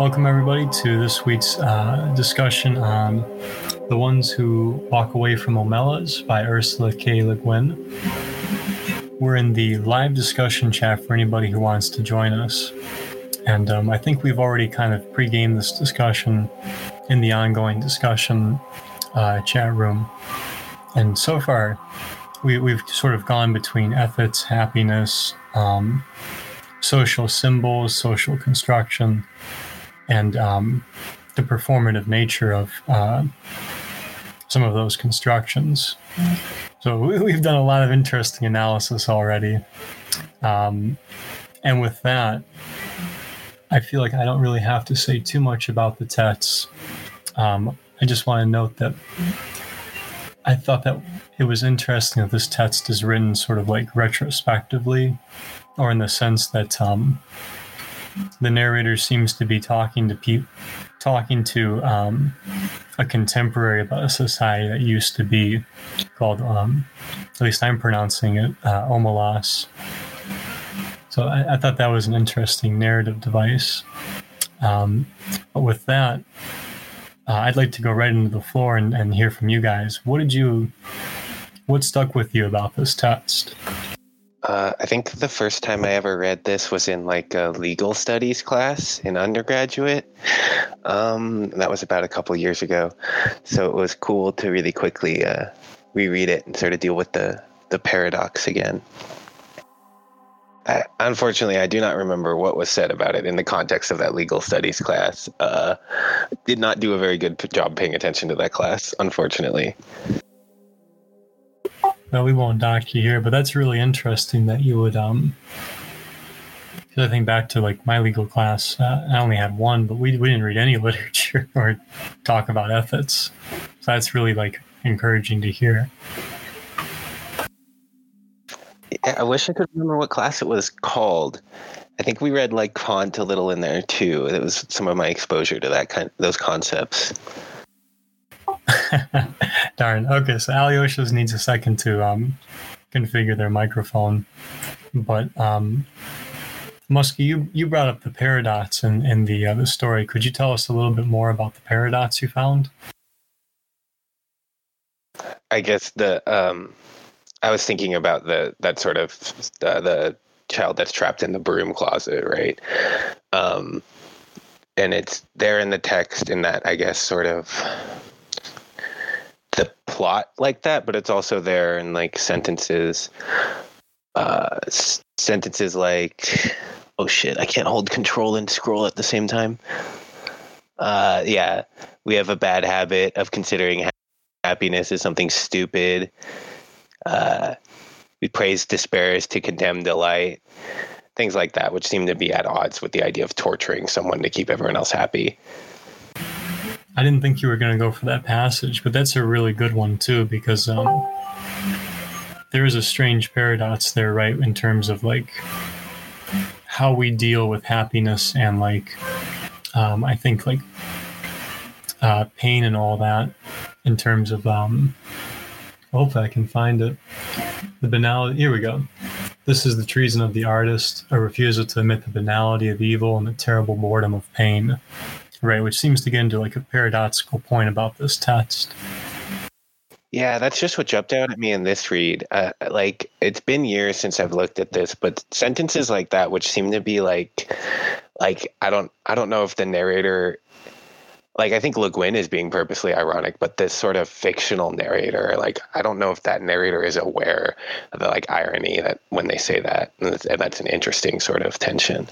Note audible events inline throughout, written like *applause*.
Welcome, everybody, to this week's uh, discussion on The Ones Who Walk Away from Omelas by Ursula K. Le Guin. We're in the live discussion chat for anybody who wants to join us. And um, I think we've already kind of pre-gamed this discussion in the ongoing discussion uh, chat room. And so far, we, we've sort of gone between ethics, happiness, um, social symbols, social construction, and um, the performative nature of uh, some of those constructions. So we've done a lot of interesting analysis already. Um, and with that, I feel like I don't really have to say too much about the texts. Um, I just want to note that I thought that it was interesting that this text is written sort of like retrospectively, or in the sense that um, the narrator seems to be talking to people, talking to um, a contemporary about a society that used to be called, um, at least I'm pronouncing it, uh, Omelas. So I, I, thought that was an interesting narrative device. Um, but with that, uh, I'd like to go right into the floor and, and hear from you guys. What did you, what stuck with you about this text? Uh, I think the first time I ever read this was in like a legal studies class in undergraduate. Um, that was about a couple years ago, so it was cool to really quickly uh, reread it and sort of deal with the the paradox again. I, unfortunately, I do not remember what was said about it in the context of that legal studies class. Uh, did not do a very good job paying attention to that class, unfortunately. Well, we won't dock you here, but that's really interesting that you would. Um, I think back to like my legal class, uh, I only had one, but we we didn't read any *laughs* literature or talk about ethics. So that's really like encouraging to hear. I wish I could remember what class it was called. I think we read like Kant a little in there too. It was some of my exposure to that kind, those concepts. *laughs* Darn. Okay, so Alyosha's needs a second to um, configure their microphone. But um, Muskie, you, you brought up the paradox in, in the uh, the story. Could you tell us a little bit more about the paradox you found? I guess the um, I was thinking about the that sort of uh, the child that's trapped in the broom closet, right? Um, and it's there in the text in that I guess sort of plot like that, but it's also there in like sentences. Uh, sentences like, "Oh shit, I can't hold control and scroll at the same time." Uh, yeah, we have a bad habit of considering happiness as something stupid. Uh, we praise despair as to condemn delight. Things like that, which seem to be at odds with the idea of torturing someone to keep everyone else happy. I didn't think you were going to go for that passage, but that's a really good one too because um, there is a strange paradox there, right? In terms of like how we deal with happiness and like um, I think like uh, pain and all that in terms of um, hopefully I can find it. The banality. Here we go. This is the treason of the artist, a refusal to admit the banality of evil and the terrible boredom of pain right? Which seems to get into like a paradoxical point about this text. Yeah, that's just what jumped out at me in this read. Uh, like, it's been years since I've looked at this, but sentences like that, which seem to be like, like I don't, I don't know if the narrator, like I think Le Guin is being purposely ironic, but this sort of fictional narrator, like I don't know if that narrator is aware of the like irony that when they say that, and that's an interesting sort of tension.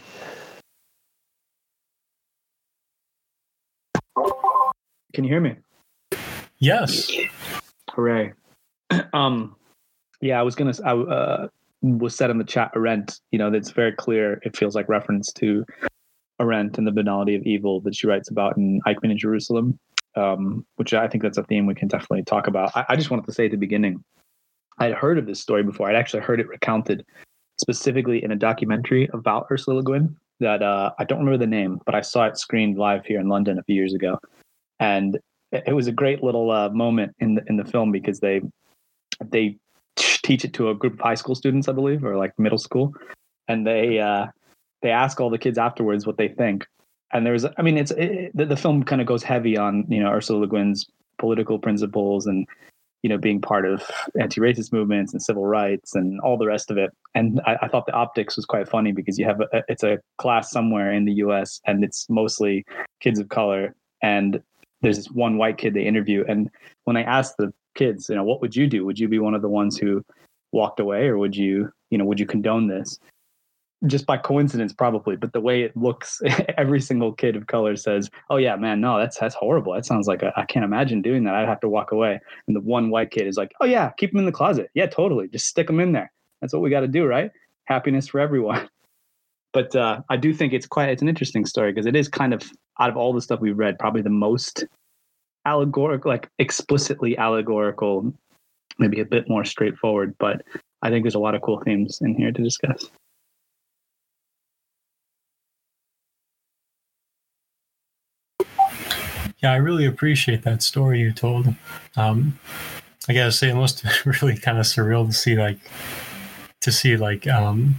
Can you hear me? Yes. Hooray. *clears throat* um, yeah, I was gonna. I uh, was said in the chat Arendt. You know, it's very clear. It feels like reference to Arendt and the banality of evil that she writes about in Eichmann in Jerusalem, um, which I think that's a theme we can definitely talk about. I, I just wanted to say at the beginning, I'd heard of this story before. I'd actually heard it recounted specifically in a documentary about Ursula Le Guin that uh, I don't remember the name, but I saw it screened live here in London a few years ago and it was a great little uh, moment in the in the film because they they teach it to a group of high school students, I believe, or like middle school, and they uh, they ask all the kids afterwards what they think. And there's, I mean, it's it, the, the film kind of goes heavy on you know Ursula Le Guin's political principles and you know being part of anti-racist movements and civil rights and all the rest of it. And I, I thought the optics was quite funny because you have a, it's a class somewhere in the U.S. and it's mostly kids of color and there's this one white kid they interview and when i asked the kids you know what would you do? Would you be one of the ones who walked away or would you you know would you condone this? Just by coincidence probably but the way it looks *laughs* every single kid of color says oh yeah man no that's that's horrible. That sounds like I can't imagine doing that. I'd have to walk away. And the one white kid is like oh yeah keep them in the closet. Yeah totally. Just stick them in there. That's what we got to do right? Happiness for everyone *laughs* but uh, i do think it's quite it's an interesting story because it is kind of out of all the stuff we've read, probably the most allegorical, like explicitly allegorical, maybe a bit more straightforward. But I think there's a lot of cool themes in here to discuss. Yeah, I really appreciate that story you told. Um, I gotta say, it must *laughs* really kind of surreal to see like to see like um,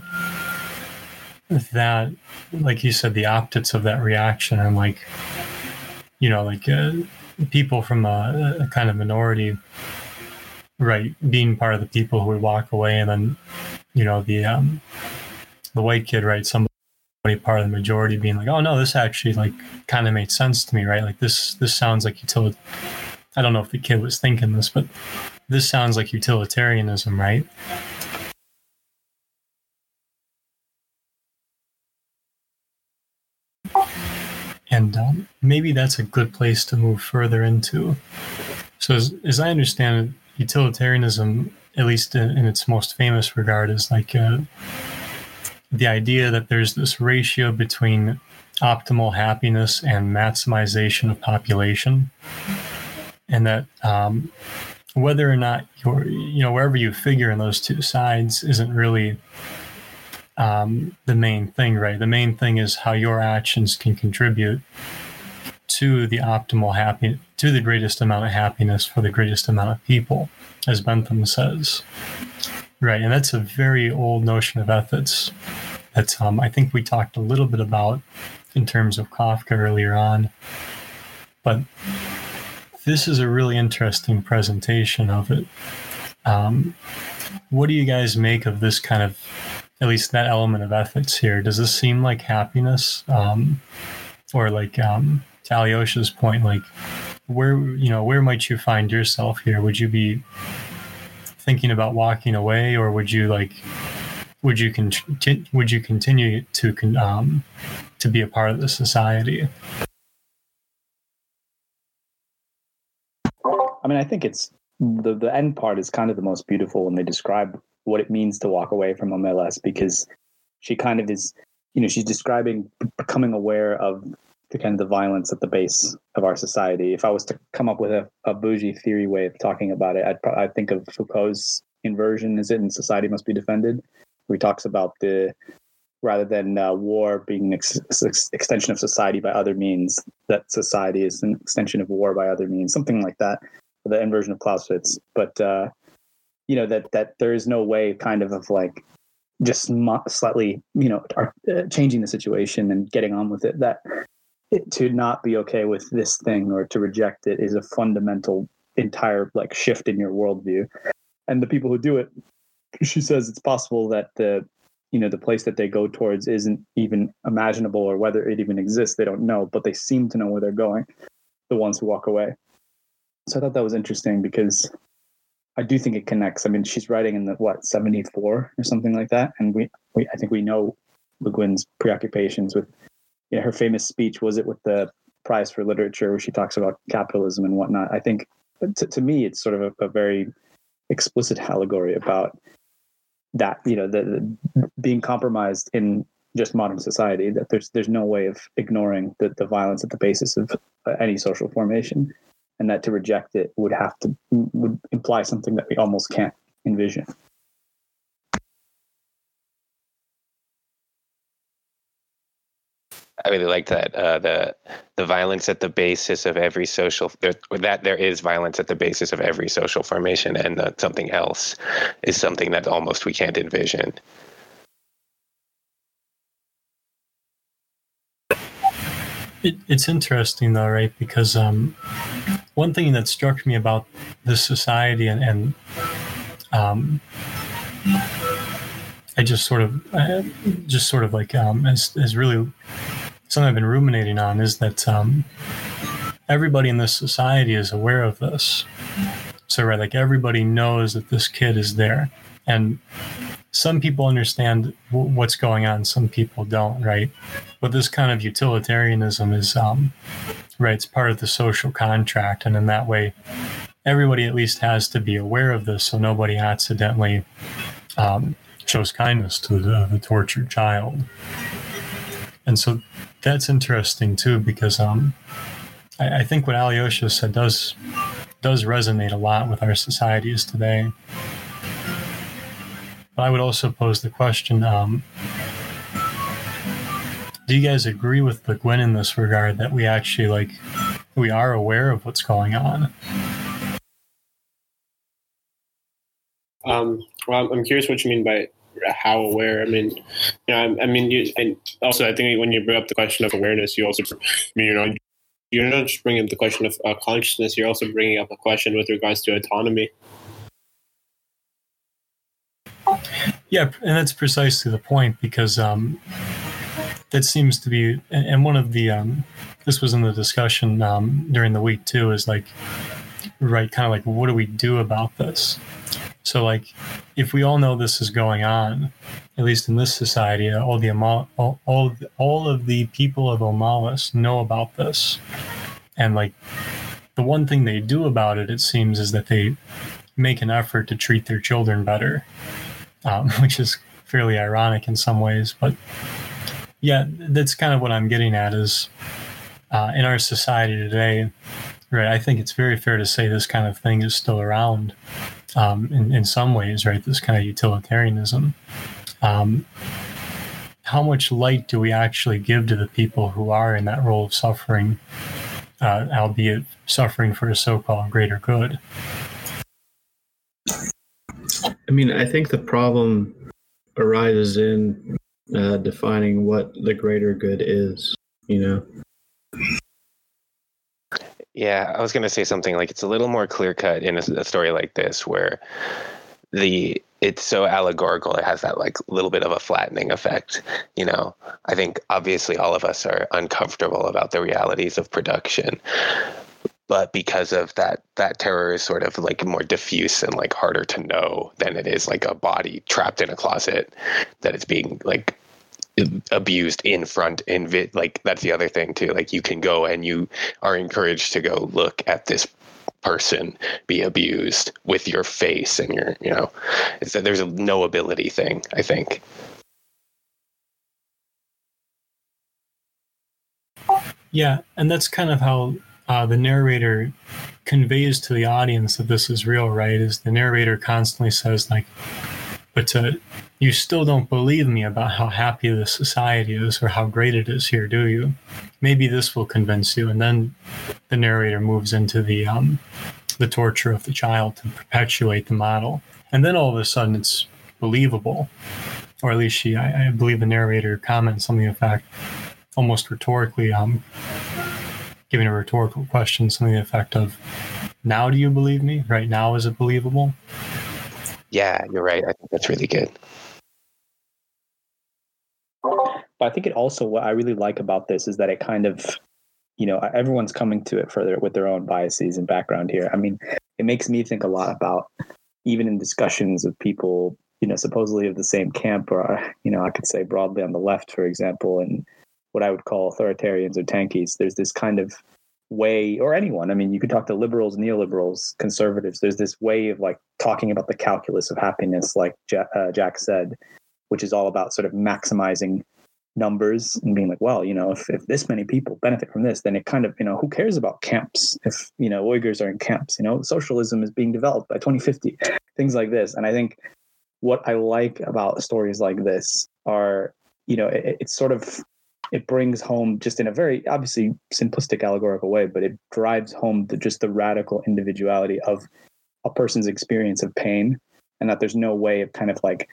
that like you said the optics of that reaction and like you know like uh, people from a, a, kind of minority right being part of the people who would walk away and then you know the um the white kid right somebody part of the majority being like oh no this actually like kind of made sense to me right? Like this this sounds like utility i don't know if the kid was thinking this but this sounds like utilitarianism right and um, maybe that's a good place to move further into. So, as, as I understand it, utilitarianism, at least in, in its most famous regard, is like uh, the idea that there's this ratio between optimal happiness and maximization of population, and that um, whether or not you're, you know, wherever you figure in those two sides isn't really um, the main thing, right? The main thing is how your actions can contribute to the optimal happy, to the greatest amount of happiness for the greatest amount of people, as Bentham says, right? And that's a very old notion of ethics that um, I think we talked a little bit about in terms of Kafka earlier on, but this is a really interesting presentation of it. Um, what do you guys make of this kind of at least that element of ethics here. Does this seem like happiness, um, or like um, to Alyosha's point, like where you know where might you find yourself here? Would you be thinking about walking away, or would you like would you con- would you continue to con- um, to be a part of the society? I mean, I think it's the the end part is kind of the most beautiful when they describe what it means to walk away from Omelas because she kind of is, you know, she's describing becoming aware of the kind of the violence at the base of our society. If I was to come up with a, a bougie theory way of talking about it, I'd, I'd think of Foucault's inversion, is it, and society must be defended, where he talks about the rather than uh, war being an ex- ex- extension of society by other means, that society is an extension of war by other means, something like that. The inversion of Clausewitz, but uh, you know that that there is no way kind of of like just slightly you know are, uh, changing the situation and getting on with it that it, to not be okay with this thing or to reject it is a fundamental entire like shift in your worldview. And the people who do it *laughs* she says it's possible that the you know the place that they go towards isn't even imaginable or whether it even exists they don't know but they seem to know where they're going the ones who walk away. So i thought that was interesting because I do think it connects. I mean, she's writing in the what seventy four or something like that, and we, we I think we know Le Guin's preoccupations with you know, her famous speech. Was it with the Prize for Literature, where she talks about capitalism and whatnot? I think to, to me, it's sort of a, a very explicit allegory about that. You know, the, the being compromised in just modern society. That there's there's no way of ignoring the, the violence at the basis of uh, any social formation and that to reject it would have to would imply something that we almost can't envision. I really like that uh, the the violence at the basis of every social that there is violence at the basis of every social formation, and that something else is something that almost we can't envision. it, it's interesting though, right? Because um, one thing that struck me about this society and, and um, I just sort of, uh, just sort of like, um, has, has really something I've been ruminating on is that um, everybody in this society is aware of this. So, right, like everybody knows that this kid is there. And some people understand w- what's going on, some people don't, right? But this kind of utilitarianism is, um, right, it's part of the social contract. And in that way, everybody at least has to be aware of this so nobody accidentally um, shows kindness to the, the, tortured child. And so that's interesting too, because um, I, I think what Alyosha said does does resonate a lot with our societies today. But I would also pose the question um, do you guys agree with Le Guin in this regard that we actually like we are aware of what's going on? Um, well, I'm curious what you mean by how aware. I mean, you know, I, I mean, you, and also I think when you bring up the question of awareness, you also, I mean, you know, you're not just bringing up the question of uh, consciousness; you're also bringing up a question with regards to autonomy. Yeah, and that's precisely the point because um, that seems to be, and one of the, um, this was in the discussion um, during the week too, is like, right, kind of like, what do we do about this? So, like, if we all know this is going on, at least in this society, all the all all, all of the people of Omelas know about this, and like, the one thing they do about it, it seems, is that they make an effort to treat their children better um, *laughs* which is fairly ironic in some ways. But yeah, that's kind of what I'm getting at is uh, in our society today, right? I think it's very fair to say this kind of thing is still around um, in, in some ways, right? This kind of utilitarianism. Um, how much light do we actually give to the people who are in that role of suffering, uh, albeit suffering for a so called greater good? I mean, I think the problem arises in uh, defining what the greater good is, you know? Yeah, I was going to say something like it's a little more clear cut in a, a, story like this where the it's so allegorical it has that like little bit of a flattening effect you know i think obviously all of us are uncomfortable about the realities of production but because of that that terror is sort of like more diffuse and like harder to know than it is like a body trapped in a closet that is being like abused in front in vi- like that's the other thing too like you can go and you are encouraged to go look at this person be abused with your face and your you know it's that there's a no ability thing i think yeah and that's kind of how uh, the narrator conveys to the audience that this is real, right? Is the narrator constantly says like, but to, you still don't believe me about how happy the society is or how great it is here, do you? Maybe this will convince you. And then the narrator moves into the um, the torture of the child to perpetuate the model, and then all of a sudden it's believable, or at least she, I, I believe the narrator comments something in fact, almost rhetorically, um, giving a rhetorical question, something the effect of, now do you believe me? Right now, is it believable? Yeah, you're right. I think that's really good. But I think it also, what I really like about this is that it kind of, you know, everyone's coming to it further with their own biases and background here. I mean, it makes me think a lot about even in discussions of people, you know, supposedly of the same camp, or, you know, I could say broadly on the left, for example, and what I would call authoritarians or tankies. There's this kind of way, or anyone. I mean, you could talk to liberals, neoliberals, conservatives. There's this way of like talking about the calculus of happiness, like Jack, uh, Jack said, which is all about sort of maximizing numbers and being like, well, you know, if, if this many people benefit from this, then it kind of, you know, who cares about camps if, you know, Uyghurs are in camps, you know, socialism is being developed by 2050, things like this. And I think what I like about stories like this are, you know, it, it's sort of it brings home just in a very obviously simplistic allegorical way but it drives home the, just the radical individuality of a person's experience of pain and that there's no way of kind of like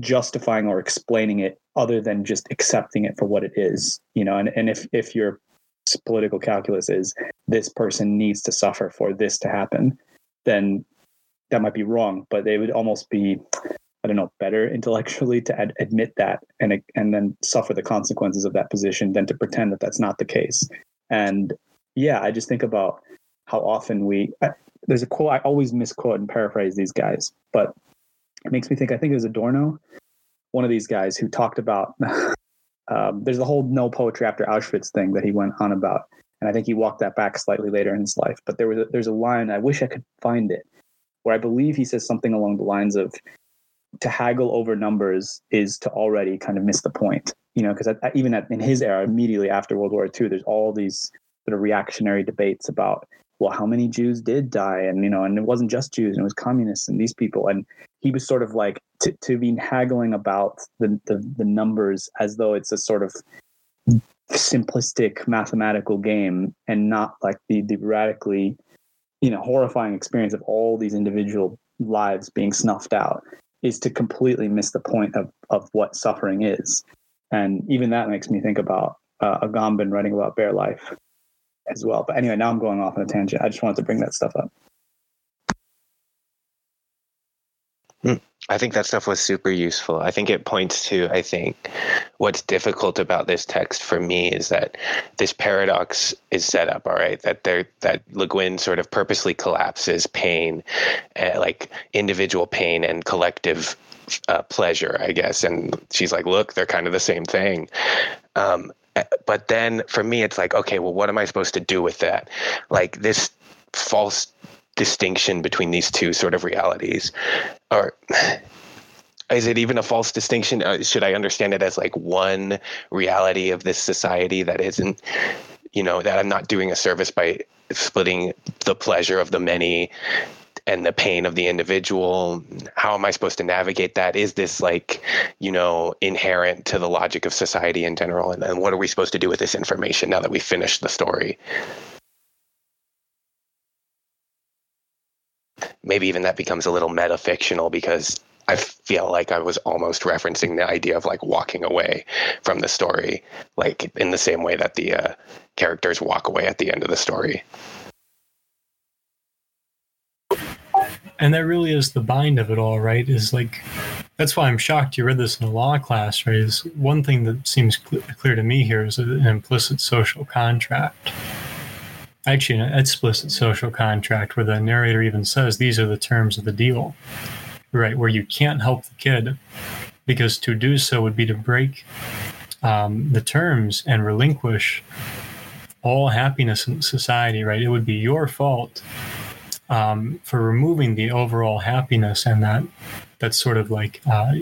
justifying or explaining it other than just accepting it for what it is you know and, and if if you're political calculus is this person needs to suffer for this to happen, then that might be wrong. But they would almost be, I don't know, better *laughs* intellectually to ad- admit that and and then suffer the consequences of that position than to pretend that that's not the case. And yeah, I just think about how often we. I, there's a quote I always misquote and paraphrase these guys, but it makes me think. I think it was Adorno, one of these guys who talked about *laughs* um, there's the whole no poetry after Auschwitz thing that he went on about, and I think he walked that back slightly later in his life. But there was a, there's a line I wish I could find it, where I believe he says something along the lines of, "To haggle over numbers is to already kind of miss the point." You know, because even at, in his era, immediately after World War II, there's all these sort of reactionary debates about well, how many Jews did die? And, you know, and it wasn't just Jews, it was communists and these people. And he was sort of like to, to be haggling about the, the, the numbers as though it's a sort of simplistic mathematical game and not like the, the radically, you know, horrifying experience of all these individual lives being snuffed out is to completely miss the point of, of what suffering is. And even that makes me think about uh, Agamben writing about bare life as well. But anyway, now I'm going off on a tangent. I just wanted to bring that stuff up. Hmm. I think that stuff was super useful. I think it points to, I think, what's difficult about this text for me is that this paradox is set up, all right, that there that Le Guin sort of purposely collapses pain, uh, like individual pain and collective uh, pleasure, I guess. And she's like, look, they're kind of the same thing. Um, but then for me it's like okay well what am i supposed to do with that? Like this false distinction between these two sort of realities. Or *sighs* is it even a false distinction? Uh, should i understand it as like one reality of this society that isn't you know that i'm not doing a service by splitting the pleasure of the many and the pain of the individual how am i supposed to navigate that? Is this like you know inherent to the logic of society in general? And, and what are we supposed to do with this information now that we've finished the story? Maybe even that becomes a little metafictional because I feel like I was almost referencing the idea of like walking away from the story, like in the same way that the uh, characters walk away at the end of the story. And that really is the bind of it all right is like that's why i'm shocked you read this in a law class right is one thing that seems cl- clear to me here is an implicit social contract actually an explicit social contract where the narrator even says these are the terms of the deal right where you can't help the kid because to do so would be to break um, the terms and relinquish all happiness in society right it would be your fault um, for removing the overall happiness and that that's sort of like uh,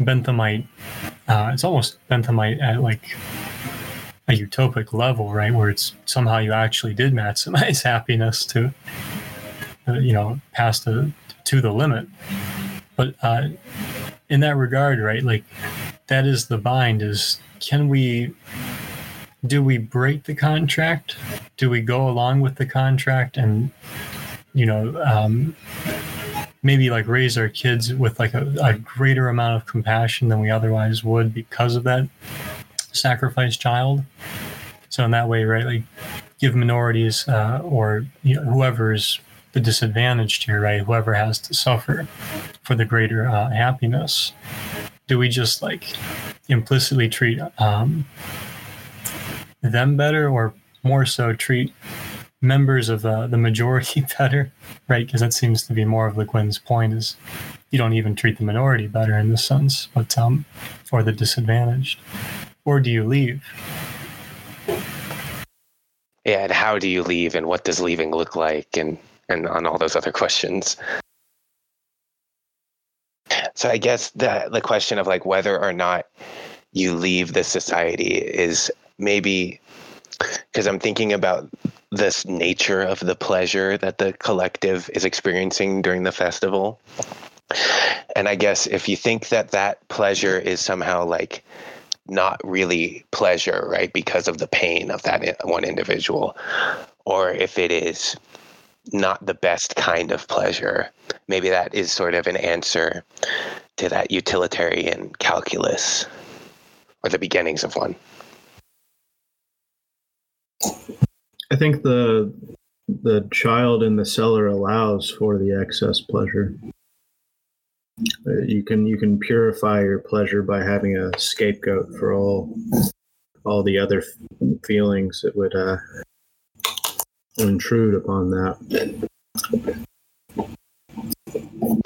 Benthamite. Uh, it's almost Benthamite at like a utopic level, right? Where it's somehow you actually did maximize *laughs* happiness to, uh, you know, past the to the limit. But uh, in that regard, right, like that is the bind. Is can we? Do we break the contract? Do we go along with the contract and you know, um, maybe like raise our kids with like a, a, greater amount of compassion than we otherwise would because of that sacrificed child. So in that way, right, like give minorities uh, or you know, the disadvantaged here, right, whoever has to suffer for the greater uh, happiness. Do we just like implicitly treat um, them better, or more so treat members of uh, the majority *laughs* better, right? Because that seems to be more of Le Guin's point is you don't even treat the minority better in this sense, but um, for the disadvantaged. Or do you leave? Yeah, and how do you leave, and what does leaving look like, and and on all those other questions. So I guess the the question of like whether or not you leave the society is maybe because I'm thinking about this nature of the pleasure that the collective is experiencing during the festival. And I guess if you think that that pleasure is somehow like not really pleasure, right, because of the pain of that one individual, or if it is not the best kind of pleasure, maybe that is sort of an answer to that utilitarian calculus or the beginnings of one. I think the the child in the cellar allows for the excess pleasure. Uh, You can you can purify your pleasure by having a scapegoat for all all the other f- feelings that would uh, intrude upon that.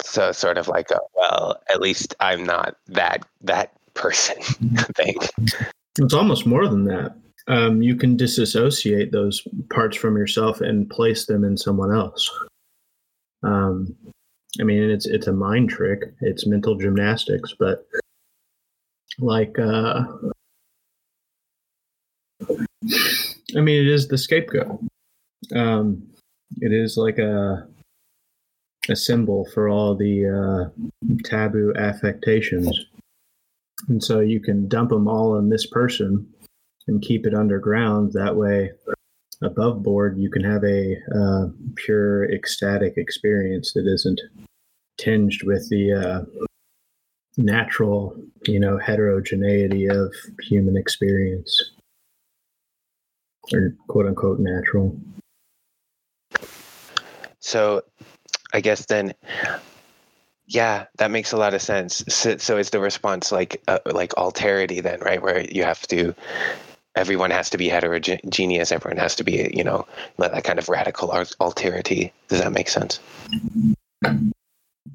So sort of like a well, at least I'm not that that person *laughs* thing. It's almost more than that. Um, you can disassociate those parts from yourself and place them in someone else. Um, I mean, it's it's a mind trick. It's mental gymnastics, but like, uh, I mean, it is the scapegoat. Um, it is like a a symbol for all the uh, taboo affectations, and so you can dump them all on this person and keep it underground. That way, above board, you can have a uh, pure ecstatic experience that isn't tinged with the uh, natural, you know, heterogeneity of human experience, or quote unquote natural. So I guess then, yeah, that makes a lot of sense. So, so is the response like uh, like alterity then, right? Where you have to, everyone has to be heterogeneous. Everyone has to be, you know, that kind of radical alterity. Does that make sense?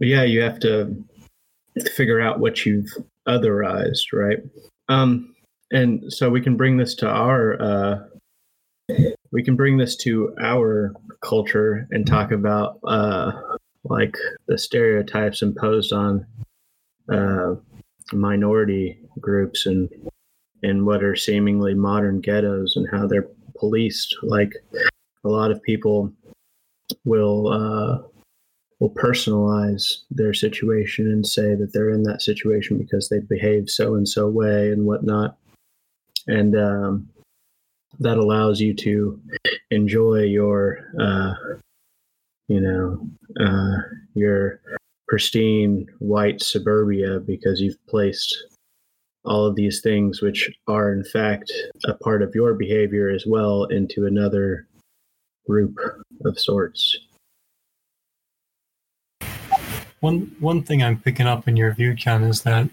Yeah, you have to figure out what you've otherized, right? Um, and so we can bring this to our uh, we can bring this to our culture and talk about uh, like the stereotypes imposed on uh, minority groups and and what are seemingly modern ghettos and how they're policed. Like a lot of people will uh, will personalize their situation and say that they're in that situation because they behave so and so way and whatnot. And um, that allows you to enjoy your, uh, you know, uh, your pristine white suburbia because you've placed all of these things, which are in fact a part of your behavior as well, into another group of sorts. One one thing I'm picking up in your view, Ken, is that,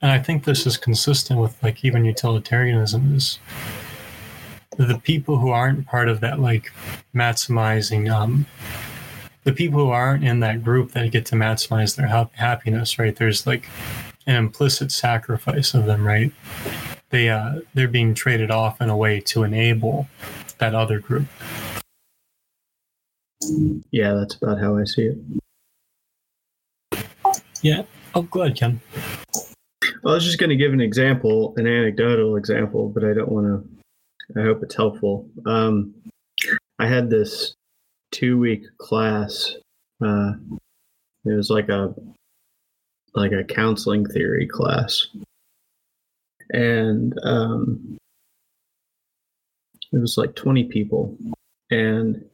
and I think this is consistent with like even utilitarianism, is the people who aren't part of that like maximizing, um, the people who aren't in that group that get to maximize their hap- happiness, right? There's like an implicit sacrifice of them, right? They uh, they're being traded off in a way to enable that other group. Yeah, that's about how I see it. Yeah. Oh, go ahead, Ken. Well, I was just going to give an example, an anecdotal example, but I don't want to. I hope it's helpful. Um, I had this two week class. Uh, it was like a like a counseling theory class, and um, it was like twenty people, and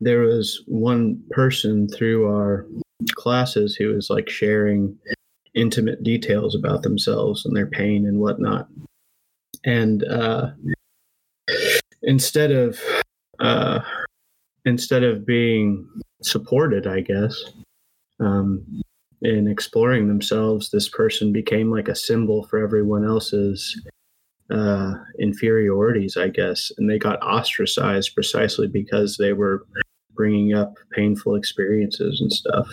there was one person through our classes who was like sharing intimate details about themselves and their pain and whatnot. And uh, instead of uh, instead of being supported, I guess, um, in exploring themselves, this person became like a symbol for everyone else's uh, inferiorities, I guess, and they got ostracized precisely because they were bringing up painful experiences and stuff.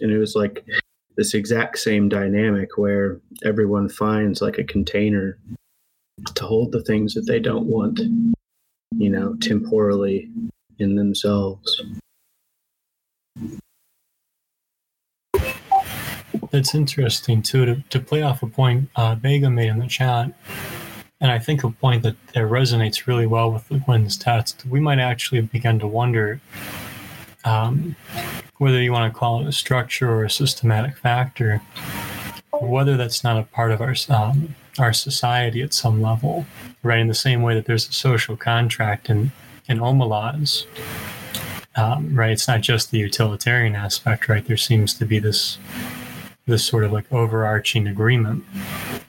And it was like this exact same dynamic where everyone finds like a container to hold the things that they don't want, you know, temporally in themselves. That's interesting too. To, to play off a point uh, Vega made in the chat, and I think a point that, that resonates really well with Le Guin's test. We might actually begin to wonder um, whether you want to call it a structure or a systematic factor, whether that's not a part of our um, our society at some level, right? In the same way that there's a social contract in in Omelas, um, right? It's not just the utilitarian aspect, right? There seems to be this this sort of like overarching agreement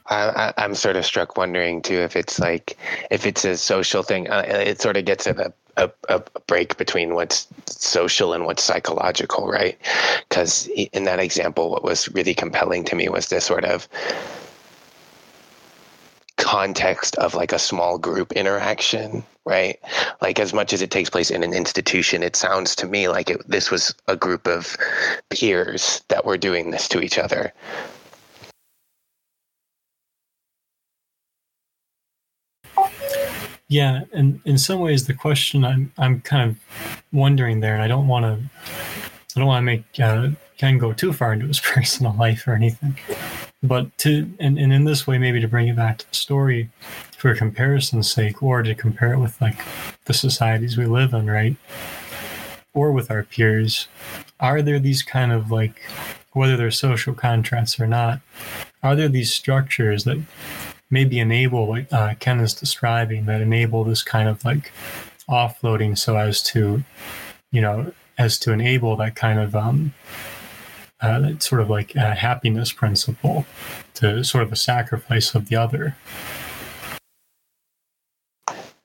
I, am sort of struck wondering too if it's like if it's a social thing. Uh, it sort of gets at a, a, a break between what's social and what's psychological, right? Because in that example, what was really compelling to me was this sort of context of like a small group interaction right? Like as much as it takes place in an institution it sounds to me like it, this was a group of peers that were doing this to each other. Yeah, and in some ways, the question I'm I'm kind of wondering there, and I don't want to I don't want to make uh, Ken go too far into his *laughs* personal life or anything, but to and, and in this way, maybe to bring it back to the story for comparison's sake, or to compare it with like the societies we live in, right? Or with our peers, are there these kind of like whether they're social contracts or not, are there these structures that maybe enable what uh, Ken is describing that enable this kind of like offloading so as to, you know, as to enable that kind of um, uh, sort of like a happiness principle to sort of a sacrifice of the other.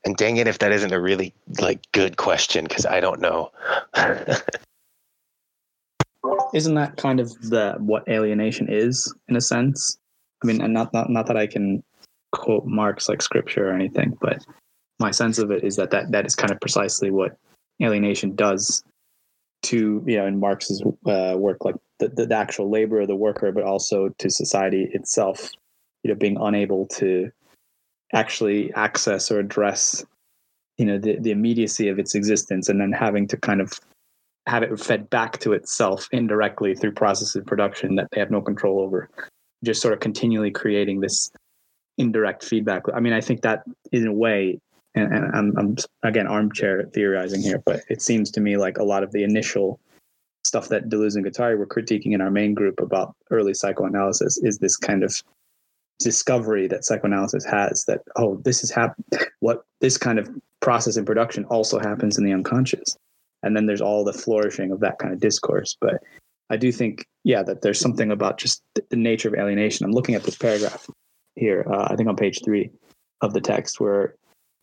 And dang it, if that isn't a really like good question, because I don't know. *laughs* isn't that kind of the what alienation is in a sense? I mean, and not not not that I can quote Marx like scripture or anything, but my sense of it is that that, that is kind of precisely what alienation does to you know in Marx's uh, work, like the, the actual labor of the worker, but also to society itself. You know, being unable to actually access or address you know the, the immediacy of its existence and then having to kind of have it fed back to itself indirectly through processes of production that they have no control over just sort of continually creating this indirect feedback. I mean, I think that in a way, and, and I'm, I'm again armchair theorizing here, but it seems to me like a lot of the initial stuff that Deleuze and Guattari were critiquing in our main group about early psychoanalysis is this kind of discovery that psychoanalysis has that oh this is hap- what this kind of process in production also happens in the unconscious. And then there's all the flourishing of that kind of discourse. But i do think yeah that there's something about just the nature of alienation. I'm looking at this paragraph here, uh, I think on page three of the text, where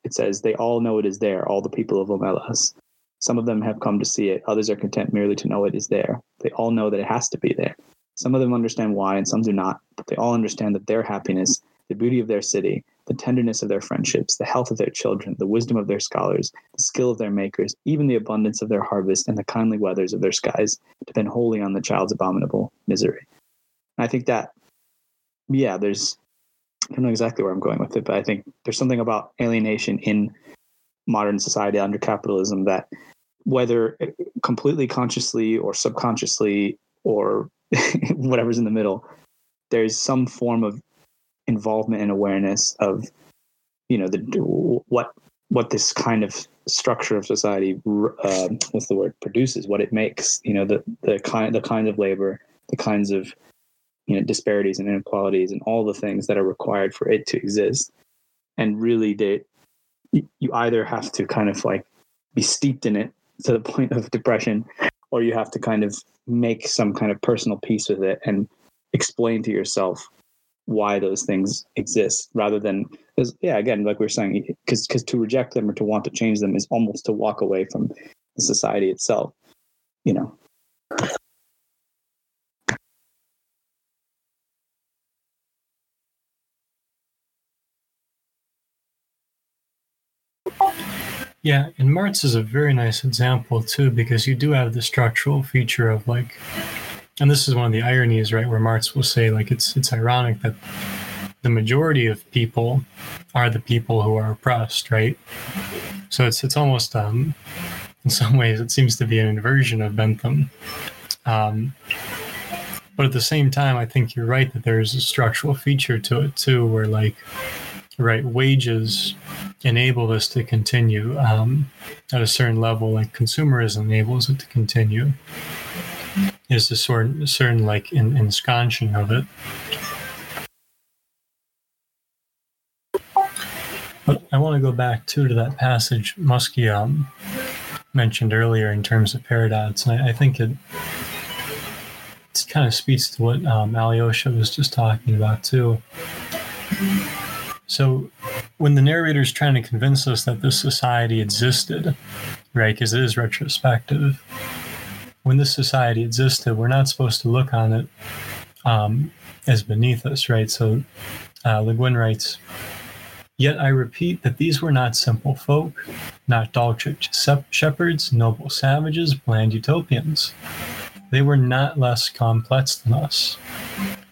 it says, They all know it is there, all the people of Omelas. Some of them have come to see it, others are content merely to know it is there. They all know that it has to be there. Some of them understand why, and some do not, but they all understand that their happiness, the beauty of their city, the tenderness of their friendships, the health of their children, the wisdom of their scholars, the skill of their makers, even the abundance of their harvest, and the kindly weathers of their skies depend wholly on the child's abominable misery. And I think that, yeah, there's I don't know exactly where I'm going with it, but I think there's something about alienation in modern society under capitalism that, whether completely consciously or subconsciously or *laughs* whatever's in the middle, there's some form of involvement and awareness of, you know, the what what this kind of structure of society, uh, what's the word, produces, what it makes. You know, the the kind the kinds of labor, the kinds of you know disparities and inequalities and all the things that are required for it to exist. And really they you either have to kind of like be steeped in it to the *laughs* point of depression or you have to kind of make some kind of personal peace with it and explain to yourself why those things exist rather than because yeah again like we are saying because because to reject them or to want to change them is almost to walk away from the society itself you know Yeah, and Marx is a very nice example too, because you do have the structural feature of like, and this is one of the ironies, right, where Marx will say like it's it's ironic that the majority of people are the people who are oppressed, right? So it's it's almost um, in some ways it seems to be an inversion of Bentham. Um, but at the same time, I think you're right that there's a structural feature to it too, where like, right, wages enable this to continue um, at a certain level, like consumerism enables it to continue. Is a certain, certain like in, ensconching of it. But I want to go back too to that passage Muskie um, mentioned earlier in terms of paradox, and I, I think it it kind of speaks to what um, Alyosha was just talking about too. So, when the narrator is trying to convince us that this society existed, right, because it is retrospective, when this society existed, we're not supposed to look on it um, as beneath us, right? So, uh, Le Guin writes, Yet I repeat that these were not simple folk, not Daltrich shepherds, noble savages, bland utopians. They were not less complex than us.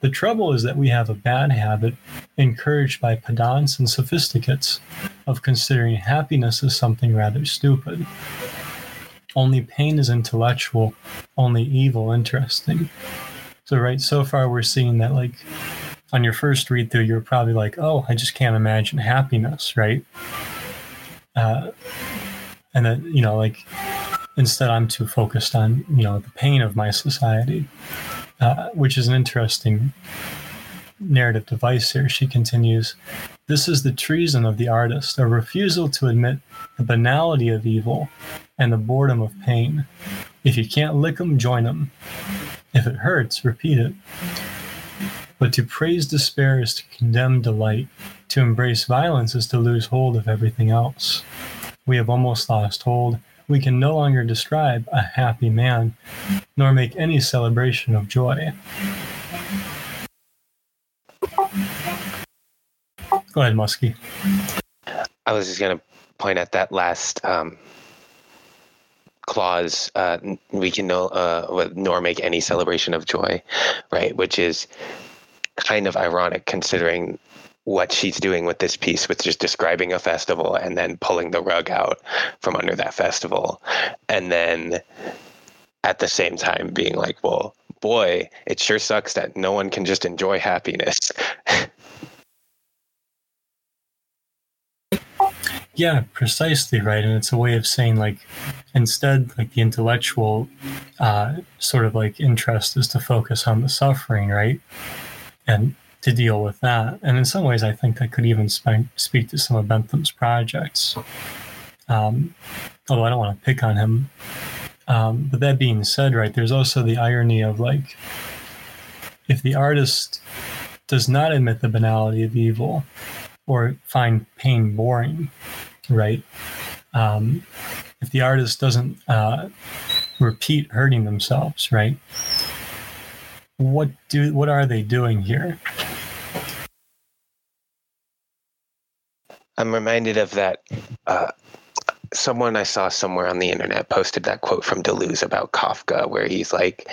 The trouble is that we have a bad habit, encouraged by pedants and sophisticates, of considering happiness as something rather stupid. Only pain is intellectual, only evil interesting. So, right, so far we're seeing that, like, on your first read through, you're probably like, oh, I just can't imagine happiness, right? Uh, and then, you know, like, instead, I'm too focused on, you know, the pain of my society, uh, which is an interesting narrative device here. She continues, this is the treason of the artist, a refusal to admit the banality of evil and the boredom of pain. If you can't lick 'em, join 'em. If it hurts, repeat it. But to praise despair is to condemn delight. To embrace violence is to lose hold of everything else. We have almost lost hold. We can no longer describe a happy man, nor make any celebration of joy. Go ahead, Muskie. I was just going to point at that last um, clause. Uh, we can no, uh, nor make any celebration of joy, right? Which is kind of ironic considering what she's doing with this piece with just describing a festival and then pulling the rug out from under that festival. And then at the same time being like well boy it sure sucks that no one can just enjoy happiness. *laughs* Yeah precisely right? And it's a way of saying like instead like the intellectual uh, sort of like interest is to focus on the suffering right? And to deal with that. And in some ways, I think that could even sp- speak to some of Bentham's projects. Um, although I don't want to pick on him. Um, but that being said, right, there's also the irony of like, if the artist does not admit the banality of evil or find pain boring, right? Um, if the artist doesn't uh, repeat hurting themselves, right? what do what are they doing here? I'm reminded of that. Uh, someone I saw somewhere on the internet posted that quote from Deleuze about Kafka, where he's like,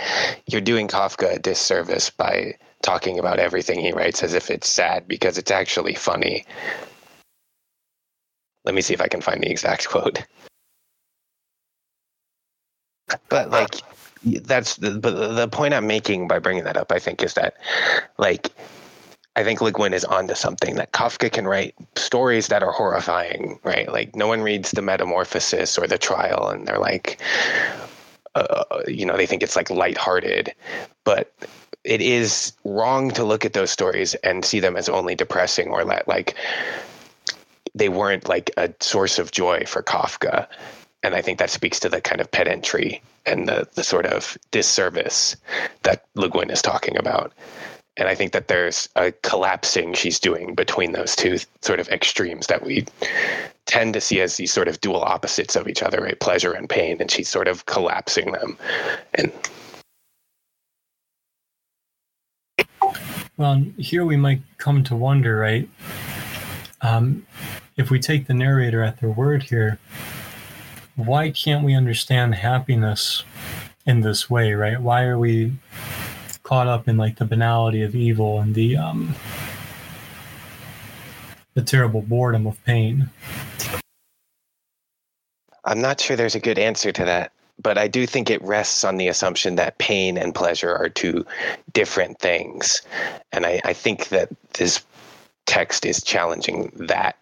"You're doing Kafka a disservice by talking about everything he writes as if it's sad because it's actually funny." Let me see if I can find the exact quote. But like that's the, but the point I'm making by bringing that up, I think, is that like I think Le Guin is onto something that Kafka can write stories that are horrifying, right? Like no one reads the Metamorphosis or the Trial, and they're like, uh, you know, they think it's like lighthearted, but it is wrong to look at those stories and see them as only depressing or like they weren't like a source of joy for Kafka and I think that speaks to the kind of pedantry and the the sort of disservice that Le Guin is talking about. And I think that there's a collapsing she's doing between those two sort of extremes that we tend to see as these sort of dual opposites of each other, right? Pleasure and pain, and she's sort of collapsing them. And well, here we might come to wonder, right? Um, if we take the narrator at their word here, why can't we understand happiness in this way, right? Why are we caught up in like the banality of evil and the um the terrible boredom of pain? I'm not sure there's a good answer to that, but I do think it rests on the assumption that pain and pleasure are two different things. And I, I think that this text is challenging that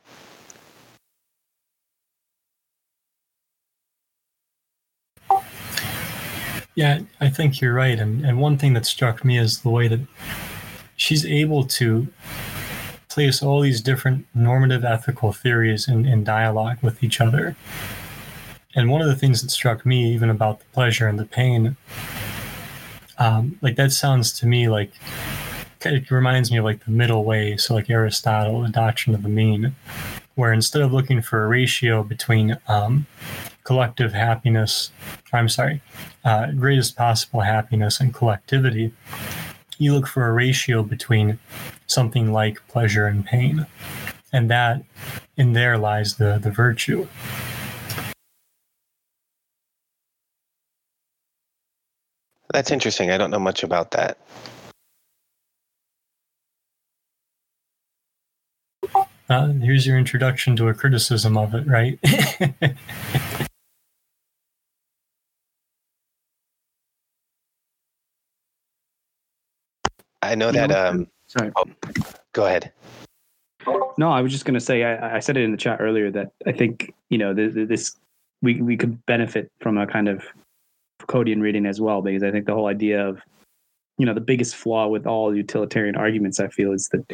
Yeah, I think you're right. And, and one thing that struck me is the way that she's able to place all these different normative ethical theories in, in dialogue with each other. And one of the things that struck me, even about the pleasure and the pain, um, like that sounds to me like it reminds me of like the middle way. So like Aristotle, the doctrine of the mean, where instead of looking for a ratio between um, collective happiness, I'm sorry, uh, greatest possible happiness and collectivity, you look for a ratio between something like pleasure and pain. And that, in there lies the, the virtue. That's interesting. I don't know much about that. Uh, here's your introduction to a criticism of it, right? *laughs* I know that. Um, Sorry. oh, go ahead. No, I was just going to say I, I said it in the chat earlier that I think you know th- th- this we we could benefit from a kind of Foucauldian reading as well because I think the whole idea of you know the biggest flaw with all utilitarian arguments I feel is that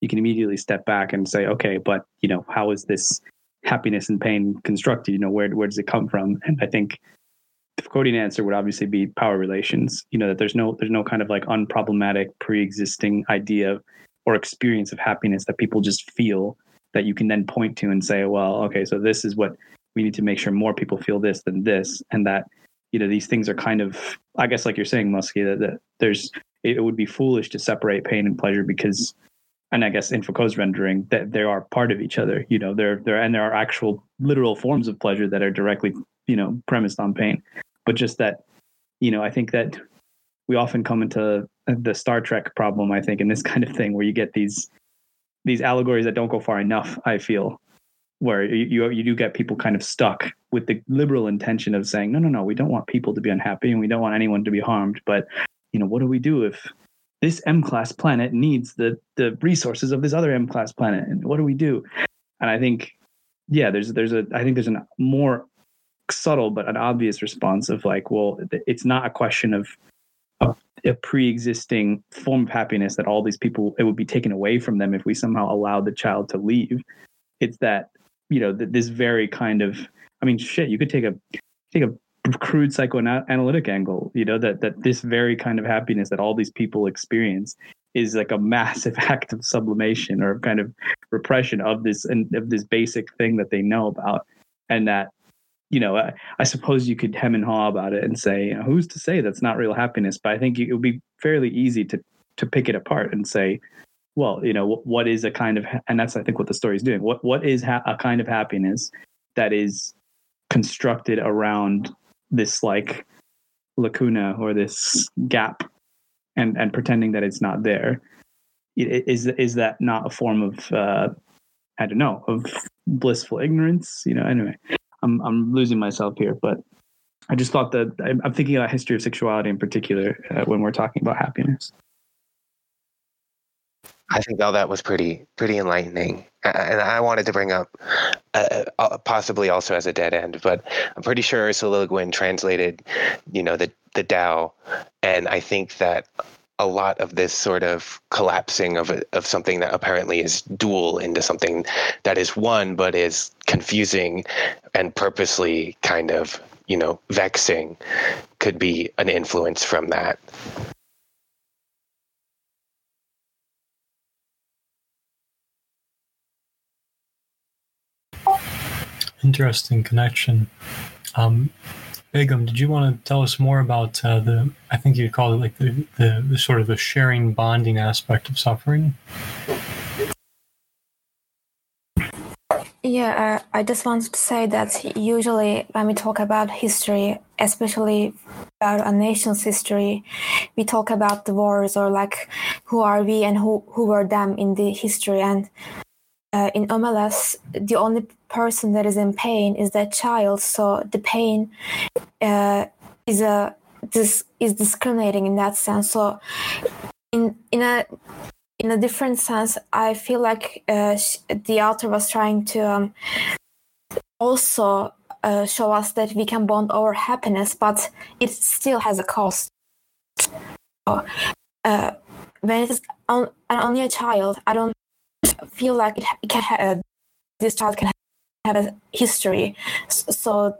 you can immediately step back and say okay but you know how is this happiness and pain constructed you know where where does it come from and I think Foucauldian answer would obviously be power relations you know that there's no there's no kind of like unproblematic pre-existing idea or experience of happiness that people just feel that you can then point to and say, well, okay, so this is what we need to make sure more people feel this than this, and that you know these things are kind of, I guess, like you're saying, Muskie, that, that there's it, it would be foolish to separate pain and pleasure because, and I guess in Foucault's rendering, that they are part of each other. You know, there there and there are actual literal forms of pleasure that are directly you know premised on pain, but just that, you know, I think that we often come into the Star Trek problem, I think, in this *laughs* kind of thing where you get these these allegories that don't go far enough. I feel where you you, do get people kind of stuck with the liberal intention of saying, no, no, no, we don't want people to be unhappy and we don't want anyone to be harmed, but you know, what do we do if this M class planet needs the the resources of this other M class planet, and what do we do? And I think, yeah, there's there's a I think there's a more subtle but an obvious response of like, well, it's not a question of a pre-existing form of happiness that all these people it would be taken away from them if we somehow allowed the child to leave. It's that you know that this very kind of i mean shit you could take a take a crude psychoanalytic angle you know that that this very kind of happiness that all these people experience is like a massive *laughs* act of sublimation or kind of repression of this and of this basic thing that they know about and that you know, I, I, suppose you could hem and haw about it and say, you know, who's to say that's not real happiness? But I think it would be fairly easy to to pick it apart and say, well, you know, what, what is a kind of, and that's I think what the story is doing. What what is ha- a kind of happiness that is constructed around this like lacuna or this gap, and and pretending that it's not there? Is is that not a form of uh, I don't know of blissful ignorance? You know, anyway. I'm I'm losing myself here, but I just thought that I'm thinking about history of sexuality in particular uh, when we're talking about happiness. I think all that was pretty pretty enlightening, and I wanted to bring up uh, uh, possibly also as a dead end, but I'm pretty sure Ursula Le Guin translated, you know, the the Tao, and I think that a lot of this sort of collapsing of a, of something that apparently is dual into something that is one but is confusing and purposely kind of you know vexing could be an influence from that. Interesting connection. Um, Begum, did you want to tell us more about uh, the? I think you called it like the, the, the sort of the sharing bonding aspect of suffering. Yeah, uh, I just wanted to say that usually when we talk about history, especially about a nation's history, we talk about the wars or like who are we and who, who were them in the history. And uh, in Omelas, the only person that is in pain is that child. So the pain uh, is a this is discriminating in that sense. So in in a in a different sense, I feel like uh, the author was trying to um, also uh, show us that we can bond over happiness, but it still has a cost. So, uh, when it is on, only a child, I don't feel like it, can have, uh, this child can have a history. So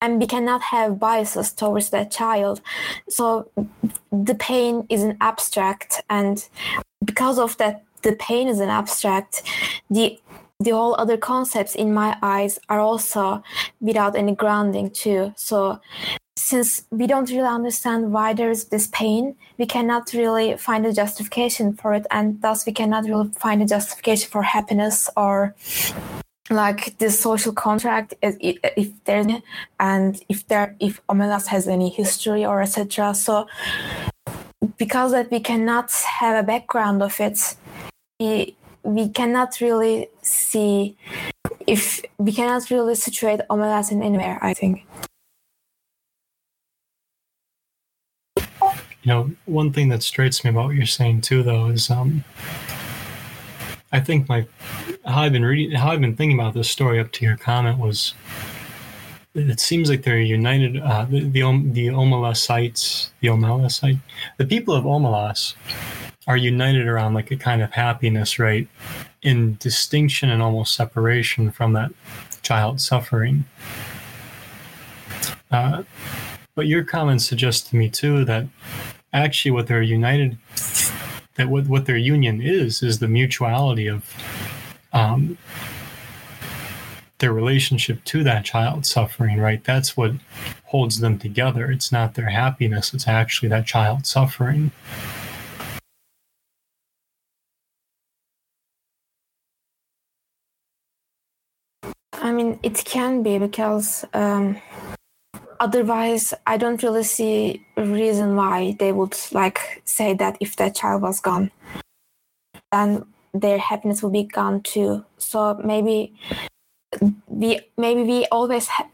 and we cannot have biases towards that child. So the pain is an abstract and because of that the pain is an abstract the the whole other concepts in my eyes are also without any grounding too. So since we don't really understand why there's this pain we cannot really find a justification for it and thus we cannot really find a justification for happiness or like this social contract if there's and if there if omelas has any history or etc so because that we cannot have a background of it we we cannot really see if we cannot really situate omelas in anywhere i think you know one thing that strikes me about what you're saying too though is um I think my how I've been reading, how I've been thinking about this story up to your comment was, it seems like they're united. Uh, the the, the Omelasites, the Omelasite, the people of Omelas are united around like a kind of happiness, right? In distinction and almost separation from that child suffering. Uh, but your comments suggest to me too that actually what they're united that what, what their union is is the mutuality of um, their relationship to that child suffering right? That's what holds them together. It's not their happiness. It's actually that child suffering. I mean it can be because um, otherwise i don't really see a reason why they would like say that if their child was gone then their happiness would be gone too. So maybe we maybe we always ha-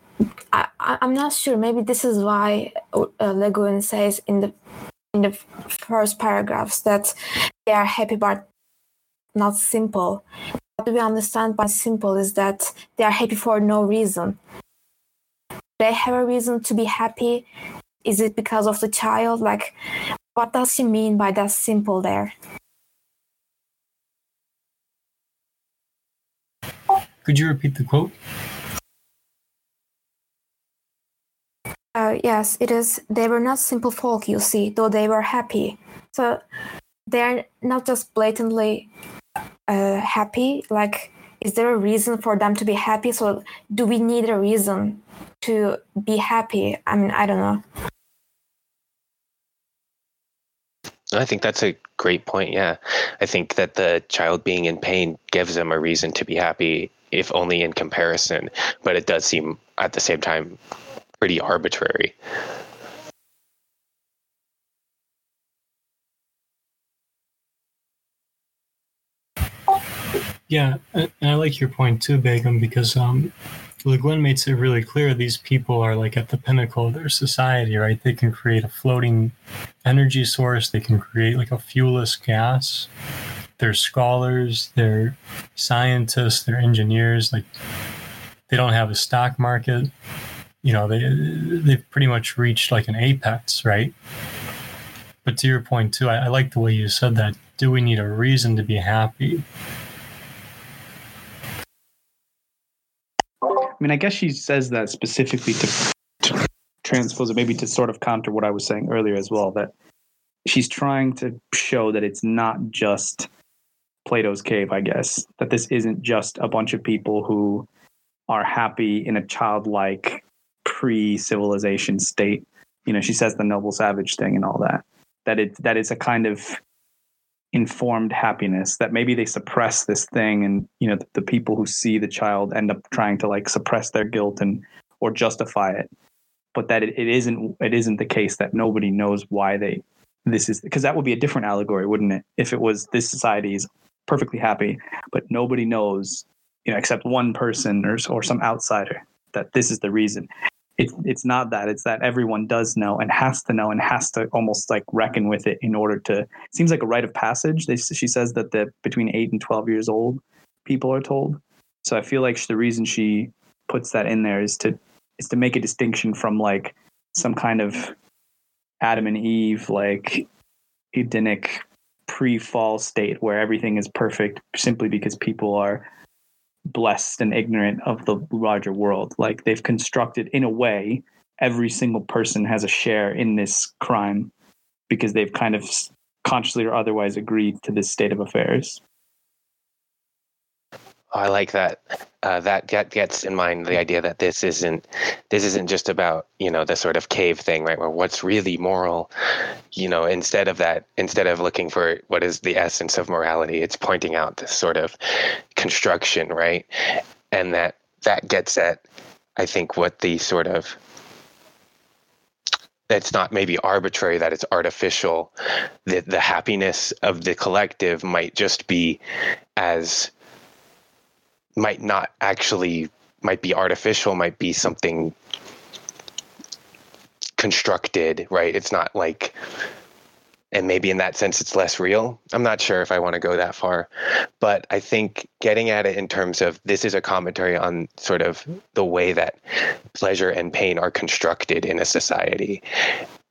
I, am not sure. Maybe this is why uh, Le Guin says in the in the first paragraphs that they are happy but not simple. What we understand by simple is that they are happy for no reason they have a reason to be happy? Is it because of the child? Like, what does she mean by that simple there? Could you repeat the quote? Uh, yes, it is. They were not simple folk, you see, though they were happy. So they're not just blatantly uh, happy. Like, is there a reason for them to be happy? So, do we need a reason to be happy. I mean, I don't know. I think that's a great point. Yeah. I think that the child being in pain gives them a reason to be happy, if only in comparison. But it does seem at the same time pretty arbitrary. Yeah, and I like your point too, Begum, because um, Le Guin makes it really clear these people are like at the pinnacle of their society, right? They can create a floating energy source, they can create like a fuelless gas. They're scholars, they're scientists, they're engineers, like they don't have a stock market. You know, they they've pretty much reached like an apex, right? But to your point too, I, I like the way you said that. Do we need a reason to be happy? Mean, I guess she says that specifically to, to transpose it, maybe to sort of counter what I was saying earlier as well, that she's trying to show that it's not just Plato's cave, I guess, that this isn't just a bunch of people who are happy in a childlike pre civilization state. You know, she says the noble savage thing and all that. That it that it's a kind of informed happiness that maybe they suppress this thing and you know the, the, people who see the child end up trying to like suppress their guilt and or justify it. But that it, it isn't it isn't the case that nobody knows why they this is because that would be a different allegory wouldn't it? If it was this society is perfectly happy but nobody knows you know except one person or or some outsider that this is the reason it's it's not that it's that everyone does know and has to know and has to almost like reckon with it in order to it seems like a rite of passage. They, she says that the between 8 and 12 years old people are told. So i feel like the reason she puts that in there is to is to make a distinction from like some kind of adam and eve like edenic pre-fall state where everything is perfect simply because people are blessed and ignorant of the larger world. Like they've constructed, in a way, every single person has a share in this crime because they've kind of consciously or otherwise agreed to this state of affairs. I like that. Uh, that get, gets in mind the idea that this isn't this isn't just about you know the sort of cave thing, right? Where what's really moral, you know, instead of that, instead of looking for what is the essence of morality, it's pointing out this sort of construction, right? And that that gets at, I think, what the sort of it's not maybe arbitrary that it's artificial that the happiness of the collective might just be as might not actually might be artificial might be something constructed right? It's not like and maybe in that sense it's less real. I'm not sure if i want to go that far but i think getting at it in terms of this is a commentary on sort of the way that pleasure and pain are constructed in a society.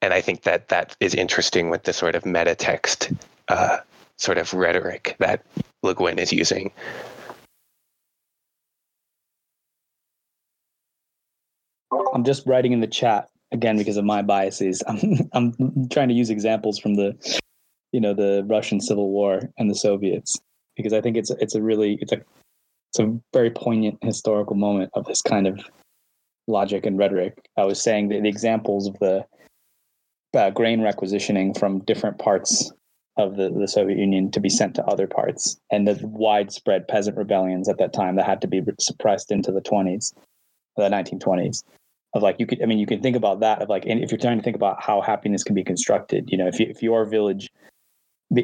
And i think that that is interesting with the sort of meta text uh, sort of rhetoric that le guin is using I'm just writing in the chat again because of my biases. *laughs* I'm I'm trying to use examples from the you know the Russian Civil War and the Soviets because I think it's it's a really it's a it's a very poignant historical moment of this kind of logic and rhetoric. I was saying that the examples of the uh, grain requisitioning from different parts of the, the Soviet Union to be sent to other parts, and the widespread peasant rebellions at that time that had to be suppressed into the 20s, the 1920s of like you could i mean you can think about that of like and if you're trying to think about how happiness can be constructed you know if you if your village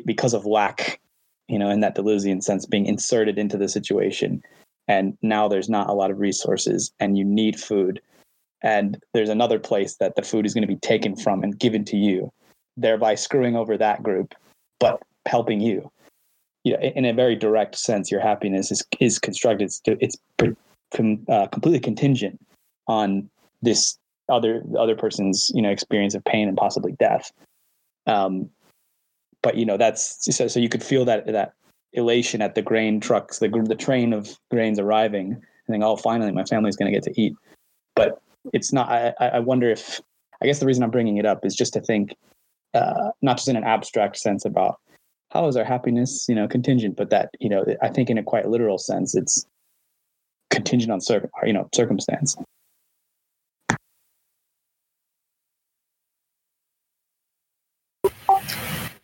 because of lack you know in that deleuzian sense being inserted into the situation and now there's not a lot of resources and you need food and there's another place that the food is going to be taken from and given to you thereby screwing over that group but helping you. You know in a very direct sense your happiness is is constructed it's, it's uh, completely contingent on this other other person's you know experience of pain and possibly death. Um but you know that's so, so you could feel that that elation at the grain trucks the the train of grains arriving and think oh finally my family's going to get to eat. But it's not I, I wonder if i guess the reason i'm bringing it up is just to think uh, not just in an abstract sense about how is our happiness you know contingent but that you know i think in a quite literal sense it's contingent on circ- you know circumstance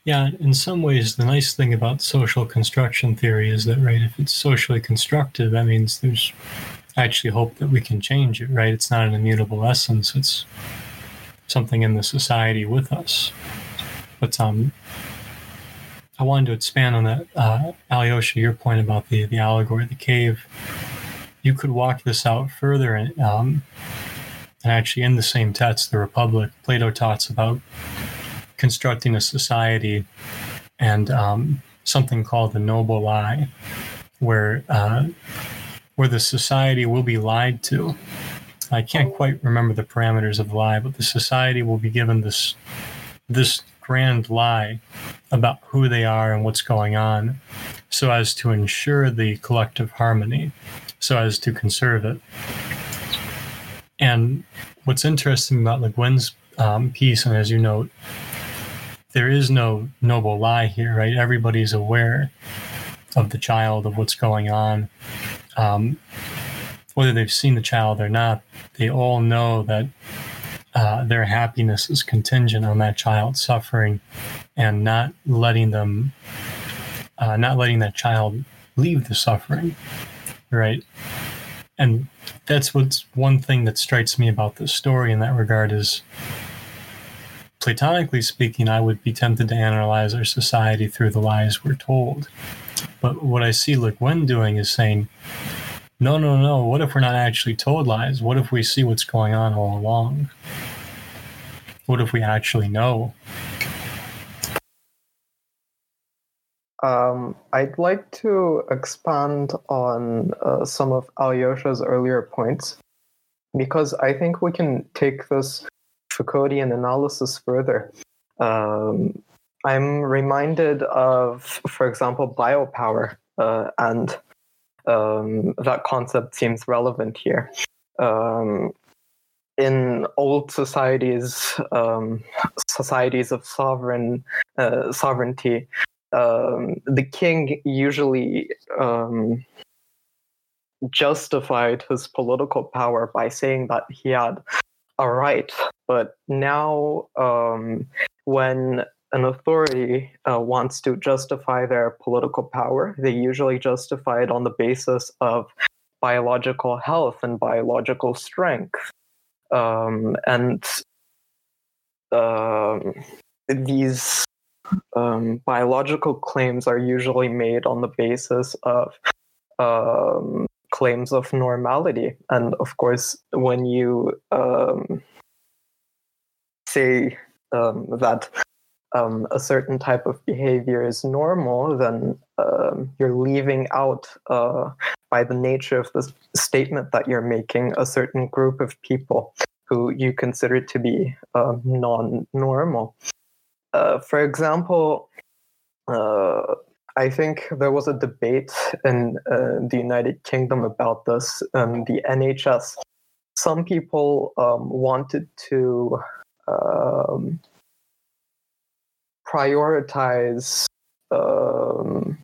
Yeah, in some ways, the nice thing about social construction theory is that, right, if it's socially constructive, that means there's actually hope that we can change it, right? It's not an immutable essence, it's something in the society with us. But um, I wanted to expand on that, uh, Alyosha, your point about the, the allegory, of the cave. You could walk this out further, and, um, and actually, in the same text, the Republic, Plato talks about constructing a society and um, something called the noble lie, where uh, where the society will be lied to. I can't quite remember the parameters of the lie, but the society will be given this this grand lie about who they are and what's going on, so as to ensure the collective harmony, so as to conserve it. And what's interesting about Le Guin's um, piece, and as you note, there is no noble lie here, right? Everybody's aware of the child, of what's going on. Um, whether they've seen the child or not, they all know that uh, their happiness is contingent on that child suffering and not letting them, uh, not letting that child leave the suffering, right? And that's what's one thing that strikes me about this story in that regard is Platonically speaking, I would be tempted to analyze our society through the lies we're told. But what I see Le Guin doing is saying, no, no, no, what if we're not actually told lies? What if we see what's going on all along? What if we actually know? Um, I'd like to expand on uh, some of Alyosha's earlier points because I think we can take this Foucauldian analysis further. Um, I'm reminded of, for example, biopower, uh, and um, that concept seems relevant here. Um, in old societies, um, societies of sovereign uh, sovereignty, um, the king usually um, justified his political power by saying that he had a right. But now, um, when an authority uh, wants to justify their political power, they usually justify it on the basis of biological health and biological strength. Um, and um, these um, biological claims are usually made on the basis of um, claims of normality. And of course, when you um, say um, that um, a certain type of behavior is normal, then um, you're leaving out, uh, by the nature of the statement that you're making, a certain group of people who you consider to be um, non normal. Uh, for example, uh, I think there was a debate in uh, the United Kingdom about this. Um, the NHS. Some people um, wanted to um, prioritize um,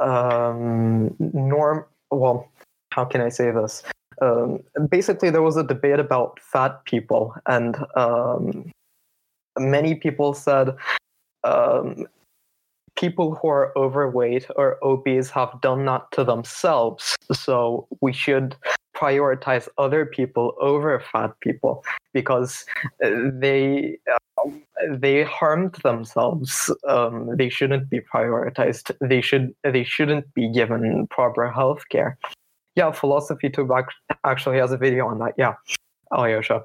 um, norm. Well, how can I say this? Um, basically, there was a debate about fat people, and um, many people said um, people who are overweight or obese have done that to themselves. So we should prioritize other people over fat people because uh, they uh, they harmed themselves. Um, they shouldn't be prioritized. They should they shouldn't be given proper health care. Yeah, Philosophy Tube actually has a video on that. Yeah, Alyosha.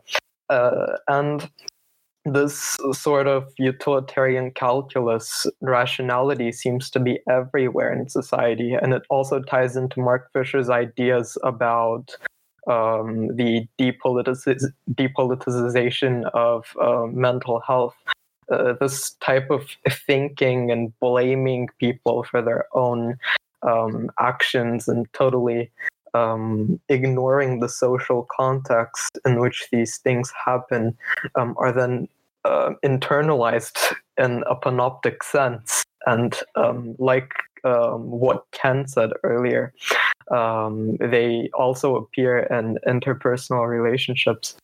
Uh, and this sort of utilitarian calculus rationality seems to be everywhere in society and it also ties into mark fisher's ideas about um, the depoliticization of uh, mental health. Uh, this type of thinking and blaming people for their own um, actions and totally um, ignoring the social context in which these things happen um, are then uh, internalized in a panoptic sense. And um, like um, what Ken said earlier, um, they also appear in interpersonal relationships.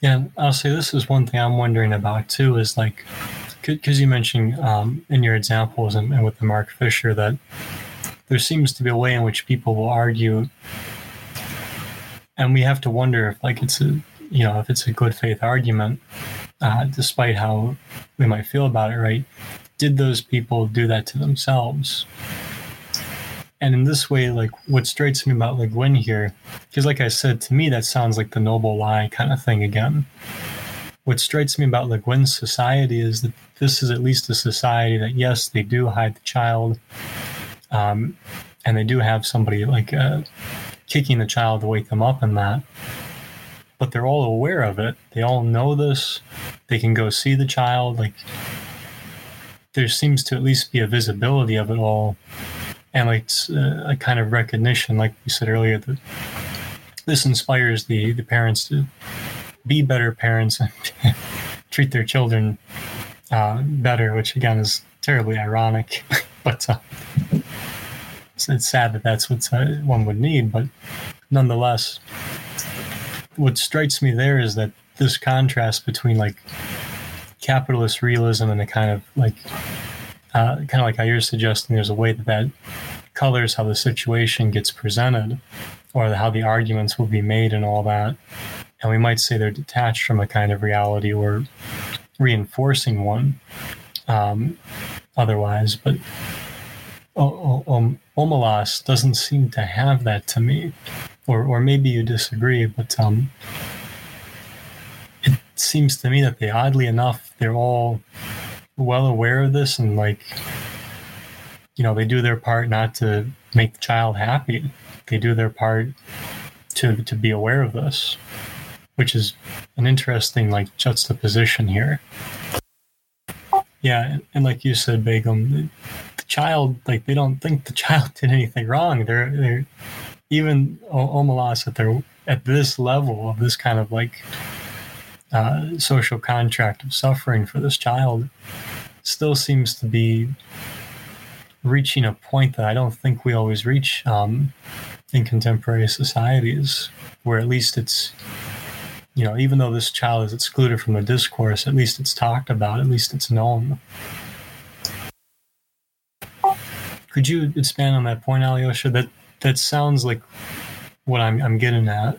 Yeah, I'll say this is one thing I'm wondering about too is like, because you mentioned um, in your examples and, and with the Mark Fisher that there seems to be a way in which people will argue and we have to wonder if like it's a you know if it's a good faith argument uh, despite how we might feel about it right? Did those people do that to themselves? And in this way like what strikes me about Le Guin here because like i said to me that sounds like the noble lie kind of thing again. What strikes me about Le Guin's society is that this is at least a society that yes they do hide the child um, and they do have somebody like uh, kicking the child to wake them up in that. But they're all aware of it. They all know this. They can go see the child. Like there seems to at least be a visibility of it all, and like uh, a kind of recognition, like we said earlier, that this inspires the the parents to be better parents and *laughs* treat their children uh, better, which again is terribly ironic, *laughs* but. Uh, it's, sad that that's what uh, one would need, but nonetheless, what strikes me there is that this contrast between like capitalist realism and the kind of like uh, kind of like how you're suggesting there's a way that that colors how the situation gets presented or how the arguments will be made and all that. And we might say they're detached from a kind of reality or reinforcing one um, otherwise but um, Omelas doesn't seem to have that to me, or or maybe you disagree, but um, it seems to me that they oddly enough they're all well aware of this and like you know they do their part not to make the child happy. They do their part to to be aware of this, which is an interesting like juxtaposition here. Yeah, and, and like you said, Begum, child like they don't think the *laughs* child did anything wrong. They're they're even Omelas at their at this level of this kind of like uh, social contract of suffering for this child still seems to be reaching a point that I don't think we always reach um, in contemporary societies, where at least it's, you know, even though this child is excluded from the discourse, at least it's talked about, at least it's known. Could you expand on that point, Alyosha? That that sounds like what I'm I'm getting at.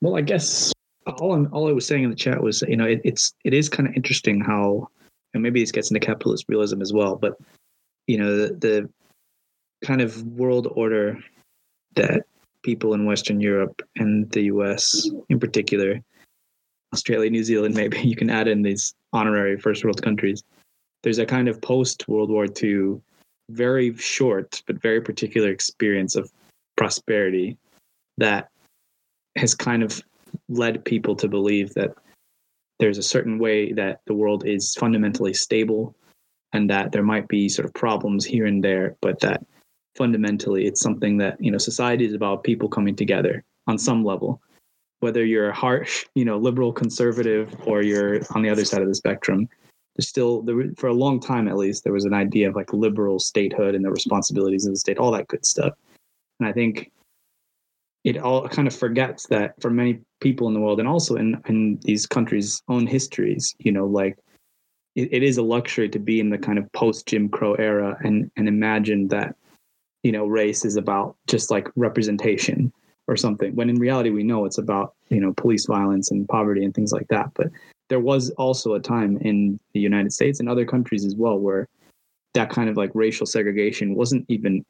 Well, I guess all I'm, all I was saying in the chat was, you know, it, it's it is kind of interesting how, and maybe this gets into capitalist realism as well, but you know, the, the kind of world order that people in Western Europe and the U.S. in particular, Australia, New Zealand, maybe *laughs* you can add in these honorary first world countries there's a kind of post World War II, very short but very particular experience of prosperity that has kind of led people to believe that there's a certain way that the world is fundamentally stable and that there might be sort of problems here and there, but that fundamentally it's something that, you know, society is about people coming together on some level. Whether you're a harsh, *laughs* you know, liberal conservative or you're on the other side of the spectrum, there's still there for a long time at least there was an idea of like liberal statehood and the responsibilities of the state all that good stuff. And i think it all kind of forgets that for many people in the world and also in in these countries own histories you know like it, it is a luxury to be in the kind of post jim crow era and and imagine that you know race is about just like representation or something when in reality we know it's about you know police violence and poverty and things like that. But there was also a time in the United States and other countries as well where that kind of like racial segregation wasn't even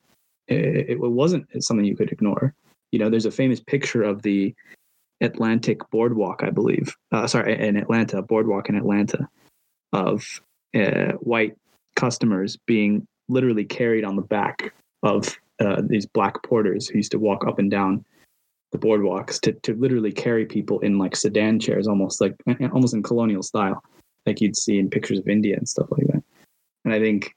it, it wasn't something you could ignore. You know, there's a famous picture of the Atlantic Boardwalk, I believe. Uh, sorry, in Atlanta, Boardwalk in Atlanta, of uh, white customers being literally carried on the back of uh, these black porters who used to walk up and down the boardwalks to, to literally carry people in like sedan chairs, almost like almost in colonial style, like you'd see in pictures of India and stuff like that. And I think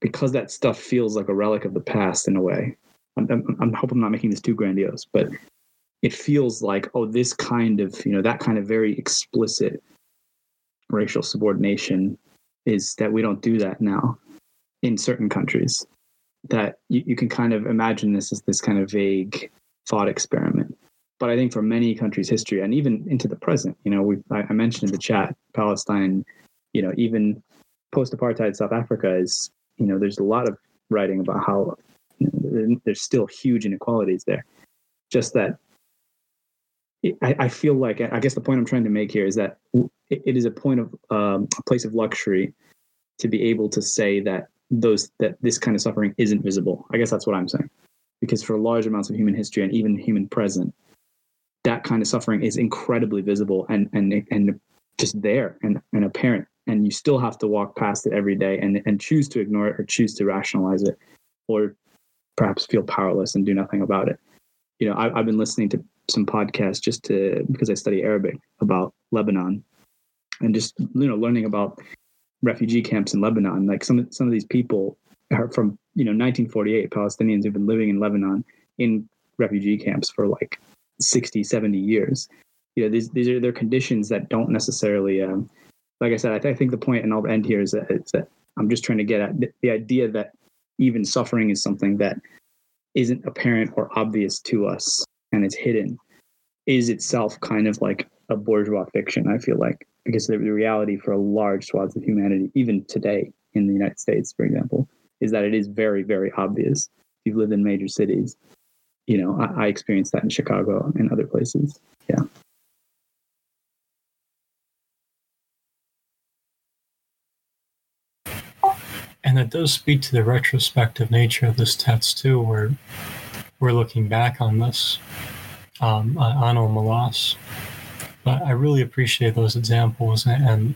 because that stuff feels like a relic of the past in a way, I'm, I'm, I'm hope I'm not making this too grandiose, but it feels like oh, this kind of you know that kind of very explicit racial subordination is that we don't do that now in certain countries. That you, you can kind of imagine this as this kind of vague thought experiment. But I think for many countries' history and even into the present, you know, we I, mentioned in the chat Palestine, you know, even post-apartheid South Africa is, you know, there's a lot of writing about how you know, there's still huge inequalities there. Just that I, I, feel like I guess the point I'm trying to make here is that it, it is a point of um, a place of luxury to be able to say that those that this kind of suffering isn't visible. I guess that's what I'm saying because for large amounts of human history and even human present, that kind of suffering is incredibly visible and and and just there and, and apparent. And you still have to walk past it every day and, and choose to ignore it or choose to rationalize it or perhaps feel powerless and do nothing about it. You know, I, I've been listening to some podcasts just to because I study Arabic about Lebanon and just you know learning about refugee camps in Lebanon. Like some some of these people are from you know 1948 palestinians who've been living in lebanon in refugee camps for like 60 70 years. You know these these are their conditions that don't necessarily um, like i said I, th- I, think the point and i'll end here is that, is that i'm just trying to get at the, the idea that even suffering is something that isn't apparent or obvious to us and it's hidden is itself kind of like a bourgeois fiction i feel like. Because the, the reality for a large swath of humanity even today in the united states for example is that it is very, very obvious. If you've lived in major cities, you know, I, I experienced that in Chicago and other places. Yeah. And it does speak to the retrospective nature of this text too, where we're looking back on this um, on Omelas. But I really appreciate those examples and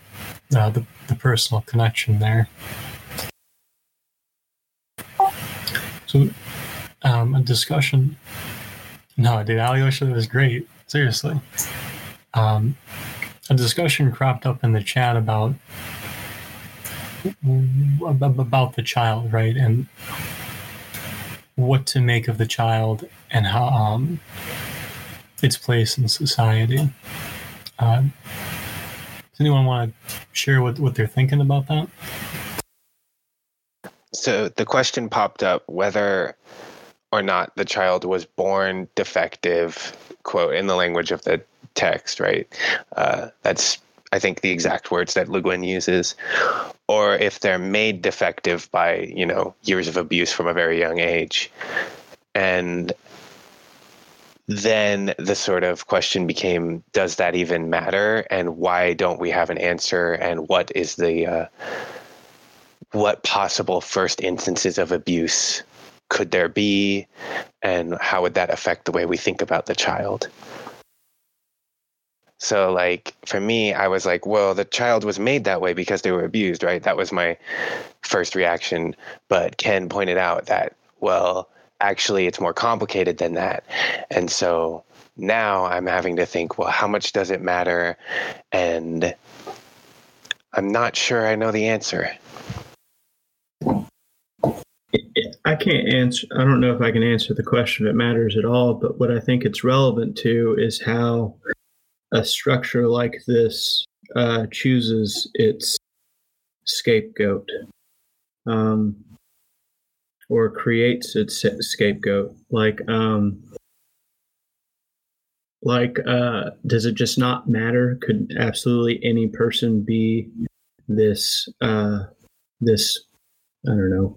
uh, the, the personal connection there. So, um, a discussion. No, dude, Alyosha was great. Seriously. Um, a discussion cropped up in the chat about about the child, right? And what to make of the child and how um, its place in society. Uh, does anyone want to share what, what they're thinking about that? So the question popped up whether or not the child was born defective, quote, in the language of the text, right? Uh, that's, I think, the exact words that Le Guin uses. Or if they're made defective by, you know, years of abuse from a very young age. And then the sort of question became does that even matter and why don't we have an answer and what is the uh, what possible first instances of abuse could there be and how would that affect the way we think about the child so like for me i was like well the child was made that way because they were abused right that was my first reaction but ken pointed out that well actually it's more complicated than that. And so now I'm having to think, well, how much does it matter? And I'm not sure I know the answer. I can't answer. I don't know if I can answer the question if it matters at all. But what I think it's relevant to is how a structure like this uh, chooses its scapegoat. Um, or creates its scapegoat like um like uh does it just not matter could absolutely any person be this uh this i don't know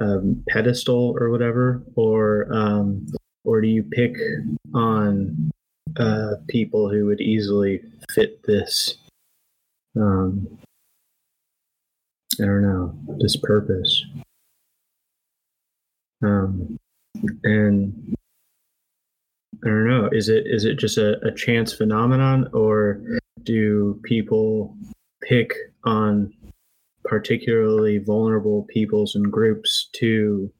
um, pedestal or whatever or um or do you pick on uh people who would easily fit this um i don't know this purpose? Um, and I don't know, is it is it just a, a chance phenomenon or do people pick on particularly vulnerable peoples and groups to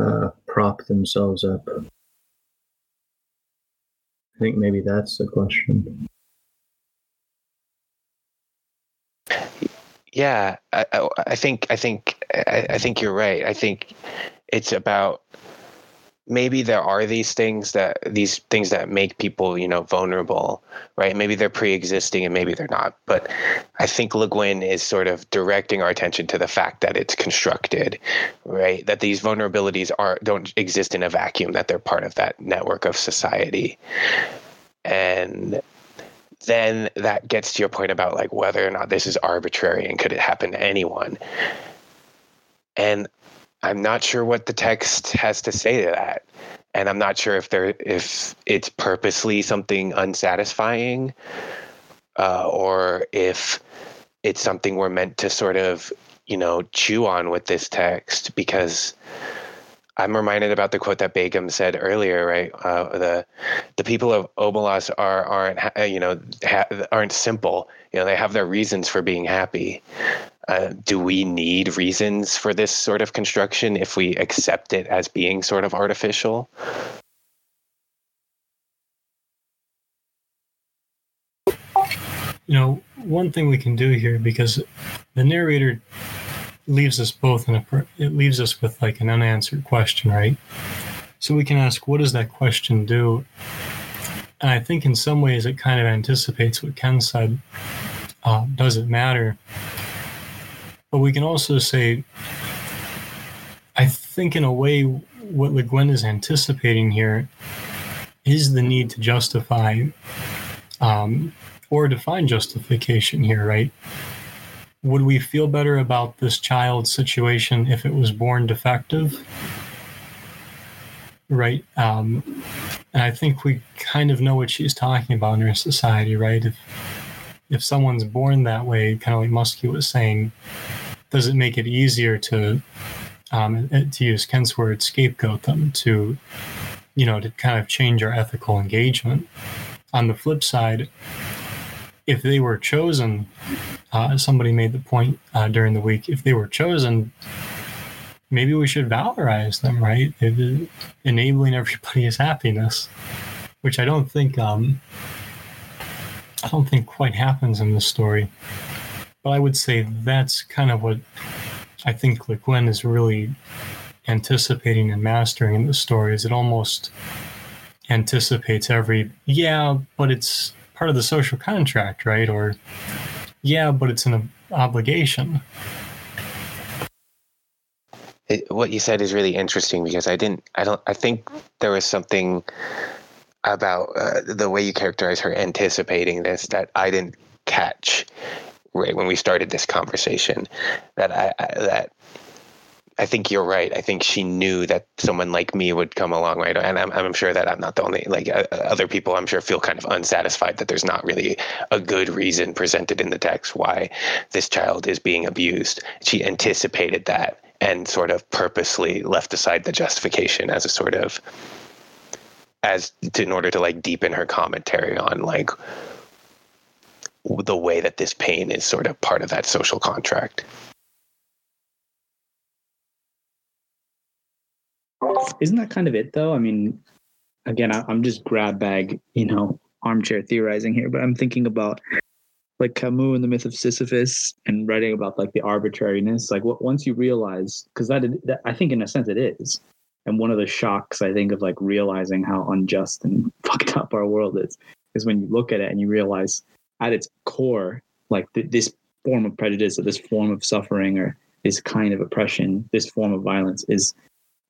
uh, prop themselves up? I think maybe that's the question. Yeah, I, I think I think I, I think you're right. I think it's about maybe there are these things that these things that make people you know vulnerable right? Maybe they're pre-existing and maybe they're not. But i think le guin is sort of directing our attention to the fact that it's constructed right? That these vulnerabilities are don't exist in a vacuum that they're part of that network of society. And then that gets to your point about like whether or not this is arbitrary and could it happen to anyone. And I'm not sure what the text has to say to that. And I'm not sure if there if it's purposely something unsatisfying, uh, or if it's something we're meant to sort of, you know, chew on with this text because I'm reminded about the quote that Begum said earlier, right? Uh, the the people of Omelas are aren't you know ha- aren't simple. You know, they have their reasons for being happy. Uh, do we need reasons for this sort of construction if we accept it as being sort of artificial? You know, one thing we can do here because the narrator leaves us both in a it leaves us with like an unanswered question, right? So we can ask, what does that question do? And I think in some ways it kind of anticipates what Ken said. Uh, does it matter? But we can also say, I think in a way, what Le Guin is anticipating here is the need to justify um, or define justification here, right? Would we feel better about this child's situation if it was born defective? Right. Um, and I think we kind of know what she's talking about in our society, right? If if someone's born that way, kind of like Muskie was saying, does it make it easier to um, to use Kent's word scapegoat them to you know to kind of change our ethical engagement? On the flip side if they were chosen uh, somebody made the point uh, during the week if they were chosen maybe we should valorize them right? Enabling everybody's happiness which i don't think um, i don't think quite happens in this story but I would say that's kind of what I think Le Guin is really anticipating and mastering in the story. Is it almost anticipates every yeah, but it's part of the social contract, right? Or yeah, but it's an obligation. It, what you said is really interesting because I didn't, I don't, I think there was something about uh, the way you characterize her anticipating this that I didn't catch right when we started this conversation. That I, I that I think you're right. I think she knew that someone like me would come along, right? And I'm, I'm sure that I'm not the only, like uh, other people, I'm sure feel kind of unsatisfied that there's not really a good reason presented in the text why this child is being abused. She anticipated that and sort of purposely left aside the justification as a sort of, as to, in order to like deepen her commentary on like the way that this pain is sort of part of that social contract. Isn't that kind of it though? I mean, again, I, am just grab bag, you know, armchair theorizing here, but I'm thinking about like Camus and the myth of Sisyphus and writing about like the arbitrariness. Like what once you realize, because that, that I think in a sense it is. And one of the shocks I think of like realizing how unjust and *laughs* fucked up our world is, is when you look at it and you realize at its core, like th- this form of prejudice or this form of suffering or this kind of oppression, this form of violence is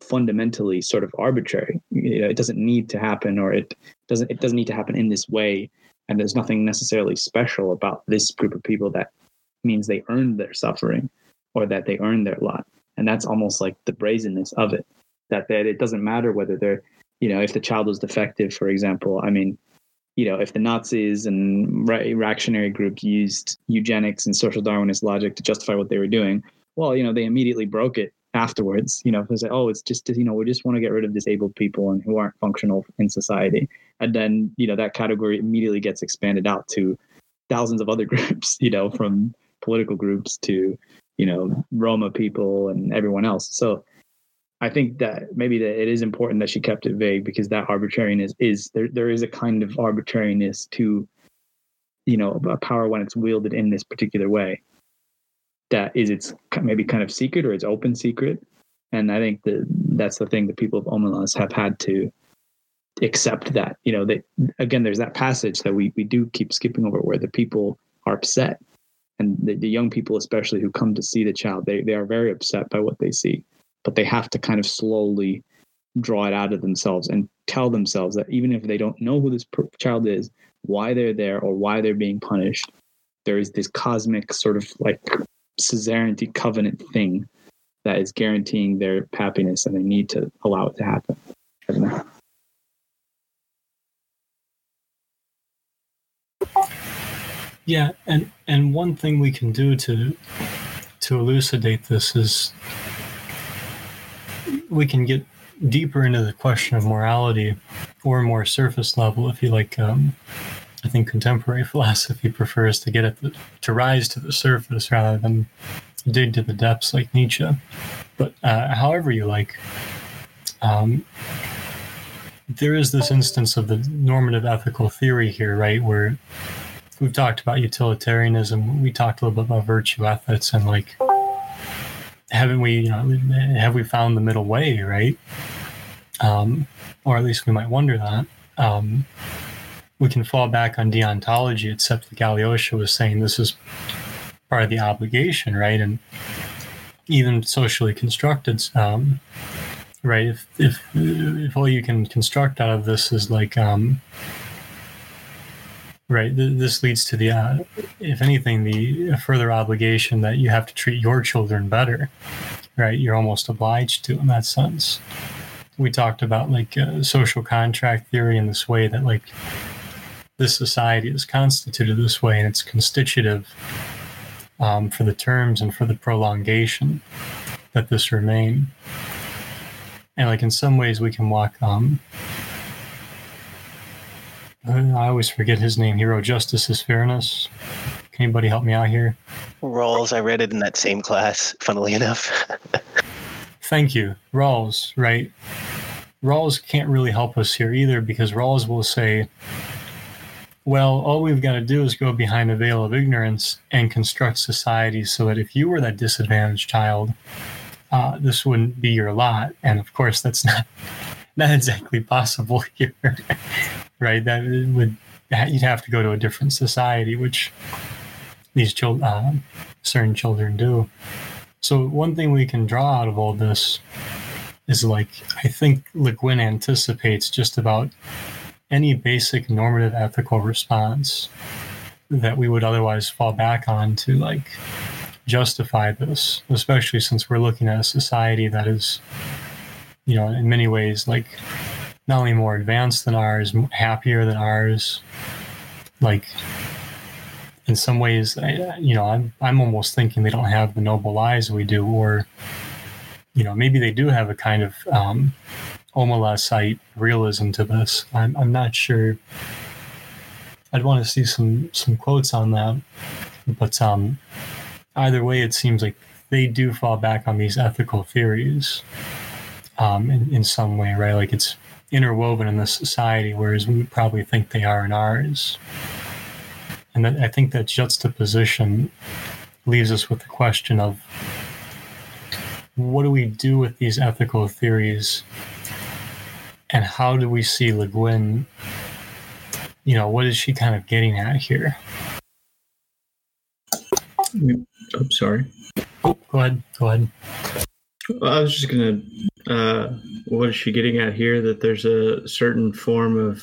fundamentally sort of arbitrary. You know, it doesn't need to happen, or it doesn't it doesn't need to happen in this way. And there's nothing necessarily special about this group of people that means they earned their suffering or that they earned their lot. And that's almost like the brazenness of it. That that it doesn't matter whether they're, you know, if the child was defective, for example. I mean, you know, if the Nazis and reactionary groups used eugenics and social Darwinist logic to justify what they were doing, well, you know, they immediately broke it afterwards. You know, they say, oh, it's just you know, we just want to get rid of disabled people and who aren't functional in society, and then you know that category immediately gets expanded out to thousands of other *laughs* groups. You know, from political groups to you know Roma people and everyone else. So I think that maybe that it is important that she kept it vague because that arbitrariness is there. There is a kind of arbitrariness to you know a power when it's wielded in this particular way that is its maybe kind of secret or its open secret. And I think that that's the thing that people of Omelas have had to accept that, you know, again, there's that passage that we, we do keep skipping over where the people are upset and the, the young people, especially who come to see the child, they, they are very upset by what they see, but they have to kind of slowly draw it out of themselves and tell themselves that even if they don't know who this child is, why they're there or why they're being punished, there is this cosmic sort of like suzerainty covenant thing that is guaranteeing their happiness and they need to allow it to happen. Yeah, and and one thing we can do to to elucidate this is we can get deeper into the question of morality or more surface level if you like um, I think contemporary *laughs* philosophy prefers to get at the, to rise to the surface rather than dig to the depths like Nietzsche. But uh, however you like, um, there is this instance of the normative ethical theory here, right? Where we've talked about utilitarianism, we talked a little bit about virtue ethics, and like, haven't we, you know, have we found the middle way, right? Um, or at least we might wonder that. Um, we can fall back on deontology, except that Alyosha was saying this is part of the obligation, right? And even socially constructed, um, right? If, if if all you can construct out of this is like, um, right, th- this leads to the, uh, if anything, the further obligation that you have to treat your children better, right? You're almost obliged to in that sense. We talked about like uh, social contract theory in this way that like this society is constituted this way and it's constitutive um, for the terms and for the prolongation that this remain. And like in some ways we can walk um I always forget his name. Hero Justice as Fairness. Can anybody help me out here? Rawls, I read it in that same class, funnily enough. *laughs* Thank you. Rawls, right? Rawls can't really help us here either because Rawls will say well, all we've got to do is go behind the veil of ignorance and construct society so that if you were that disadvantaged child, uh, this wouldn't be your lot. And of course, that's not *laughs* not exactly possible *laughs* here, right? That would you'd have to go to a different society, which these children, uh, certain children do. So one thing we can draw out of all this is like I think Le Guin anticipates just about any basic normative ethical response that we would otherwise fall back on to like justify this, especially since we're looking at a society that is, you know, in many ways like not only more advanced than ours, happier than ours, like in some ways, you know, I'm I'm almost thinking they don't have the noble lies we do, or you know, maybe they do have a kind of um, Omelasite realism to this. I'm I'm not sure. I'd want to see some some quotes on that, but um, either way, it seems like they do fall back on these ethical theories um, in, in some way, right? Like it's interwoven in the society, whereas we probably think they are in ours. And that, I think that juxtaposition leaves us with the question of what do we do with these ethical theories and how do we see Le Guin? You know, what is she kind of getting at here? I'm sorry. Oh, go ahead. Go ahead. I was just gonna. Uh, what is she getting at here? That there's a certain form of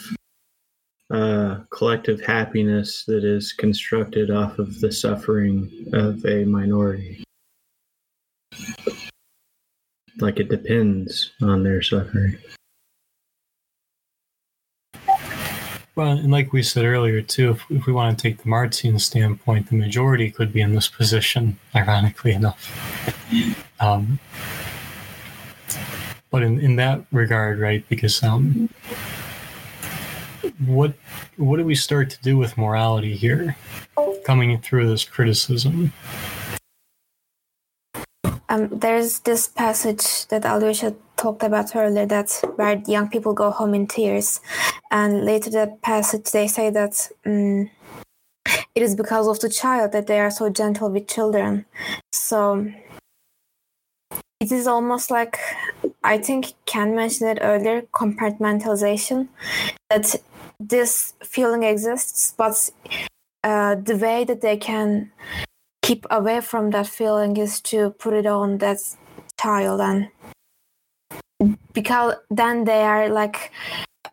uh, collective happiness that is constructed off of the suffering of a minority. Like it depends on their suffering. Well, and like we said earlier, too, if, if we want to take the Marxian standpoint, the majority could be in this position, ironically enough. Um, but in, in that regard, right, because um, what what do we start to do with morality here, coming through this criticism? Um, there's this passage that Alyosha talked about earlier that where young people go home in tears, and later that passage they say that um, it is because of the child that they are so gentle with children. So it is almost like I think Ken mentioned it earlier compartmentalization that this feeling exists, but uh, the way that they can keep away from that feeling is to put it on that child and because then they are like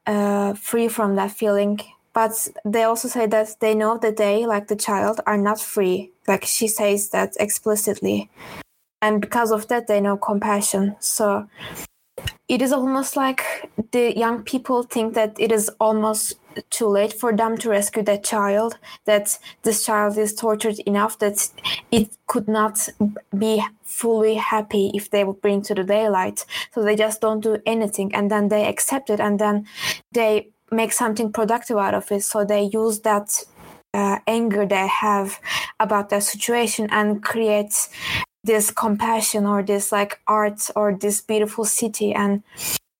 uh, free from that feeling. But they also say that they know that they like the child are not free. Like she says that explicitly and because of that they know compassion. So it is almost like the young people think that it is almost too late for them to rescue that child that this child is tortured enough that it could not be fully happy if they would bring to the daylight. So they just don't do anything. And then they accept it and then they make something productive out of it. So they use that uh, anger they have about that situation and create this compassion or this like art or this beautiful city and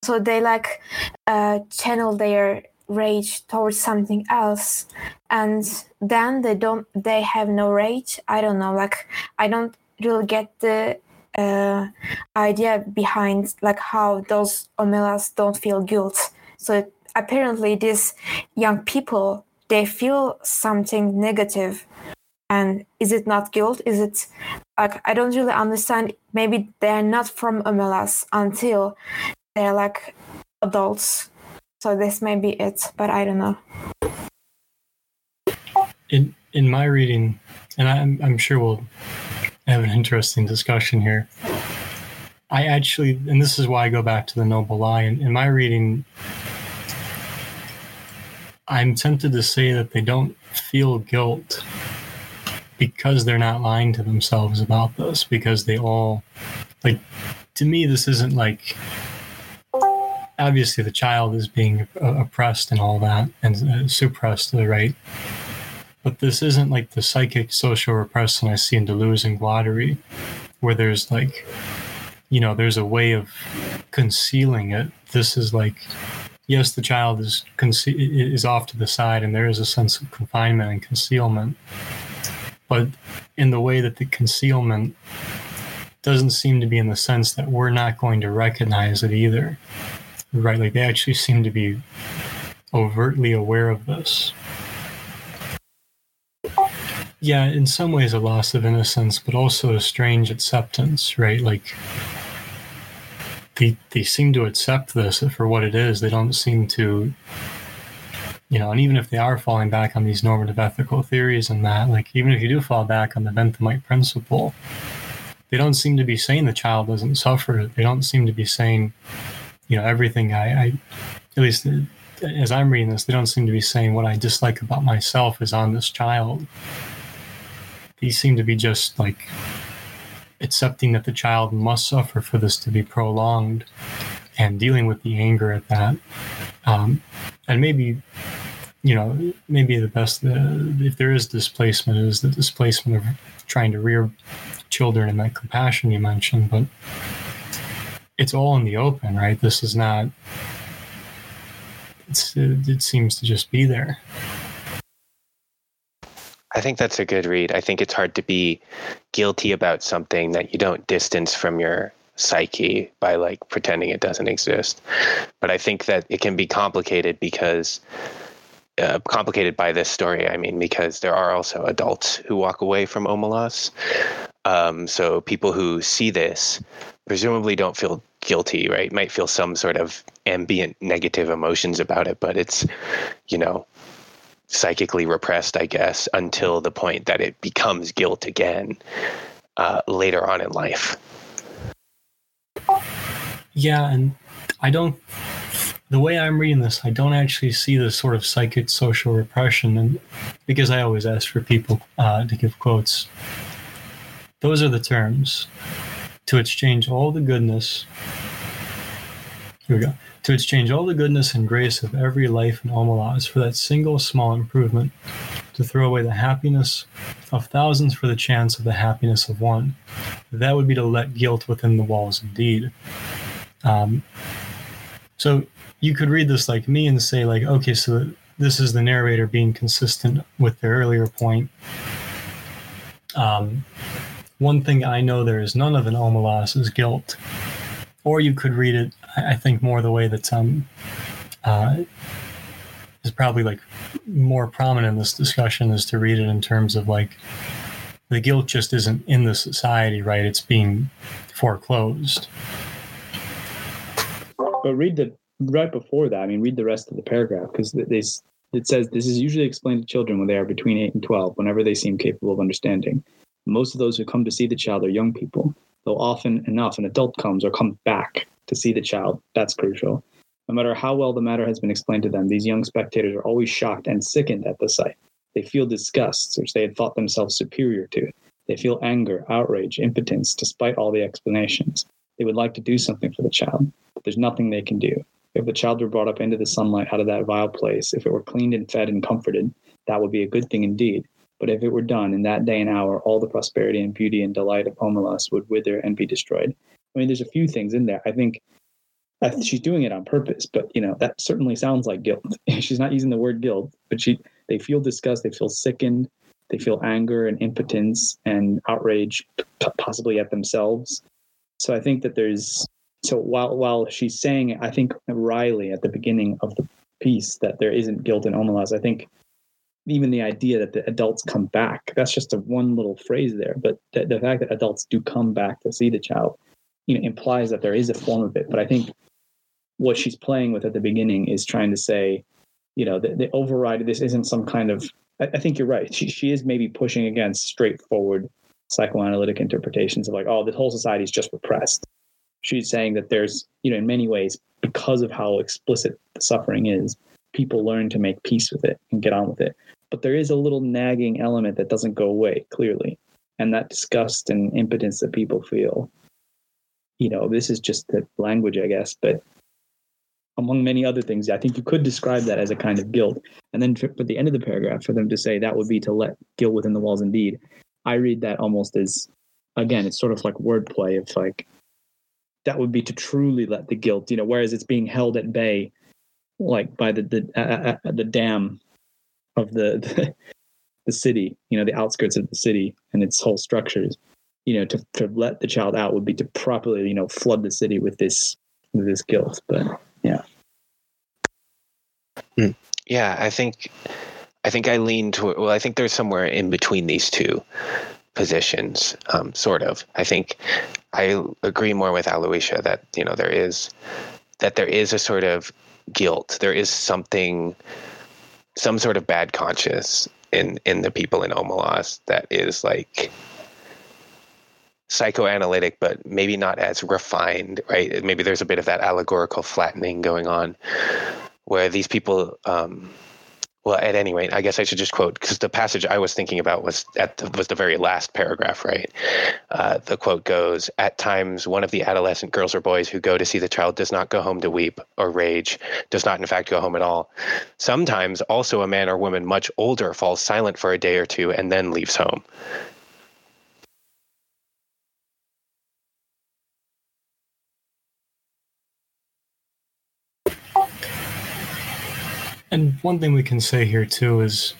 so they like uh, channel their rage towards something else and then they don't they have no rage. I don't know like i don't really get the uh, idea behind like how those omelas don't feel guilt. So apparently these young people they feel something negative. And is it not guilt? Is it like i don't really understand maybe they're not from omelas until they're like adults so this may be it, but I don't know. In in my reading, and I'm I'm sure we'll have an interesting discussion here. I actually, and this is why I go back to the noble lie. In, in my reading, I'm tempted to say that they don't feel guilt because they're not lying to themselves about this. Because they all, like, to me, this isn't like obviously the child is being oppressed and all that and uh, suppressed to the right but this isn't like the psychic social repression i see in deleuze and guattari where there's like you know there's a way of concealing it this is like yes, the child is conce- is off to the side, and there is a sense of confinement and concealment, but in the way that the concealment doesn't seem to be in the sense that we're not going to recognize it either, right? Like they actually seem to be overtly aware of this. Yeah, in some ways, a loss of innocence, but also a strange acceptance, right? Like they they seem to accept this for what it is. They don't seem to, you know, and even if they are falling back on these normative ethical theories and that, like even if you do fall back on the Benthamite principle, they don't seem to be saying the child doesn't suffer. They don't seem to be saying, you know, everything I, I at least as I'm reading this, they don't seem to be saying what I dislike about myself is on this child. These seem to be just like accepting that the child must suffer for this to be prolonged and dealing with the anger at that. Um, and maybe, you know, maybe the best, uh, if there is displacement, is the displacement of trying to rear children and that compassion you mentioned, but it's all in the open, right? This is not, it's, it, it seems to just be there. I think that's a good read. I think it's hard to be guilty about something that you don't distance from your psyche by like pretending it doesn't exist. But I think that it can be complicated because uh, complicated by this story. I mean, because there are also adults who walk away from Omelas. Um, so people who see this presumably don't feel guilty, right? Might feel some sort of ambient negative emotions about it, but it's, you know, psychically repressed, I guess, until the point that it becomes guilt again uh, later on in life. Yeah, and I don't. The way I'm reading this, I don't actually see the sort of psychic social repression, and because I always ask for people uh, to give quotes. Those are the terms to exchange all the goodness. Here we go to exchange all the goodness and grace of every life in Omelas for that single small improvement, to throw away the happiness of thousands for the chance of the happiness of one. That would be to let guilt within the walls indeed. Um, so you could read this like me and say, like, okay, so this is the narrator being consistent with the earlier point. Um, one thing I know there is none of an Omelas is guilt. Or you could read it I think more the way that um, uh, is probably like more prominent in this discussion is to read it in terms of like the guilt just isn't in the society, right? It's being foreclosed. But read the right before that. I mean, read the rest of the paragraph because it says this is usually explained to children when they are between eight and twelve, whenever they seem capable of understanding. Most of those who come to see the child are young people, though often enough an adult comes or comes back to see the child. That's crucial. No matter how well the matter has been explained to them, these young spectators are always shocked and sickened at the sight. They feel disgust, which they had thought themselves superior to. They feel anger, outrage, impotence, despite all the explanations. They would like to do something for the child, there's nothing they can do. If the child were brought up into the sunlight out of that vile place, if it were cleaned and fed and comforted, that would be a good thing indeed. But if it were done in that day and hour, all the prosperity and beauty and delight of Omelas would wither and be destroyed. I mean, there's a few things in there. I think she's doing it on purpose, but you know that certainly sounds like guilt. *laughs* she's not using the word guilt, but she they feel disgust, they feel sickened, they feel anger and impotence and outrage, possibly at themselves. So I think that there's so while while she's saying, I think Riley at the beginning of the piece that there isn't guilt in Omelas, I think even the idea that the adults come back that's just a one little phrase there but the, the fact that adults do come back to see the child you know implies that there is a form of it. But i think what she's playing with at the beginning is trying to say you know the, the override this isn't some kind of I, I, think you're right. She, she is maybe pushing against straightforward psychoanalytic interpretations of like oh the whole society is just repressed she's saying that there's you know in many ways because of how explicit the suffering is people learn to make peace with it and get on with it. But there is a little nagging element that doesn't go away clearly. And that disgust and impotence that people feel you know, this is just the language, I guess, but among many other things, I think you could describe that as a kind of guilt. And then for, the end of the paragraph, for them to say that would be to let guilt within the walls indeed, I read that almost as, again, it's sort of like wordplay of like, that would be to truly let the guilt, you know, whereas it's being held at bay like by the the uh, uh, the dam of the, *laughs* the the city, you know, the outskirts of the city and its whole structures. You know, to to let the child out would be to properly, you know, flood the city with this with this guilt. But yeah. Yeah, I think I think I lean toward. Well, I think there's somewhere in between these two positions, um, sort of. I think I agree more with Alyosha that you know there is that there is a sort of guilt. There is something, some sort of bad conscience in in the people in Omelas that is like psychoanalytic, but maybe not as refined, right? Maybe there's a bit of that allegorical flattening going on, where these people. Um, well, at any rate, I guess I should just quote because the passage I was thinking about was at the, was the very last paragraph, right? Uh, the quote goes: "At times, one of the adolescent girls or boys who go to see the child does not go home to weep or rage, does not in fact go home at all. Sometimes, also a man or woman much older falls silent for a day or two and then leaves home." And one thing we can say here too is,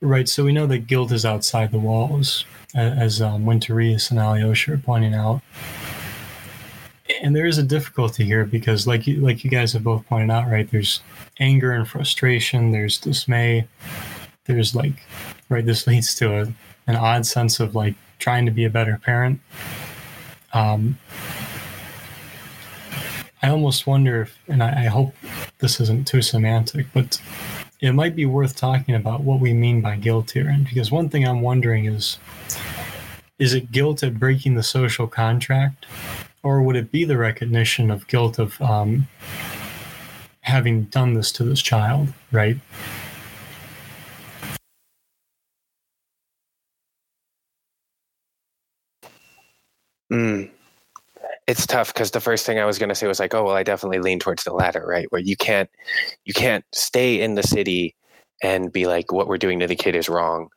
right? So we know that guilt is outside the walls, as um, Winterius and Alyosha are pointing out. And there is a difficulty here because, like you, like you guys have both pointed out, right? There's anger and frustration. There's dismay. There's like, right? This leads to a, an odd sense of like trying to be a better parent. Um, I almost wonder if, and I, I hope this isn't too semantic, but it might be worth talking about what we mean by guilt here. And because one thing I'm wondering is is it guilt at breaking the social contract, or would it be the recognition of guilt of um, having done this to this child, right? Mm. It's tough because the first thing I was going to say was like, oh well, I definitely lean towards the latter, right? Where you can't you can't stay in the city and be like, what we're doing to the kid is wrong.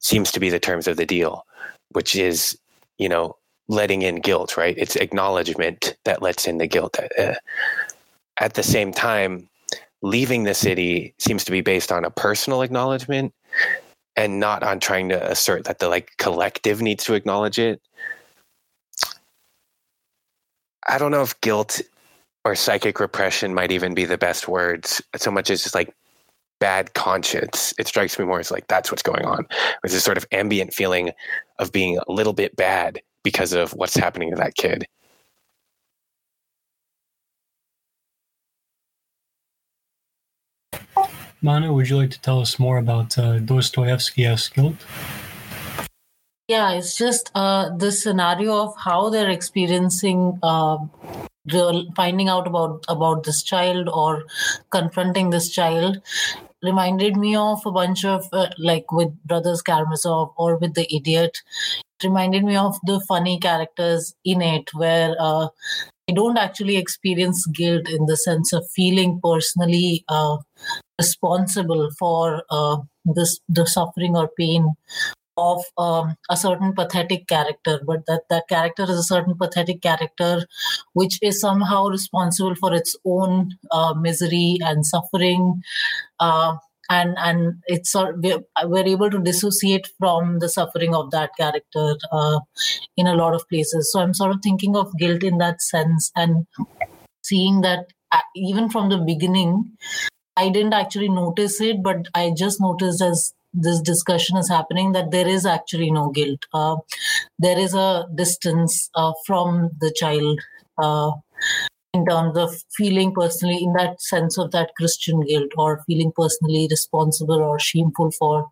Seems to be the terms of the deal, which is you know letting in guilt, right? It's acknowledgement that lets in the guilt. Uh, at the same time, leaving the city seems to be based on a personal acknowledgement and not on trying to assert that the like collective needs to acknowledge it I don't know if guilt or psychic repression might even be the best words so much as just like bad conscience. It strikes me more as like that's what's going on. There's this sort of ambient feeling of being a little bit bad because of what's happening to that kid. Manu, would you like to tell us more about uh, guilt? Yeah, it's just uh, the scenario of how they're experiencing uh, real, finding out about about this child or confronting this child reminded me of a bunch of uh, like with brothers Karamazov or with the idiot. It reminded me of the funny characters in it, where uh, I don't actually experience guilt in the sense of feeling personally uh, responsible for uh, this the suffering or pain of um, a certain pathetic character, but that that character is a certain pathetic character, which is somehow responsible for its own uh, misery and suffering. Uh, and and it's we're, we're able to dissociate from the suffering of that character uh, in a lot of places. So I'm sort of thinking of guilt in that sense and seeing that uh, even from the beginning, I didn't actually notice it, but I just noticed as this discussion is happening that there is actually no guilt. Uh, there is a distance uh, from the child uh, in terms of feeling personally, in that sense of that Christian guilt, or feeling personally responsible or shameful for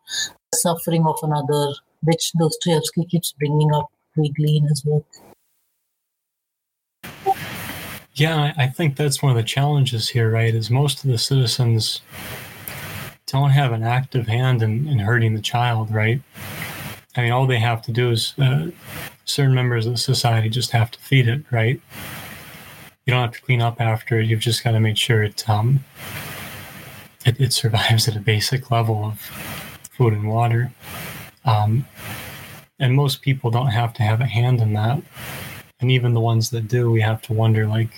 the suffering of another, which Dostoevsky keeps bringing up vaguely in his work. Yeah, I think that's one of the challenges here, right? Is most of the citizens don't have an active hand in, in hurting the child, right? I mean, all they have to do is uh, certain members of society just have to feed it, right? You don't have to clean up after it. You've just got to make sure it um it, it survives at a basic level of food and water. Um, and most people don't have to have a hand in that. And even the ones that do, we have to wonder like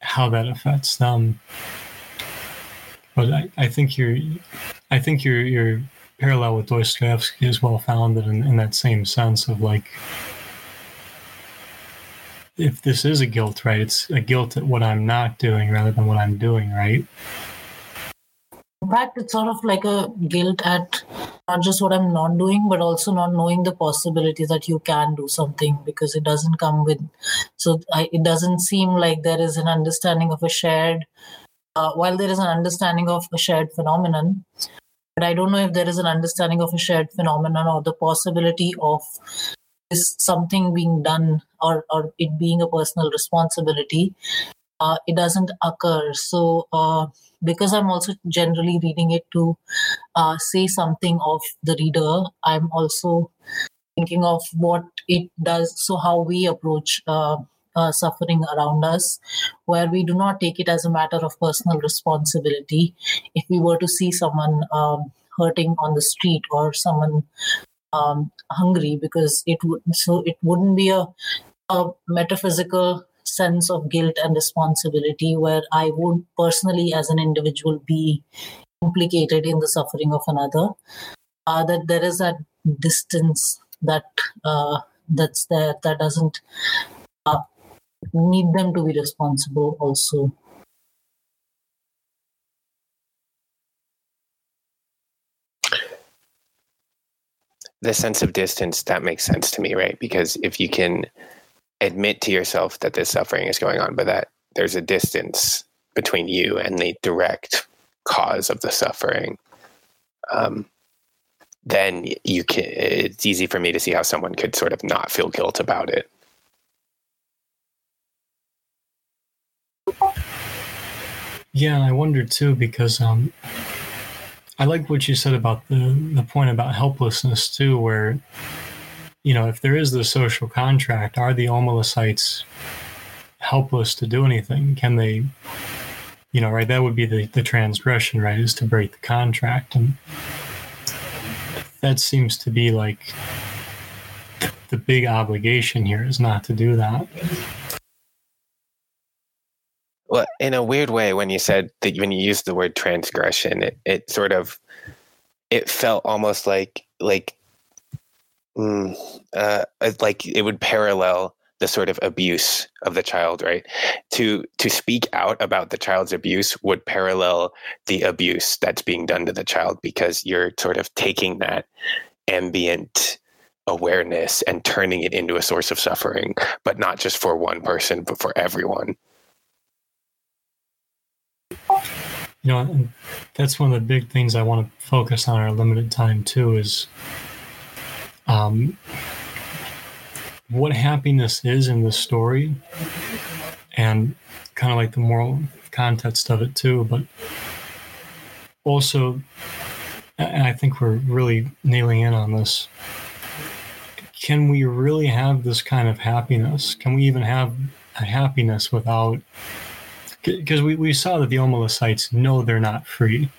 how that affects them. But I, I think your I think your your parallel with Dostoevsky is well founded in, in that same sense of like if this is a guilt, right? It's a guilt at what I'm not doing rather than what I'm doing, right? In fact, it's sort of like a guilt at not just what I'm not doing, but also not knowing the possibility that you can do something because it doesn't come with. So I, it doesn't seem like there is an understanding of a shared. Uh, while there is an understanding of a shared phenomenon, but I don't know if there is an understanding of a shared phenomenon or the possibility of this something being done or or it being a personal responsibility. Uh, it doesn't occur. So. Uh, because I'm also generally reading it to uh, say something of the reader, I'm also thinking of what it does. So, how we approach uh, suffering around us, where we do not take it as a matter of personal responsibility. If we were to see someone um, hurting on the street or someone um, hungry, because it would so it wouldn't be a, a metaphysical sense of guilt and responsibility where I would personally, as an individual, be implicated in the suffering of another. Uh, that there is that distance that uh, that's there that doesn't uh, need them to be responsible also. The sense of distance that makes sense to me, right? Because if you can admit to yourself that this suffering is going on, but that there's a distance between you and the direct cause of the suffering, um, then you can. It's easy for me to see how someone could sort of not feel guilt about it. Yeah, and I wonder too because um, I like what you said about the the point about helplessness too, where you know, if there is the social contract, are the Omelasites helpless to do anything? Can they, you know, right? That would be the, the transgression, right? Is to break the contract. And that seems to be like the big obligation here is not to do that. Well, in a weird way, when you said that when you used the word transgression, it, it sort of it felt almost like like mm, uh, like it would parallel the sort of abuse of the child right? To to speak out about the child's abuse would parallel the abuse that's being done to the child because you're sort of taking that ambient awareness and turning it into a source of suffering but not just for one person but for everyone you know that's one of the big things i want to focus on our limited time too is um, what happiness is in the story and kind of like the moral context of it too but also and i think we're really nailing in on this can we really have this kind of happiness? Can we even have a happiness without because we, we saw that the Omelasites know they're not free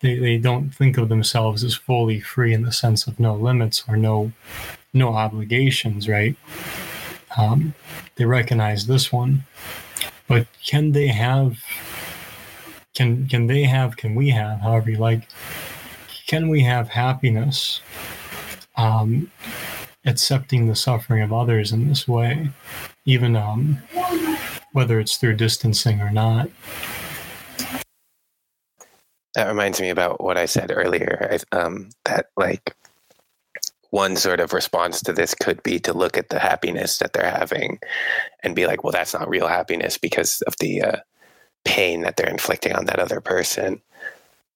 they, they don't think of themselves as fully free in the sense of no limits or no no obligations, right? Um, they recognize this one, but can they have? Can can they have? Can we have? However you like. Can we have happiness? Um, accepting the suffering of others in this way, even um, whether it's through distancing or not that reminds me about what I said earlier. Um, that like one sort of response to this could be to look at the happiness that they're having and be like, well, that's not real happiness because of the uh, pain that they're inflicting on that other person.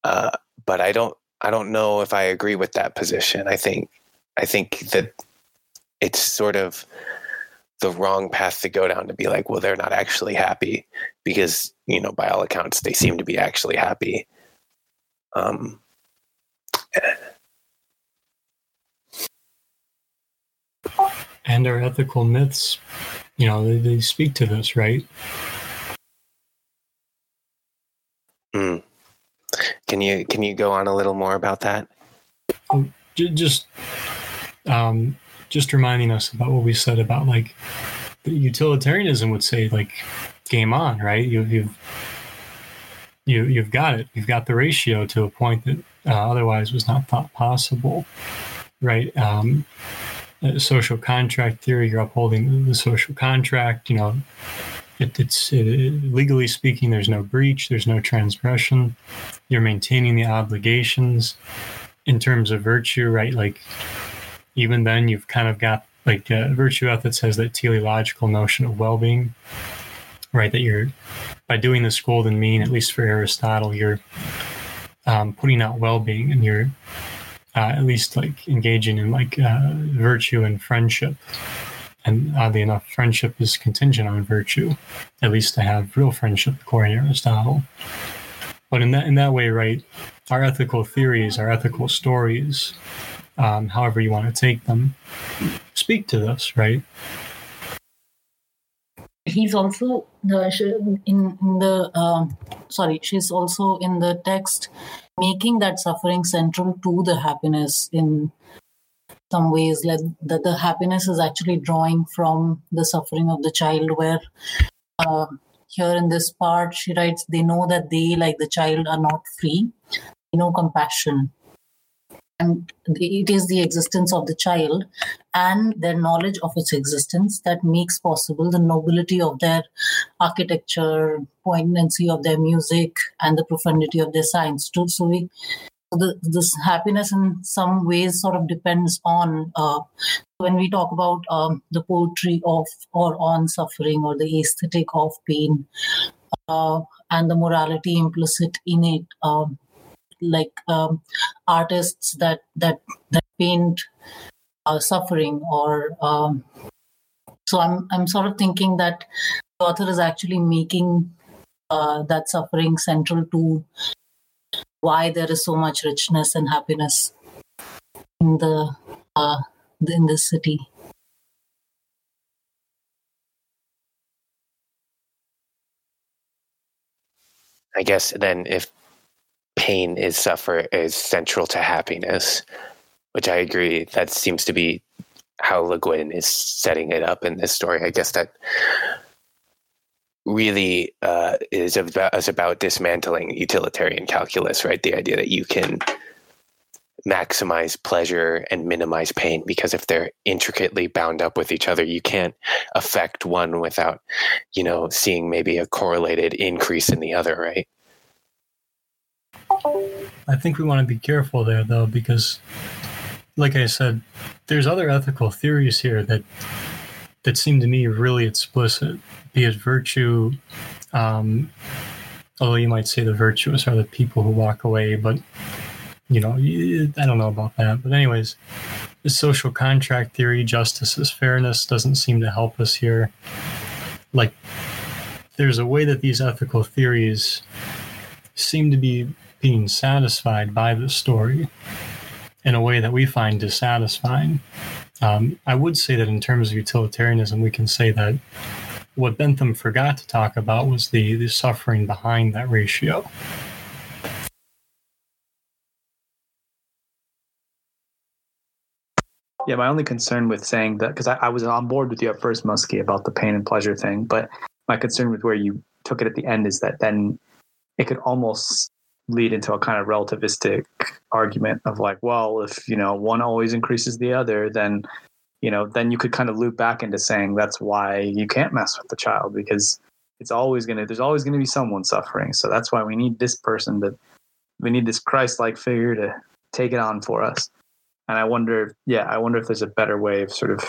Uh, but I don't, I don't know if I agree with that position. I think, I think that it's sort of the wrong path to go down to be like, well, they're not actually happy because you know, by all accounts, they seem to be actually happy um, and our ethical myths, you know, they, they speak to this, right? Mm. Can you can you go on a little more about that? Oh, just um, just reminding us about what we said about like utilitarianism would say like game on, right? You, you've you you've got it. You've got the ratio to a point that uh, otherwise was not thought possible, right? Um, social contract theory. You're upholding the social contract. You know, it, it's it, legally speaking, there's no breach, there's no transgression. You're maintaining the obligations in terms of virtue, right? Like even then, you've kind of got like virtue ethics has that teleological notion of well-being, right? That you're by doing this golden mean, at least for Aristotle, you're um, putting out well-being and you're uh, at least like engaging in like uh, virtue and friendship. And oddly enough, friendship is contingent on virtue, at least to have real friendship, according to Aristotle. But in that in that way, right, our ethical theories, our ethical stories, um, however you want to take them, speak to this, right? he's also in, the uh, sorry she's also in the text making that suffering central to the happiness in some ways like that the happiness is actually drawing from the suffering of the child where uh, here in this part she writes they know that they like the child are not free no compassion and it is the existence of the child and their knowledge of its existence that makes possible the nobility of their architecture poignancy of their music and the profundity of their science. Too so we the, this happiness in some ways sort of depends on uh, when we talk about um, the poetry of or on suffering or the aesthetic of pain uh, and the morality implicit in it um, like um, artists that that that paint uh, suffering or um, so i'm i'm sort of thinking that the author is actually making uh, that suffering central to why there is so much richness and happiness in the uh, in this city. I guess then if pain is suffer is central to happiness, which I agree. That seems to be how Le Guin is setting it up in this story. I guess that really uh, is about is about dismantling utilitarian calculus, right? The idea that you can maximize pleasure and minimize pain because if they're intricately bound up with each other you can't affect one without you know seeing maybe a correlated increase in the other right I think we want to be careful there, though, because, like I said, there's other ethical theories here that that seem to me really explicit. Be it virtue, um, although you might say the virtuous are the people who walk away, but you know, I don't know about that. But anyways, the social contract theory, justice as fairness, doesn't seem to help us here. Like, there's a way that these ethical theories seem to be being satisfied by the story in a way that we find dissatisfying. Um, I would say that in terms of utilitarianism, we can say that what Bentham forgot to talk about was the, the suffering behind that ratio. Yeah, my only concern with saying that, because I, I, was on board with you at first, Muskie, about the pain and pleasure thing, but my concern with where you took it at the end is that then it could almost lead into a kind of relativistic argument of like, well, if you know one always increases the other, then you know then you could kind of loop back into saying that's why you can't mess with the child because it's always gonna there's always gonna be someone suffering. So that's why we need this person to we need this Christ-like figure to take it on for us. And I wonder, yeah, I wonder if there's a better way of sort of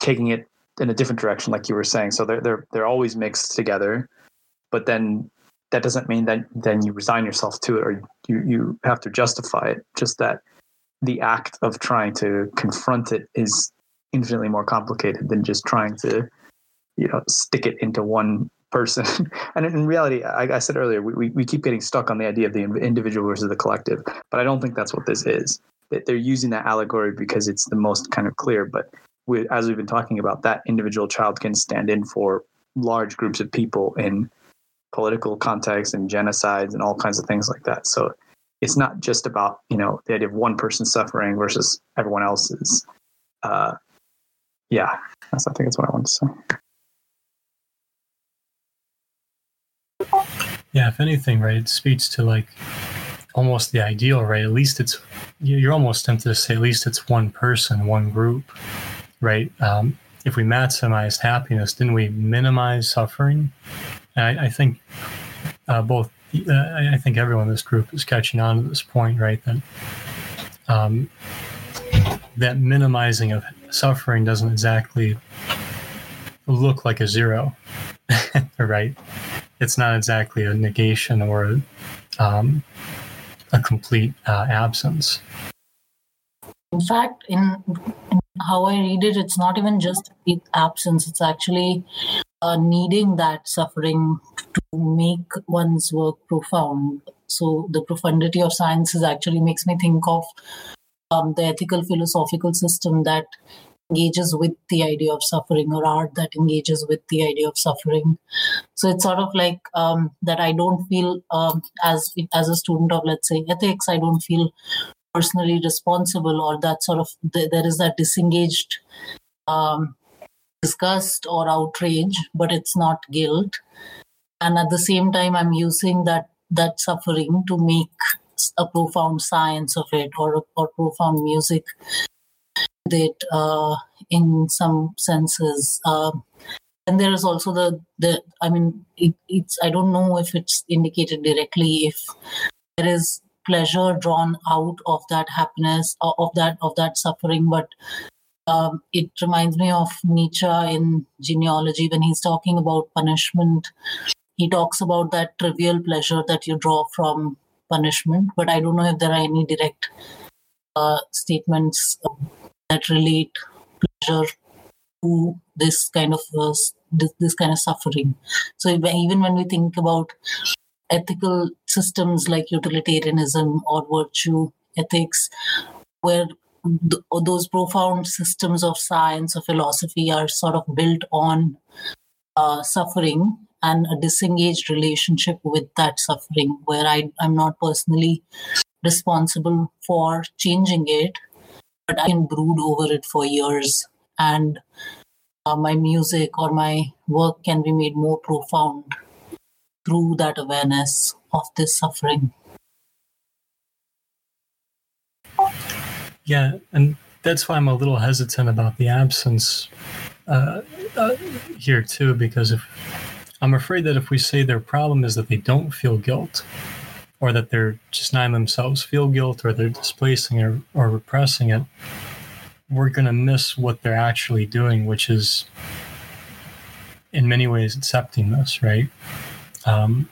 taking it in a different direction, like you were saying. So they're they're they're always mixed together, but then that doesn't mean that then you resign yourself to it or you, you have to justify it. Just that the act of trying to confront it is infinitely more complicated than just trying to, you know, stick it into one person. *laughs* and in reality, I, I said earlier, we, we keep getting stuck on the idea of the individual versus the collective, but I don't think that's what this is. That they're using that allegory because it's the most kind of clear. But we, as we've been talking about, that individual child can stand in for large groups of people in political context and genocides and all kinds of things like that. So it's not just about you know the idea of one person suffering versus everyone else's. Uh, yeah, that's I think that's what I want to say. Yeah, if anything, right, it speaks to like almost the ideal, right? At least it's you're almost tempted to say at least it's one person, one group, right? Um, if we maximized happiness, didn't we minimize suffering? And I, I think uh, both. Uh, I think everyone in this group is catching on to this point, right? That um, that minimizing of suffering doesn't exactly look like a zero, *laughs* right? It's not exactly a negation or a, um, a complete uh, absence. In fact, in, in, how I read it, it's not even just the absence, it's actually uh, needing that suffering to make one's work profound. So, the profundity of sciences actually makes me think of um, the ethical philosophical system that engages with the idea of suffering or art that engages with the idea of suffering so it's sort of like um, that i don't feel um, as as a student of let's say ethics i don't feel personally responsible or that sort of there is that disengaged um, disgust or outrage but it's not guilt and at the same time i'm using that that suffering to make a profound science of it or or profound music it uh, in some senses. Um, and there is also the the I mean it, it's I don't know if it's indicated directly if there is pleasure drawn out of that happiness of that of that suffering, but um, it reminds me of Nietzsche in genealogy when he's talking about punishment. He talks about that trivial pleasure that you draw from punishment, but I don't know if there are any direct uh, statements that relate pleasure to this kind of uh, this, this kind of suffering. So even when we think about ethical systems like utilitarianism or virtue ethics, where th- those profound systems of science or philosophy are sort of built on uh, suffering and a disengaged relationship with that suffering, where I, I'm not personally responsible for changing it, but I can brood over it for years. And uh, my music or my work can be made more profound through that awareness of this suffering. Yeah, and that's why I'm a little hesitant about the absence uh, uh, here too, because if I'm afraid that if we say their problem is that they don't feel guilt, or that they're just not themselves feel guilt, or they're displacing or, or repressing it, we're going to miss what they're actually doing, which is in many ways accepting this, right? Um,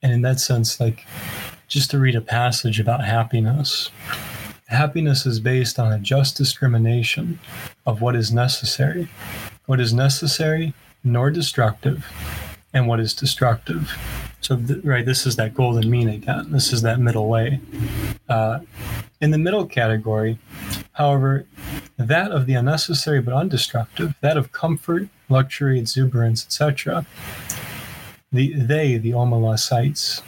and in that sense, like just to read a passage about happiness, happiness is based on a just discrimination of what is necessary, what is necessary nor destructive, and what is destructive. So, th- right, this is that golden mean again. This is that middle way. Uh, in the middle category, however, that of the unnecessary but undestructive, that of comfort, luxury, exuberance, etc., the, they, the Omelasites,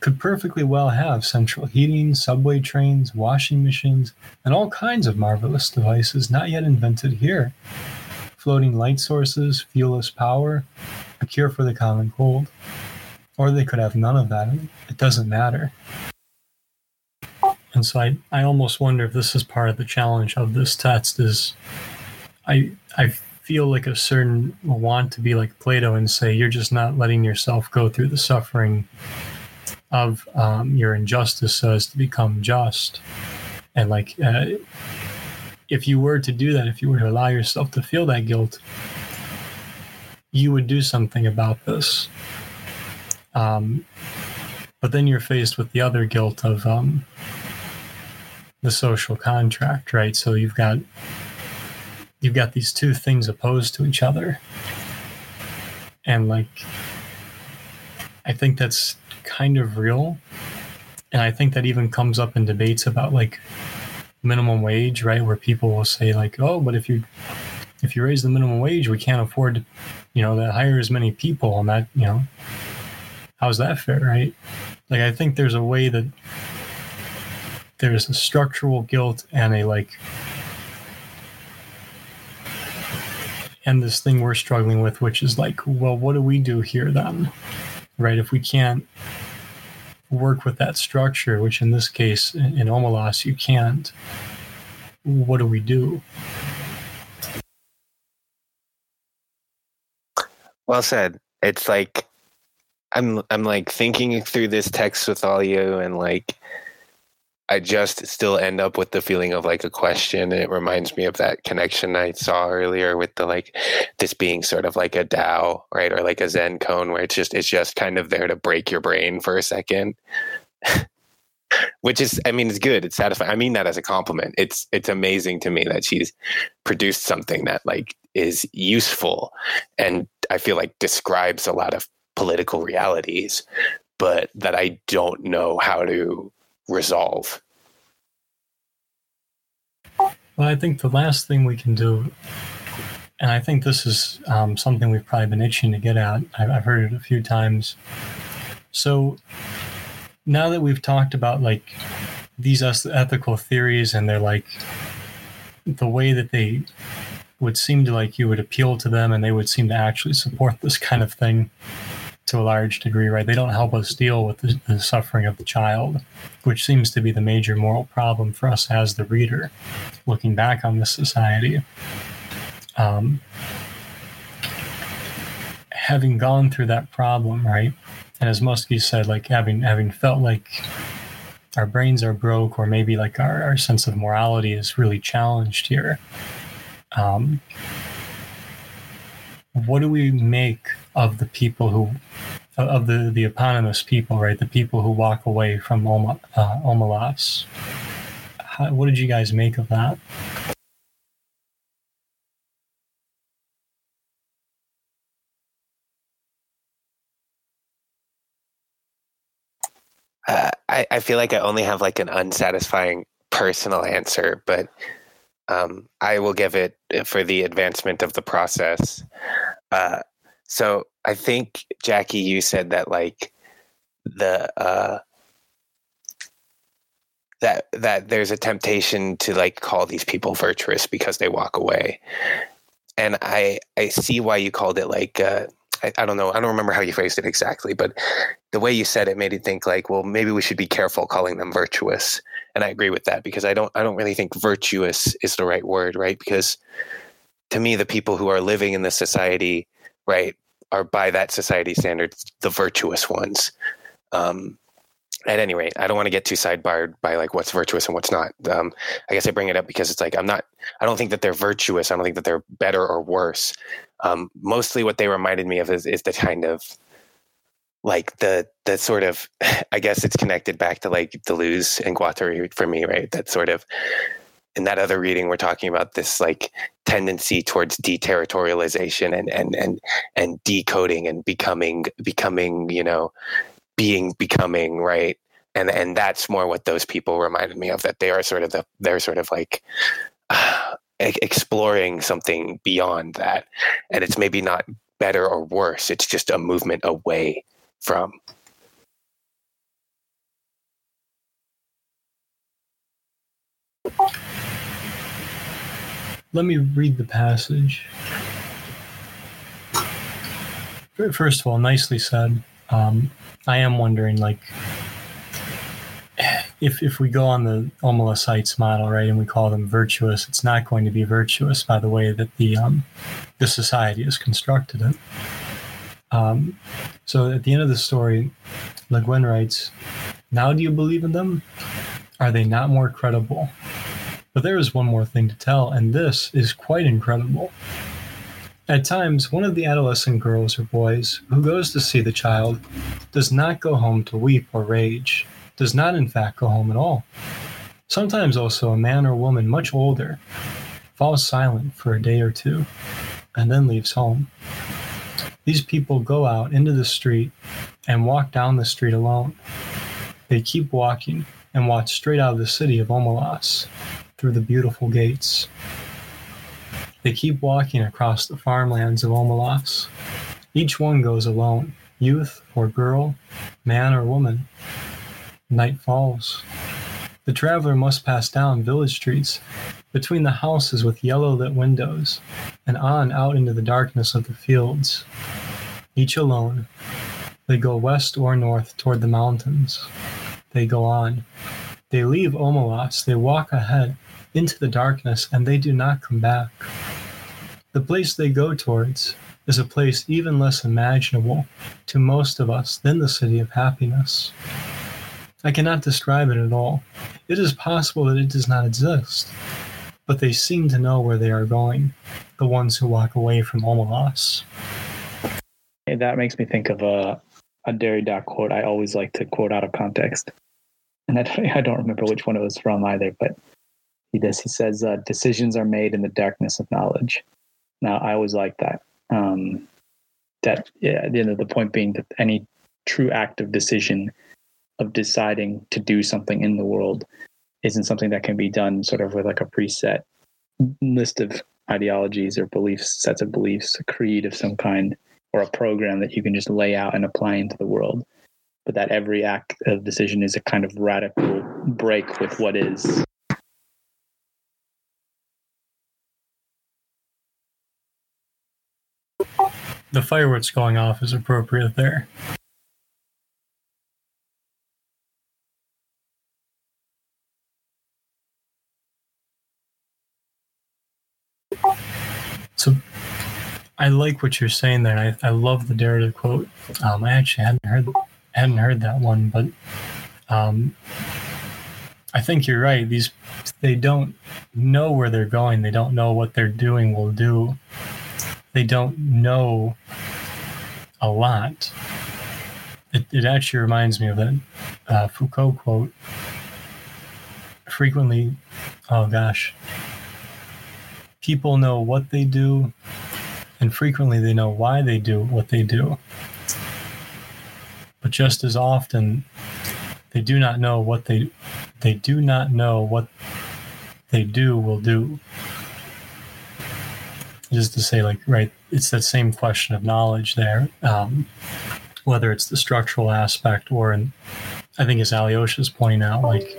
could perfectly well have central heating, subway trains, washing machines, and all kinds of marvelous devices not yet invented here. Floating light sources, fuelless power, a cure for the common cold. Or they could have none of that. It doesn't matter. And so I, I almost wonder if this is part of the challenge of this text is I I feel like a certain want to be like Plato and say you're just not letting yourself go through the suffering of um, your injustice so as to become just. And like uh, if you were to do that, if you were to allow yourself to feel that guilt, you would do something about this. Um, but then you're faced with the other guilt of um, the social contract, right? So you've got you've got these two things opposed to each other. And like I think that's kind of real. And I think that even comes up in debates about like minimum wage, right? Where people will say like, "Oh, but if you if you raise the minimum wage, we can't afford, you know, to hire as many people." And that, you know, how's that fair, right? Like, I think there's a way that there's a structural guilt and a like and this thing we're struggling with, which is like, well, what do we do here then? Right? If we can't work with that structure, which in this case, in, in Omelas, you can't, what do we do? Well said. It's like I'm I'm like thinking through this text with all you and like I just still end up with the feeling of like a question. And it reminds me of that connection I saw earlier with the like this being sort of like a Tao, right? Or like a Zen koan where it's just it's just kind of there to break your brain for a second. *laughs* Which is I mean it's good. It's satisfying. I mean that as a compliment. It's it's amazing to me that she's produced something that like is useful and I feel like describes a lot of political realities, but that I don't know how to resolve. Well, I think the last thing we can do, and I think this is um, something we've probably been itching to get at, I've, I've heard it a few times. So now that we've talked about like these ethical theories and they're like the way that they would seem to like you would appeal to them and they would seem to actually support this kind of thing to a large degree, right? They don't help us deal with the, the, suffering of the child, which seems to be the major moral problem for us as the reader, looking back on this society. Um, having gone through that problem, right? And as Muskie said, like having having felt like our brains are broke, or maybe like our, our sense of morality is really challenged here. Um, what do we make of the people who of the the eponymous people right? The people who walk away from Oma, uh, what did you guys make of that? Uh, I, I feel like I only have like an unsatisfying personal answer, but um, I will give it for the advancement of the process. Uh, so I think Jackie, you said that like the uh, that that there's a temptation to like call these people virtuous because they walk away, and I I see why you called it like. Uh, I, I, don't know. I don't remember how you phrased it exactly, but the way you said it made me think like, well, maybe we should be careful calling them virtuous. And I agree with that because I don't, I don't really think virtuous is the right word, right? Because to me, the people who are living in this society, right, are by that society standards the virtuous ones. Um, at any rate, I don't want to get too sidebarred by like what's virtuous and what's not. Um, I guess I bring it up because it's like I'm not. I don't think that they're virtuous. I don't think that they're better or worse. Um, mostly, what they reminded me of is, is the kind of like the the sort of. *laughs* I guess it's connected back to like Deleuze and Guattari for me, right? That sort of. In that other reading, we're talking about this like tendency towards deterritorialization and and and and decoding and becoming becoming you know being becoming right? And and that's more what those people reminded me of that they are sort of the they're sort of like uh, *sighs* exploring something beyond that. And it's maybe not better or worse it's just a movement away from let me read the passage first of all nicely said um, I am wondering, like, if if we go on the Omelasites model, right, and we call them virtuous, it's not going to be virtuous by the way that the um, the society has constructed it. Um, so at the end of the story, Le Guin writes, "Now do you believe in them? Are they not more credible?" But there is one more thing to tell, and this is quite incredible. At times, one of the adolescent girls or boys who goes to see the child does not go home to weep or rage, does not in fact go home at all. Sometimes also a man or woman much older falls silent for a day or two and then leaves home. These people go out into the street and walk down the street alone. They keep walking and watch straight out of the city of Omelas through the beautiful gates. They keep walking across the farmlands of Omelas. Each one goes alone, youth or girl, man or woman. Night falls. The traveler must pass down village streets, between the houses with yellow lit windows, and on out into the darkness of the fields. Each alone, they go west or north toward the mountains. They go on. They leave Omelas, they walk ahead into the darkness, and they do not come back. The place they go towards is a place even less imaginable to most of us than the city of happiness. I cannot describe it at all. It is possible that it does not exist, but they seem to know where they are going, the ones who walk away from Omelas. And that makes me think of a, a Derrida quote I always like to quote out of context. And I, *laughs* I don't remember which one it was from either, but he does. He says, uh, "Decisions are made in the darkness of knowledge." Now, I always like that. Um, that yeah, end of the point being that any true act of decision of deciding to do something in the world isn't something that can be done sort of with like a preset list of ideologies or beliefs, sets of beliefs, a creed of some kind, or a program that you can just lay out and apply into the world. But that every act of decision is a kind of radical break with what is. The fireworks going off is appropriate there. So I like what you're saying there. I, I love the Derrida quote. Um, I actually hadn't heard hadn't heard that one, but um, I think you're right. These they don't know where they're going. They don't know what they're doing will do. They don't know a lot. It, it actually reminds me of that uh, Foucault quote. Frequently, oh gosh, people know what they do, and frequently they know why they do what they do. But just as often, they do not know what they they do not know what they do will do. Just to say, like, right, it's that same question of knowledge there, um, whether it's the structural aspect or, I think as Alyosha's pointing out, like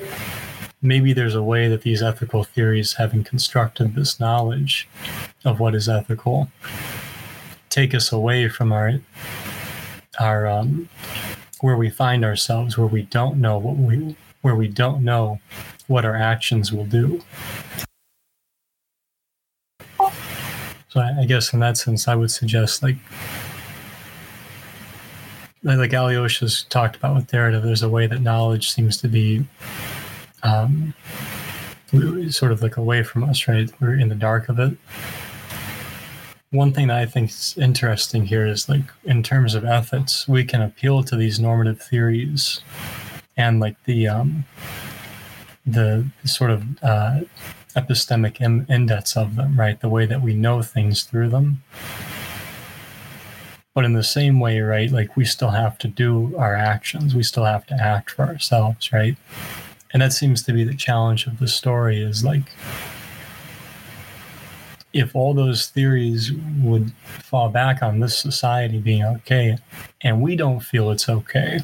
maybe there's a way that these ethical theories, having constructed this knowledge of what is ethical, take us away from our our um, where we find ourselves, where we don't know what we where we don't know what our actions will do. So I, I guess in that sense, I would suggest like like Alyosha's talked about with Derrida, there's a way that knowledge seems to be um, sort of like away from us, right? We're in the dark of it. One thing that I think is interesting here is like in terms of ethics, we can appeal to these normative theories and like the um, the sort of uh, epistemic in- index of them, right? The way that we know things through them. But in the same way, right, like we still have to do our actions. We still have to act for ourselves, right? and that seems to be the challenge of the story is like if all those theories would fall back on this society being okay and we don't feel it's okay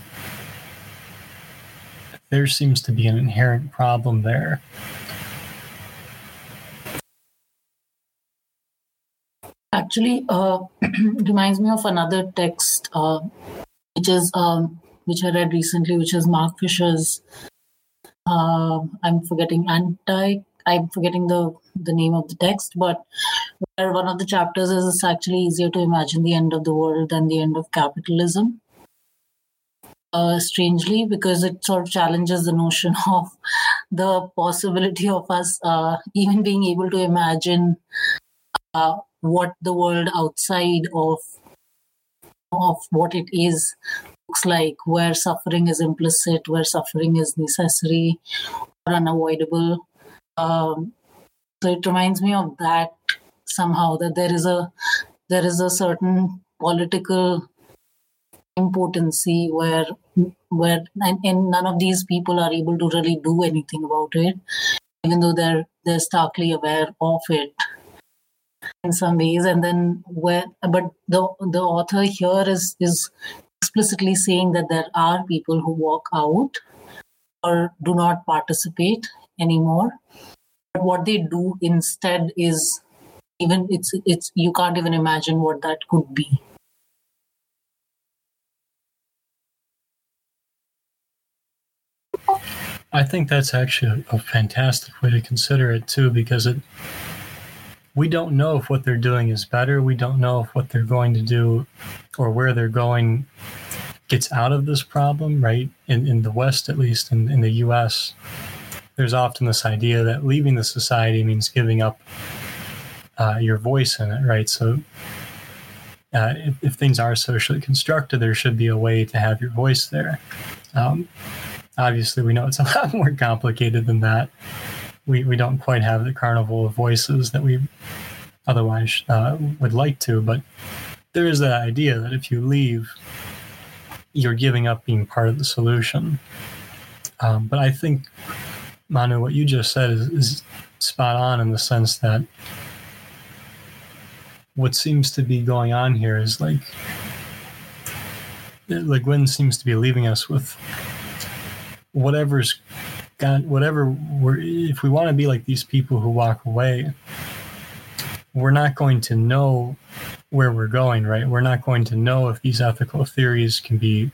there seems to be an inherent problem there actually uh, *clears throat* reminds me of another text uh, which is um, which i read recently which is mark fisher's uh, I'm forgetting anti. I'm forgetting the the name of the text, but where one of the chapters is it's actually easier to imagine the end of the world than the end of capitalism. Uh, strangely, because it sort of challenges the notion *laughs* of the possibility of us uh, even being able to imagine uh, what the world outside of of what it is looks like, where suffering is implicit, where suffering is necessary or unavoidable. Um, so it reminds me of that somehow that there is a there is a certain political impotency where where and, and none of these people are able to really do anything about it even though they're they're starkly aware of it in some ways and then where but the the author here is is explicitly saying that there are people who walk out or do not participate anymore. But what they do instead is even it's it's you can't even imagine what that could be. I think that's actually a fantastic way to consider it too, because it we don't know if what they're doing is better. We don't know if what they're going to do or where they're going gets out of this problem, right? In in the West, at least in, in the US, there's often this idea that leaving the society means giving up uh, your voice in it, right? So uh, if, if, things are socially constructed, there should be a way to have your voice there. Um, obviously, we know it's a lot *laughs* more complicated than that. We, we don't quite have the carnival of voices that we otherwise uh, would like to, but there is that idea that if you leave, you're giving up being part of the solution. Um, but I think, Manu, what you just said is, is spot on in the sense that what seems to be going on here is like Le Guin seems to be leaving us with whatever's got whatever we're if we want to be like these people who walk away we're not going to know where we're going right? We're not going to know if these ethical theories can be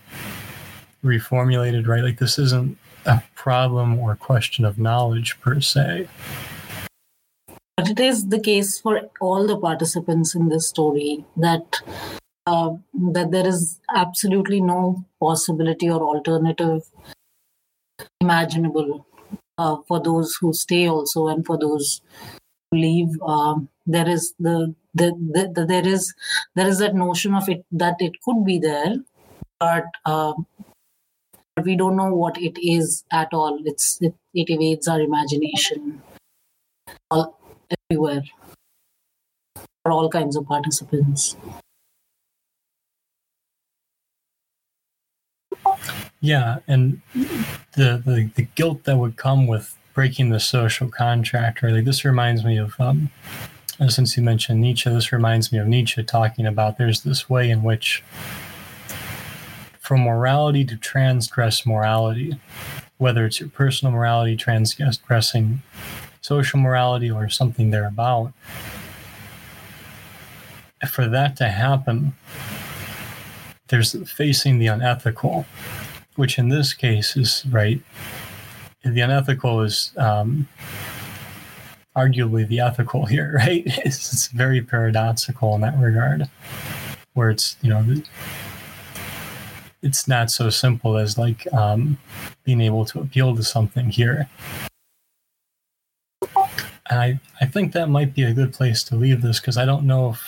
reformulated right? Like this isn't a problem or question of knowledge per se. But it is the case for all the participants in this story that uh, that there is absolutely no possibility or alternative imaginable uh, for those who stay also and for those who leave. Um, there is the, the, the, the, there is there is that notion of it that it could be there, but um, we don't know what it is at all. It's it, it evades our imagination. All, everywhere for all kinds of participants. Yeah, and the, the the guilt that would come with breaking the social contract, right? Like this reminds me of, um, since you mentioned Nietzsche, this reminds me of Nietzsche talking about there's this way in which, from morality to transgress morality, whether it's your personal morality transgressing social morality or something thereabout. For that to happen, there's facing the unethical, which in this case is right. The unethical is um, arguably the ethical here, *laughs* right? It's, it's very paradoxical in that regard, where it's you know it's not so simple as like um, being able to appeal to something here. And I, I think that might be a good place to leave this because I don't know if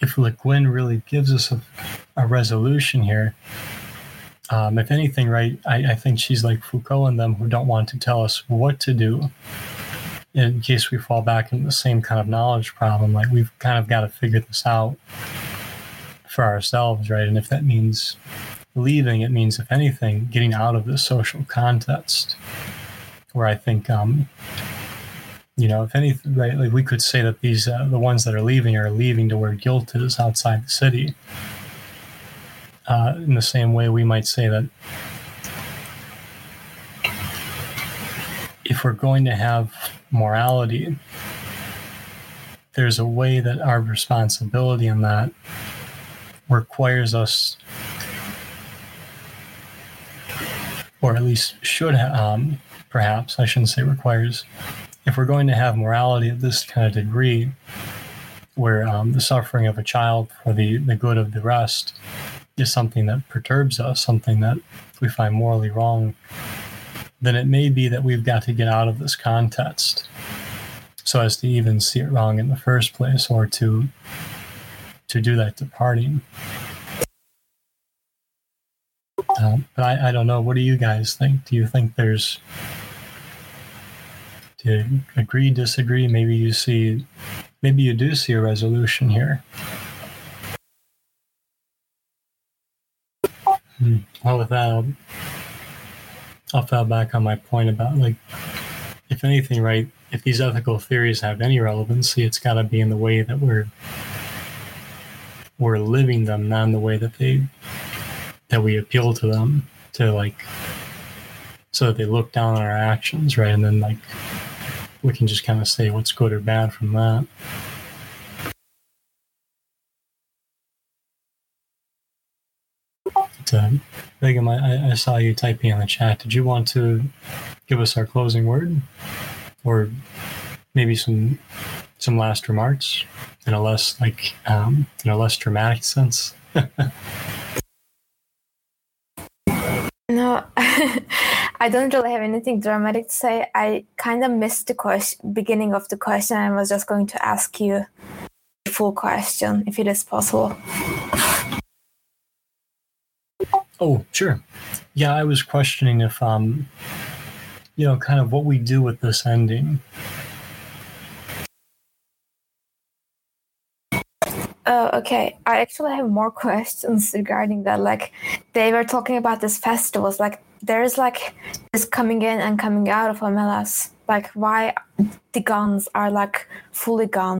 if Le Guin really gives us a, a resolution here. Um, if anything, right, I, I think she's like Foucault and them who don't want to tell us what to do in case we fall back into the same kind of knowledge problem. Like we've kind of got to figure this out for ourselves, right? And if that means leaving, it means, if anything, getting out of the social context where I think, um, you know, if anything, right, like we could say that these, uh, the ones that are leaving are leaving to where guilt is outside the city. Uh, in the same way, we might say that if we're going to have morality, there's a way that our responsibility in that requires us, or at least should um, perhaps, I shouldn't say requires, if we're going to have morality at this kind of degree, where um, the suffering of a child for the, the good of the rest is something that perturbs us, something that we find morally wrong, then it may be that we've got to get out of this context so as to even see it wrong in the first place or to to do that departing. Um, but I, I don't know. What do you guys think? Do you think there's do you agree, disagree? Maybe you see, maybe you do see a resolution here. Hmm. Well, with that, I'll, I'll fall back on my point about like, if anything, right? If these ethical theories have any relevancy, it's got to be in the way that we're we're living them, not in the way that they that we appeal to them to like so that they look down on our actions, right? And then like we can just kind of say what's good or bad from that. Uh, Begum, I, I saw you typing in the chat. Did you want to give us our closing word, or maybe some some last remarks in a less like um, in a less dramatic sense? *laughs* No, *laughs* I don't really have anything dramatic to say. I kind of missed the question, beginning of the question. I was just going to ask you the full question, if it is possible. Oh, sure. Yeah, I was questioning if, um, you know, kind of what we do with this ending. Oh, okay. I actually have more *laughs* questions regarding that. Like, they were talking about this festivals. Like, there's like this coming in and coming out of Omelas. Like, why the guns are like fully gone?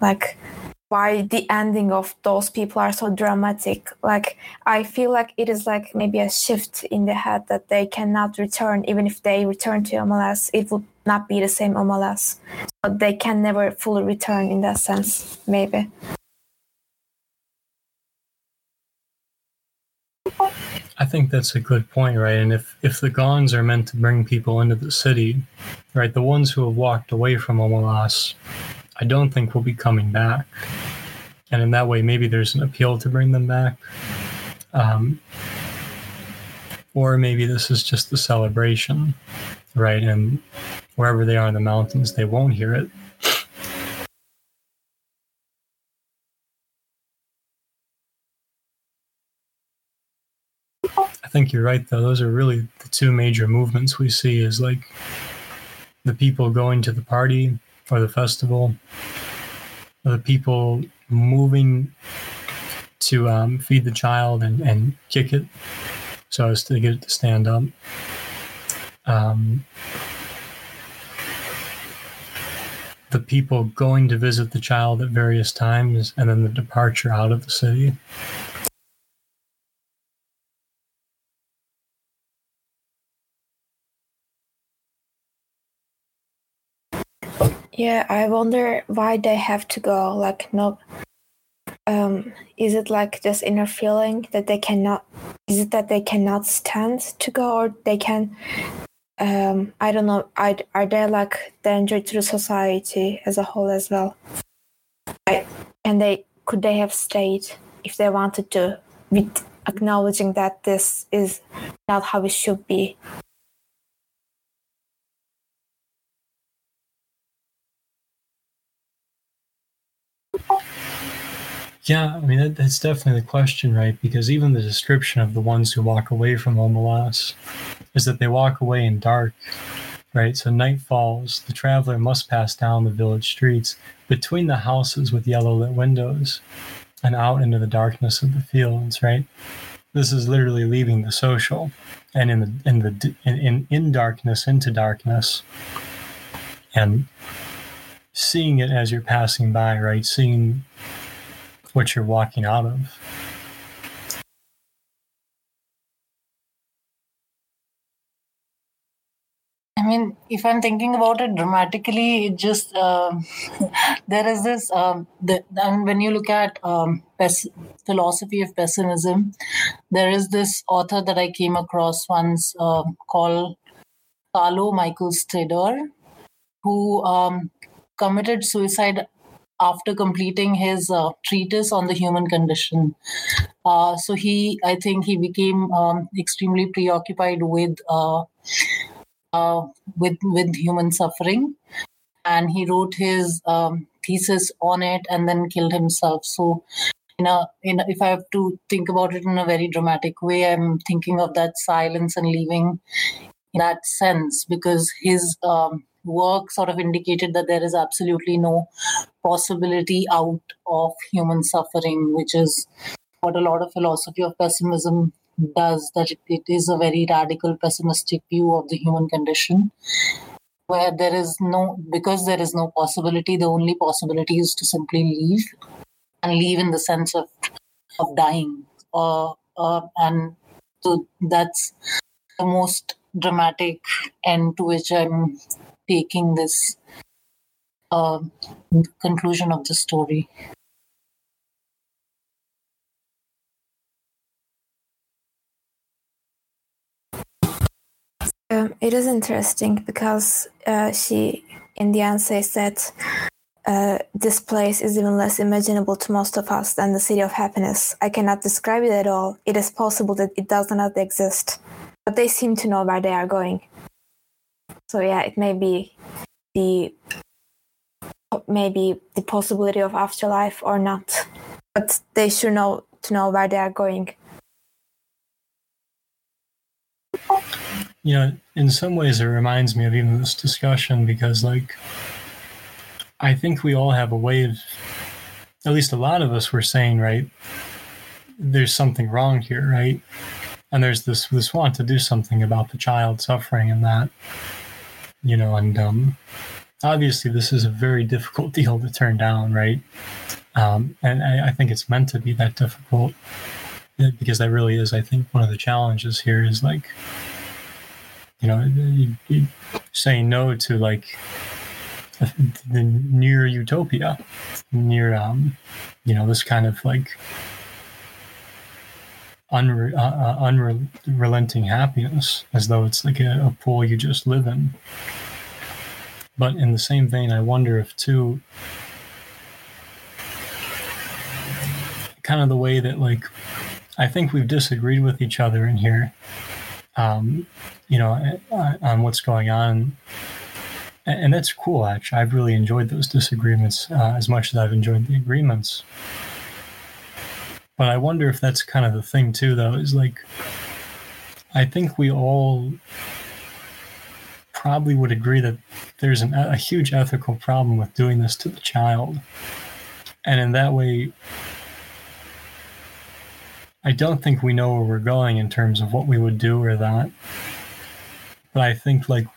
Like, why the ending of those people are so dramatic? Like, I feel like it is like maybe a shift in the head that they cannot return. Even if they return to Omelas, it would not be the same Omelas. But they can never fully return in that sense, maybe. I think that's a good point, right? And if if the Gons are meant to bring people into the city, right, the ones who have walked away from Omelas, I don't think will be coming back. And in that way, maybe there's an appeal to bring them back. Um, or maybe this is just the celebration, right? And wherever they are in the mountains, they won't hear it. I think you're right, though. Those are really the two major movements we see is like the people going to the party or the festival, the people moving to um, feed the child and, and kick it so as to get it to stand up. Um, the people going to visit the child at various times and then the departure out of the city. Yeah, I wonder why they have to go. Like, no, um, is it like this inner feeling that they cannot? Is it that they cannot stand to go, or they can? Um, I don't know. Are, are they like danger to society as a whole as well? I, and they could they have stayed if they wanted to, with acknowledging that this is not how it should be. Yeah, I mean, that, that's definitely the question, right? Because even the description of the ones who walk away from Omelas is that they walk away in dark, right? So night falls, the traveler must pass down the village streets between the houses with yellow lit windows and out into the darkness of the fields, right? This is literally leaving the social and in the in the in, in, in darkness into darkness and seeing it as you're passing by, right? Seeing what you're walking out of. I mean, if I'm thinking about it dramatically, it just um, *laughs* there is this. Um, the, and when you look at um, pes- philosophy of pessimism, there is this author that I came across once uh, called Carlo Michelstaedter, who um, committed suicide after completing his uh, treatise on the human condition. Uh, so he, I think, he became um, extremely preoccupied with uh, uh, with with human suffering, and he wrote his um, thesis on it, and then killed himself. So. In a, in a, if I have to think about it in a very dramatic way, I'm thinking of that silence and leaving in that sense because his um, work sort of indicated that there is absolutely no possibility out of human suffering, which is what a lot of philosophy of pessimism does, that it, is a very radical, pessimistic view of the human condition. Where there is no, because there is no possibility, the only possibility is to simply leave and leave in the sense of, of dying. Uh, uh, and so that's the most dramatic end to which I'm taking this uh, conclusion of the story. Um, it is interesting because uh, she, in the end, says that uh, this place is even less imaginable to most of us than the city of happiness. I cannot describe it at all. It is possible that it does not exist, but they seem to know where they are going. So yeah, it may be the maybe the possibility of afterlife or not, but they should know to know where they are going. you know, in some ways, it reminds me of even this discussion because, like, I think we all have a way of, at least a lot of us were saying, right, there's something wrong here, right? And there's this this want to do something about the child suffering and that, you know, and um, obviously this is a very difficult *laughs* deal to turn down, right? Um, and I, I think it's meant to be that difficult because that really is, I think, one of the challenges here is like you know, you, you saying no to like the near utopia, near um, you know, this kind of like unre- uh, uh, unrelenting happiness, as though it's like a, a pool you just live in. But in the same vein, I wonder if too, kind of the way that like I think we've disagreed with each other in here. Um, you know, uh, on what's going on. And that's cool, actually. I've really enjoyed those disagreements uh, as much as I've enjoyed the agreements. But I wonder if that's kind of the thing, too, though, is like, I think we all probably would agree that there's an, a huge ethical problem with doing this to the child. And in that way, I don't think we know where we're going in terms of what we would do or that. But I think like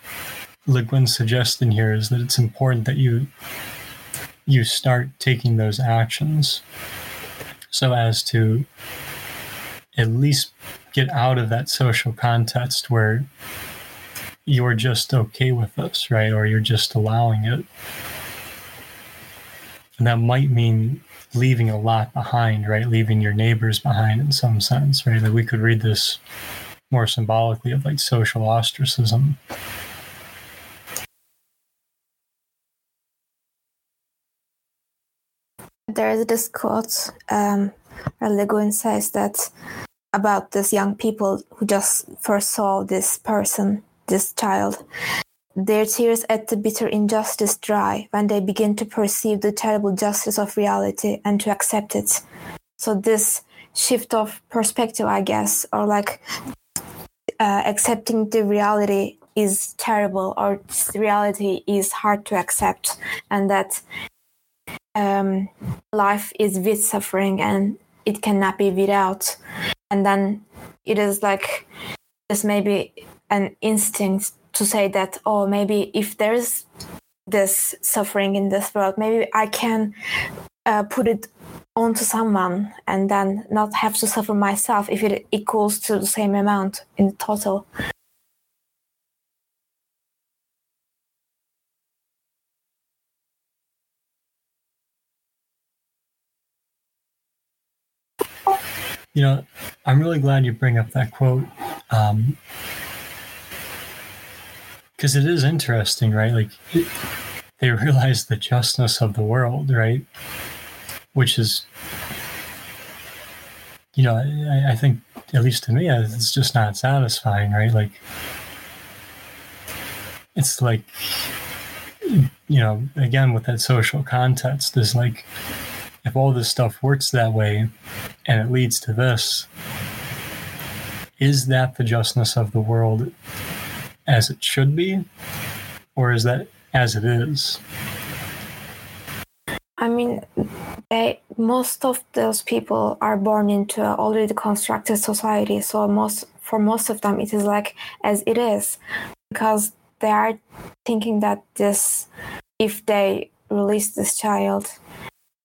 Le Guin's suggestion here is that it's important that you you start taking those actions so as to at least get out of that social context where you're just okay with this, right? Or you're just allowing it. And that might mean leaving a lot behind, right? Leaving your neighbors behind in some sense, right? That we could read this more symbolically of like social ostracism. There is this quote um, where Le Guin says that about these young people who just first saw this person, this child. Their tears at the bitter injustice dry when they begin to perceive the terrible justice of reality and to accept it. So this shift of perspective, I guess, or like uh, accepting the reality is terrible or reality is hard to accept and that um, life is with suffering and it cannot be without and then it is like this maybe an instinct to say that oh maybe if there's this suffering in this world maybe i can uh, put it onto someone and then not have to suffer myself if it equals to the same amount in total. You know, I'm really glad you bring up that quote. Um, because it is interesting, right? Like it, they realize the justness of the world, right? which is, you know, I, I think at least to me, it's just not satisfying, right? Like, it's like, you know, again with that social context, is like, if all this stuff works that way, and it leads to this, is that the justness of the world as it should be, or is that as it is? I mean, they, most of those people are born into an already constructed society. So most for most of them, it is like as it is, because they are thinking that this, if they release this child,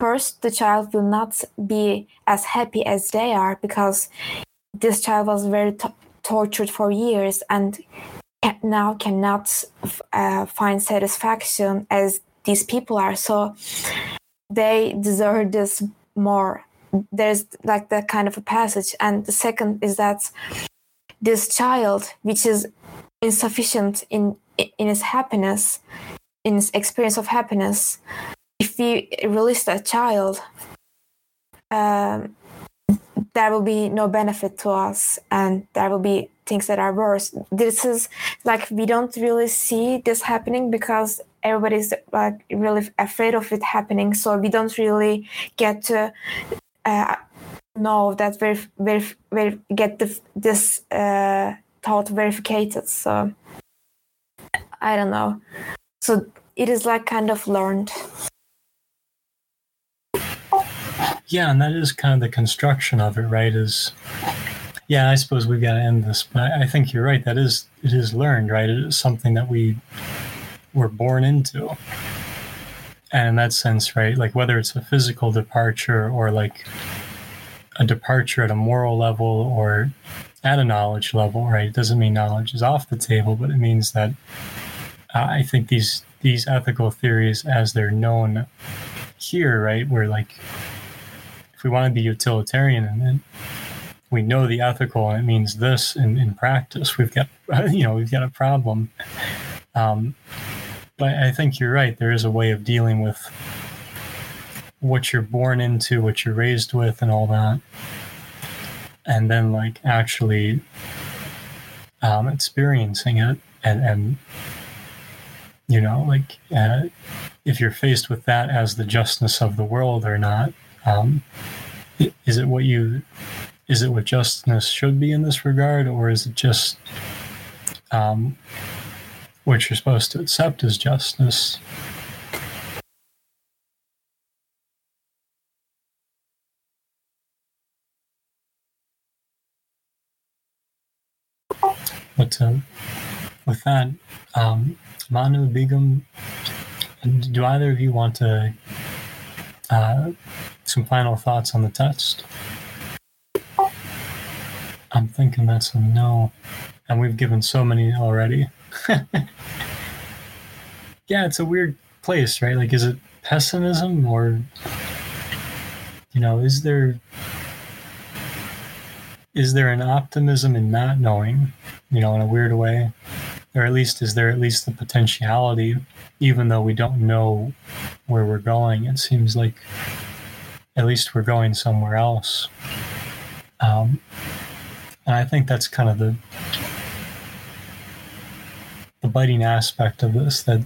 first the child will not be as happy as they are because this child was very t- tortured for years and now cannot uh, find satisfaction as these people are. So they deserve this more. There's like that kind of a passage. And the second is that this child, which is insufficient in in his happiness, in his experience of happiness, if we release that child, um, there will be no benefit to us and there will be things that are worse. This is like we don't really see this happening because everybody's like really afraid of it happening so we don't really get to uh, know that very very get the, this uh, thought verified so i don't know. So it is like kind of learned yeah, and that is kind of the construction of it, right? Is yeah, I suppose we've got to end this, but I think you're right. That is it is learned, right? It is something that we were born into. And in that sense, right, like whether it's a physical departure or like a departure at a moral level or at a knowledge level, right? It doesn't mean knowledge is off the table, but it means that uh, I think these these ethical theories, as they're known here, right, where like we want to be utilitarian and we know the ethical and it means this in, in practice, we've got *laughs* you know we've got a problem. Um, but I think you're right. There is a way of dealing with what you're born into, what you're raised with, and all that, and then like actually um, experiencing it and and you know like uh, if you're faced with that as the justness of the world or not um, is it what you is it what justness should be in this regard, or is it just um, what you're supposed to accept as justness? But uh, with that, um, Manu Begum, do either of you want to uh, some final thoughts on the test? I'm thinking that's a no. And we've given so many already. *laughs* yeah, it's a weird place, right? Like, is it pessimism or, you know, is there. Is there an optimism in not knowing, you know, in a weird way? Or at least, is there at least the potentiality, even though we don't know where we're going? It seems like at least we're going somewhere else. Um, and I think that's kind of the the biting aspect of this that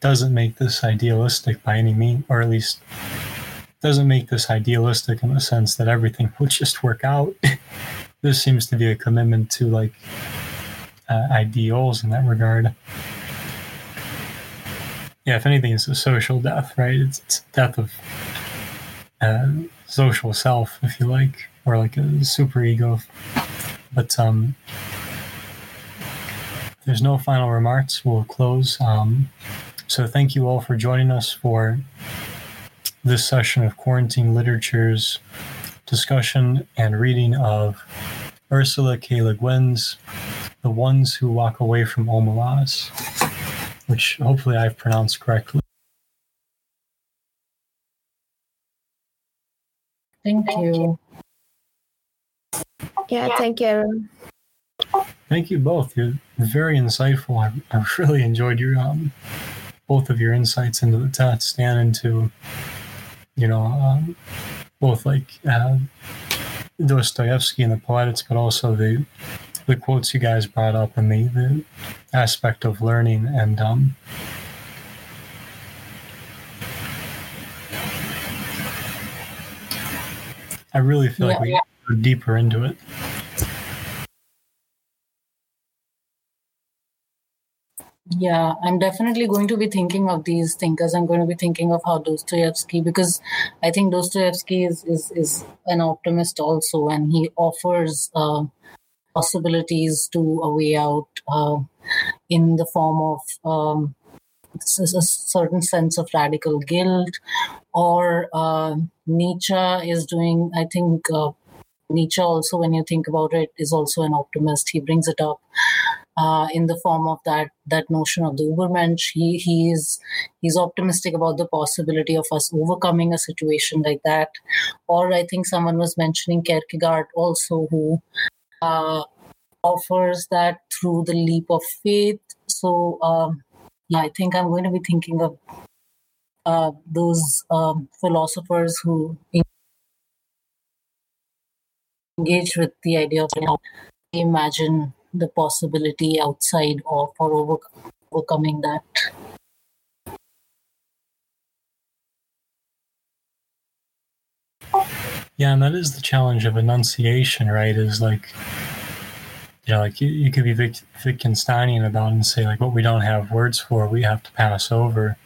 doesn't make this idealistic by any means, or at least doesn't make this idealistic in the sense that everything *laughs* will just work out. *laughs* this seems to be a commitment to like uh, ideals in that regard. Yeah, if anything, it's a social death, right? It's, it's death of uh, social self, if you like, or like a super ego. But um, there's no final remarks. We'll close. Um, so thank you all for joining us for this session of Quarantine Literature's discussion and reading of Ursula K. Le Guin's The Ones Who Walk Away from Omelas, which hopefully I've pronounced correctly. Thank you. Yeah, thank you. Thank you both. You're very insightful. I, I *laughs* really enjoyed your um, both of your insights into the text and into, you know, um, both like uh, Dostoevsky and the poetics, but also the the quotes you guys brought up and the, the aspect of learning and um, I really feel yeah, like we go deeper into it. Yeah, I'm definitely going to be thinking of these thinkers. I'm going to be thinking of how Dostoevsky, because I think Dostoevsky is is, is an optimist also, and he offers uh, possibilities to a way out uh, in the form of um, a certain sense of radical guilt or uh, Nietzsche is doing, I think uh, Nietzsche also, when you think about it, is also an optimist. He brings it up. uh, in the form of that that notion of the Ubermensch. He he is he's optimistic about the possibility of us overcoming a situation like that. Or I think someone was mentioning Kierkegaard also, who uh, offers that through the leap of faith. So um, yeah, I think I'm going to be thinking of uh, those um, philosophers who engage with the idea of you know, imagine the possibility outside of or over, overcoming that. Yeah, and that is the challenge of enunciation, right? Is like, you know, like you, you could be Witt- Wittgensteinian about it and say, like, what we don't have words for, we have to pass over.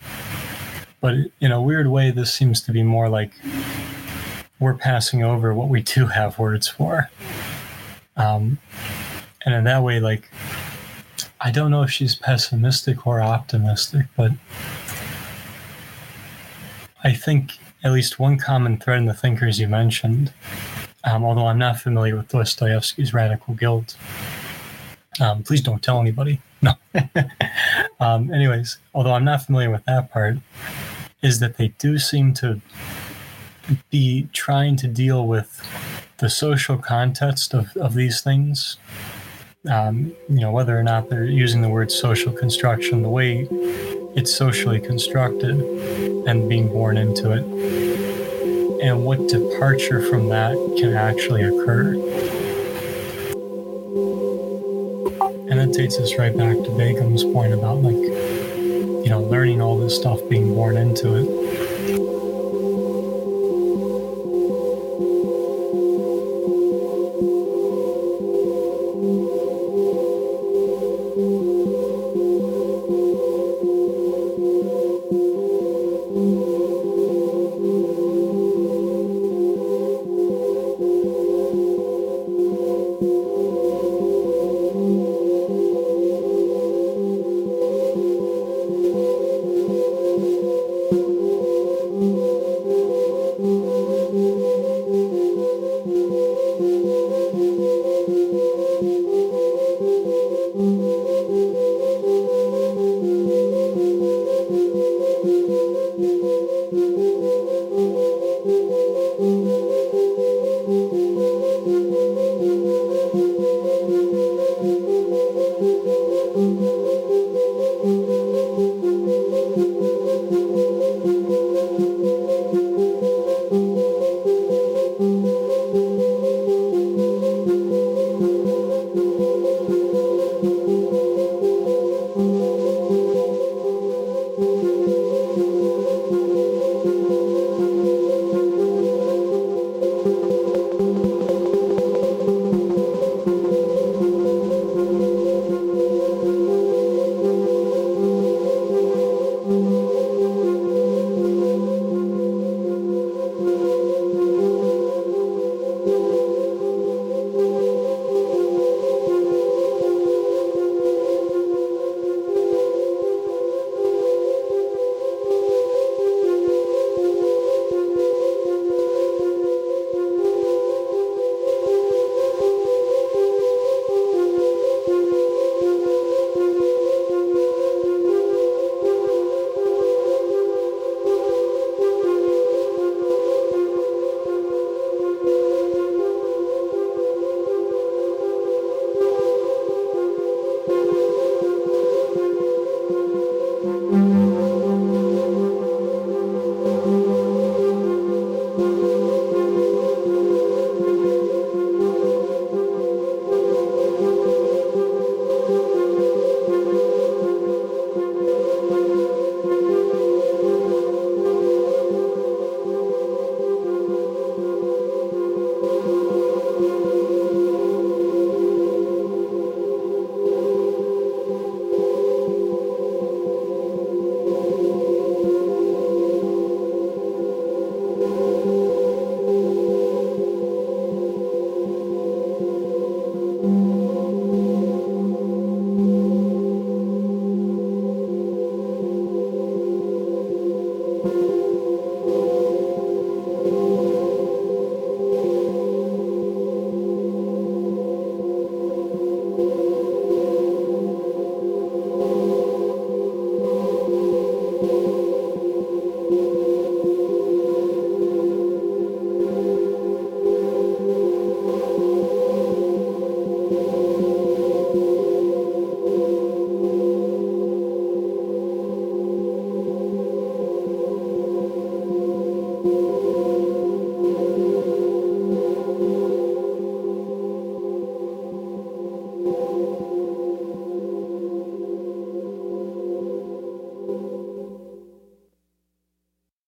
But in a weird way, this seems to be more like we're passing over what we do have words for. Um, and in that way, like, I don't know if she's pessimistic or optimistic, but I think at least one common thread in the thinkers you mentioned, um, although I'm not familiar with Dostoevsky's Radical Guilt. Um, please don't tell anybody. No. *laughs* um, anyways, although I'm not familiar with that part, is that they do seem to be trying to deal with the social context of, of these things. Um, you know, whether or not they're using the word social construction, the way it's socially constructed and being born into it, and what departure from that can actually occur. And that takes us right back to Begum's point about like, you know, learning all this stuff, being born into it.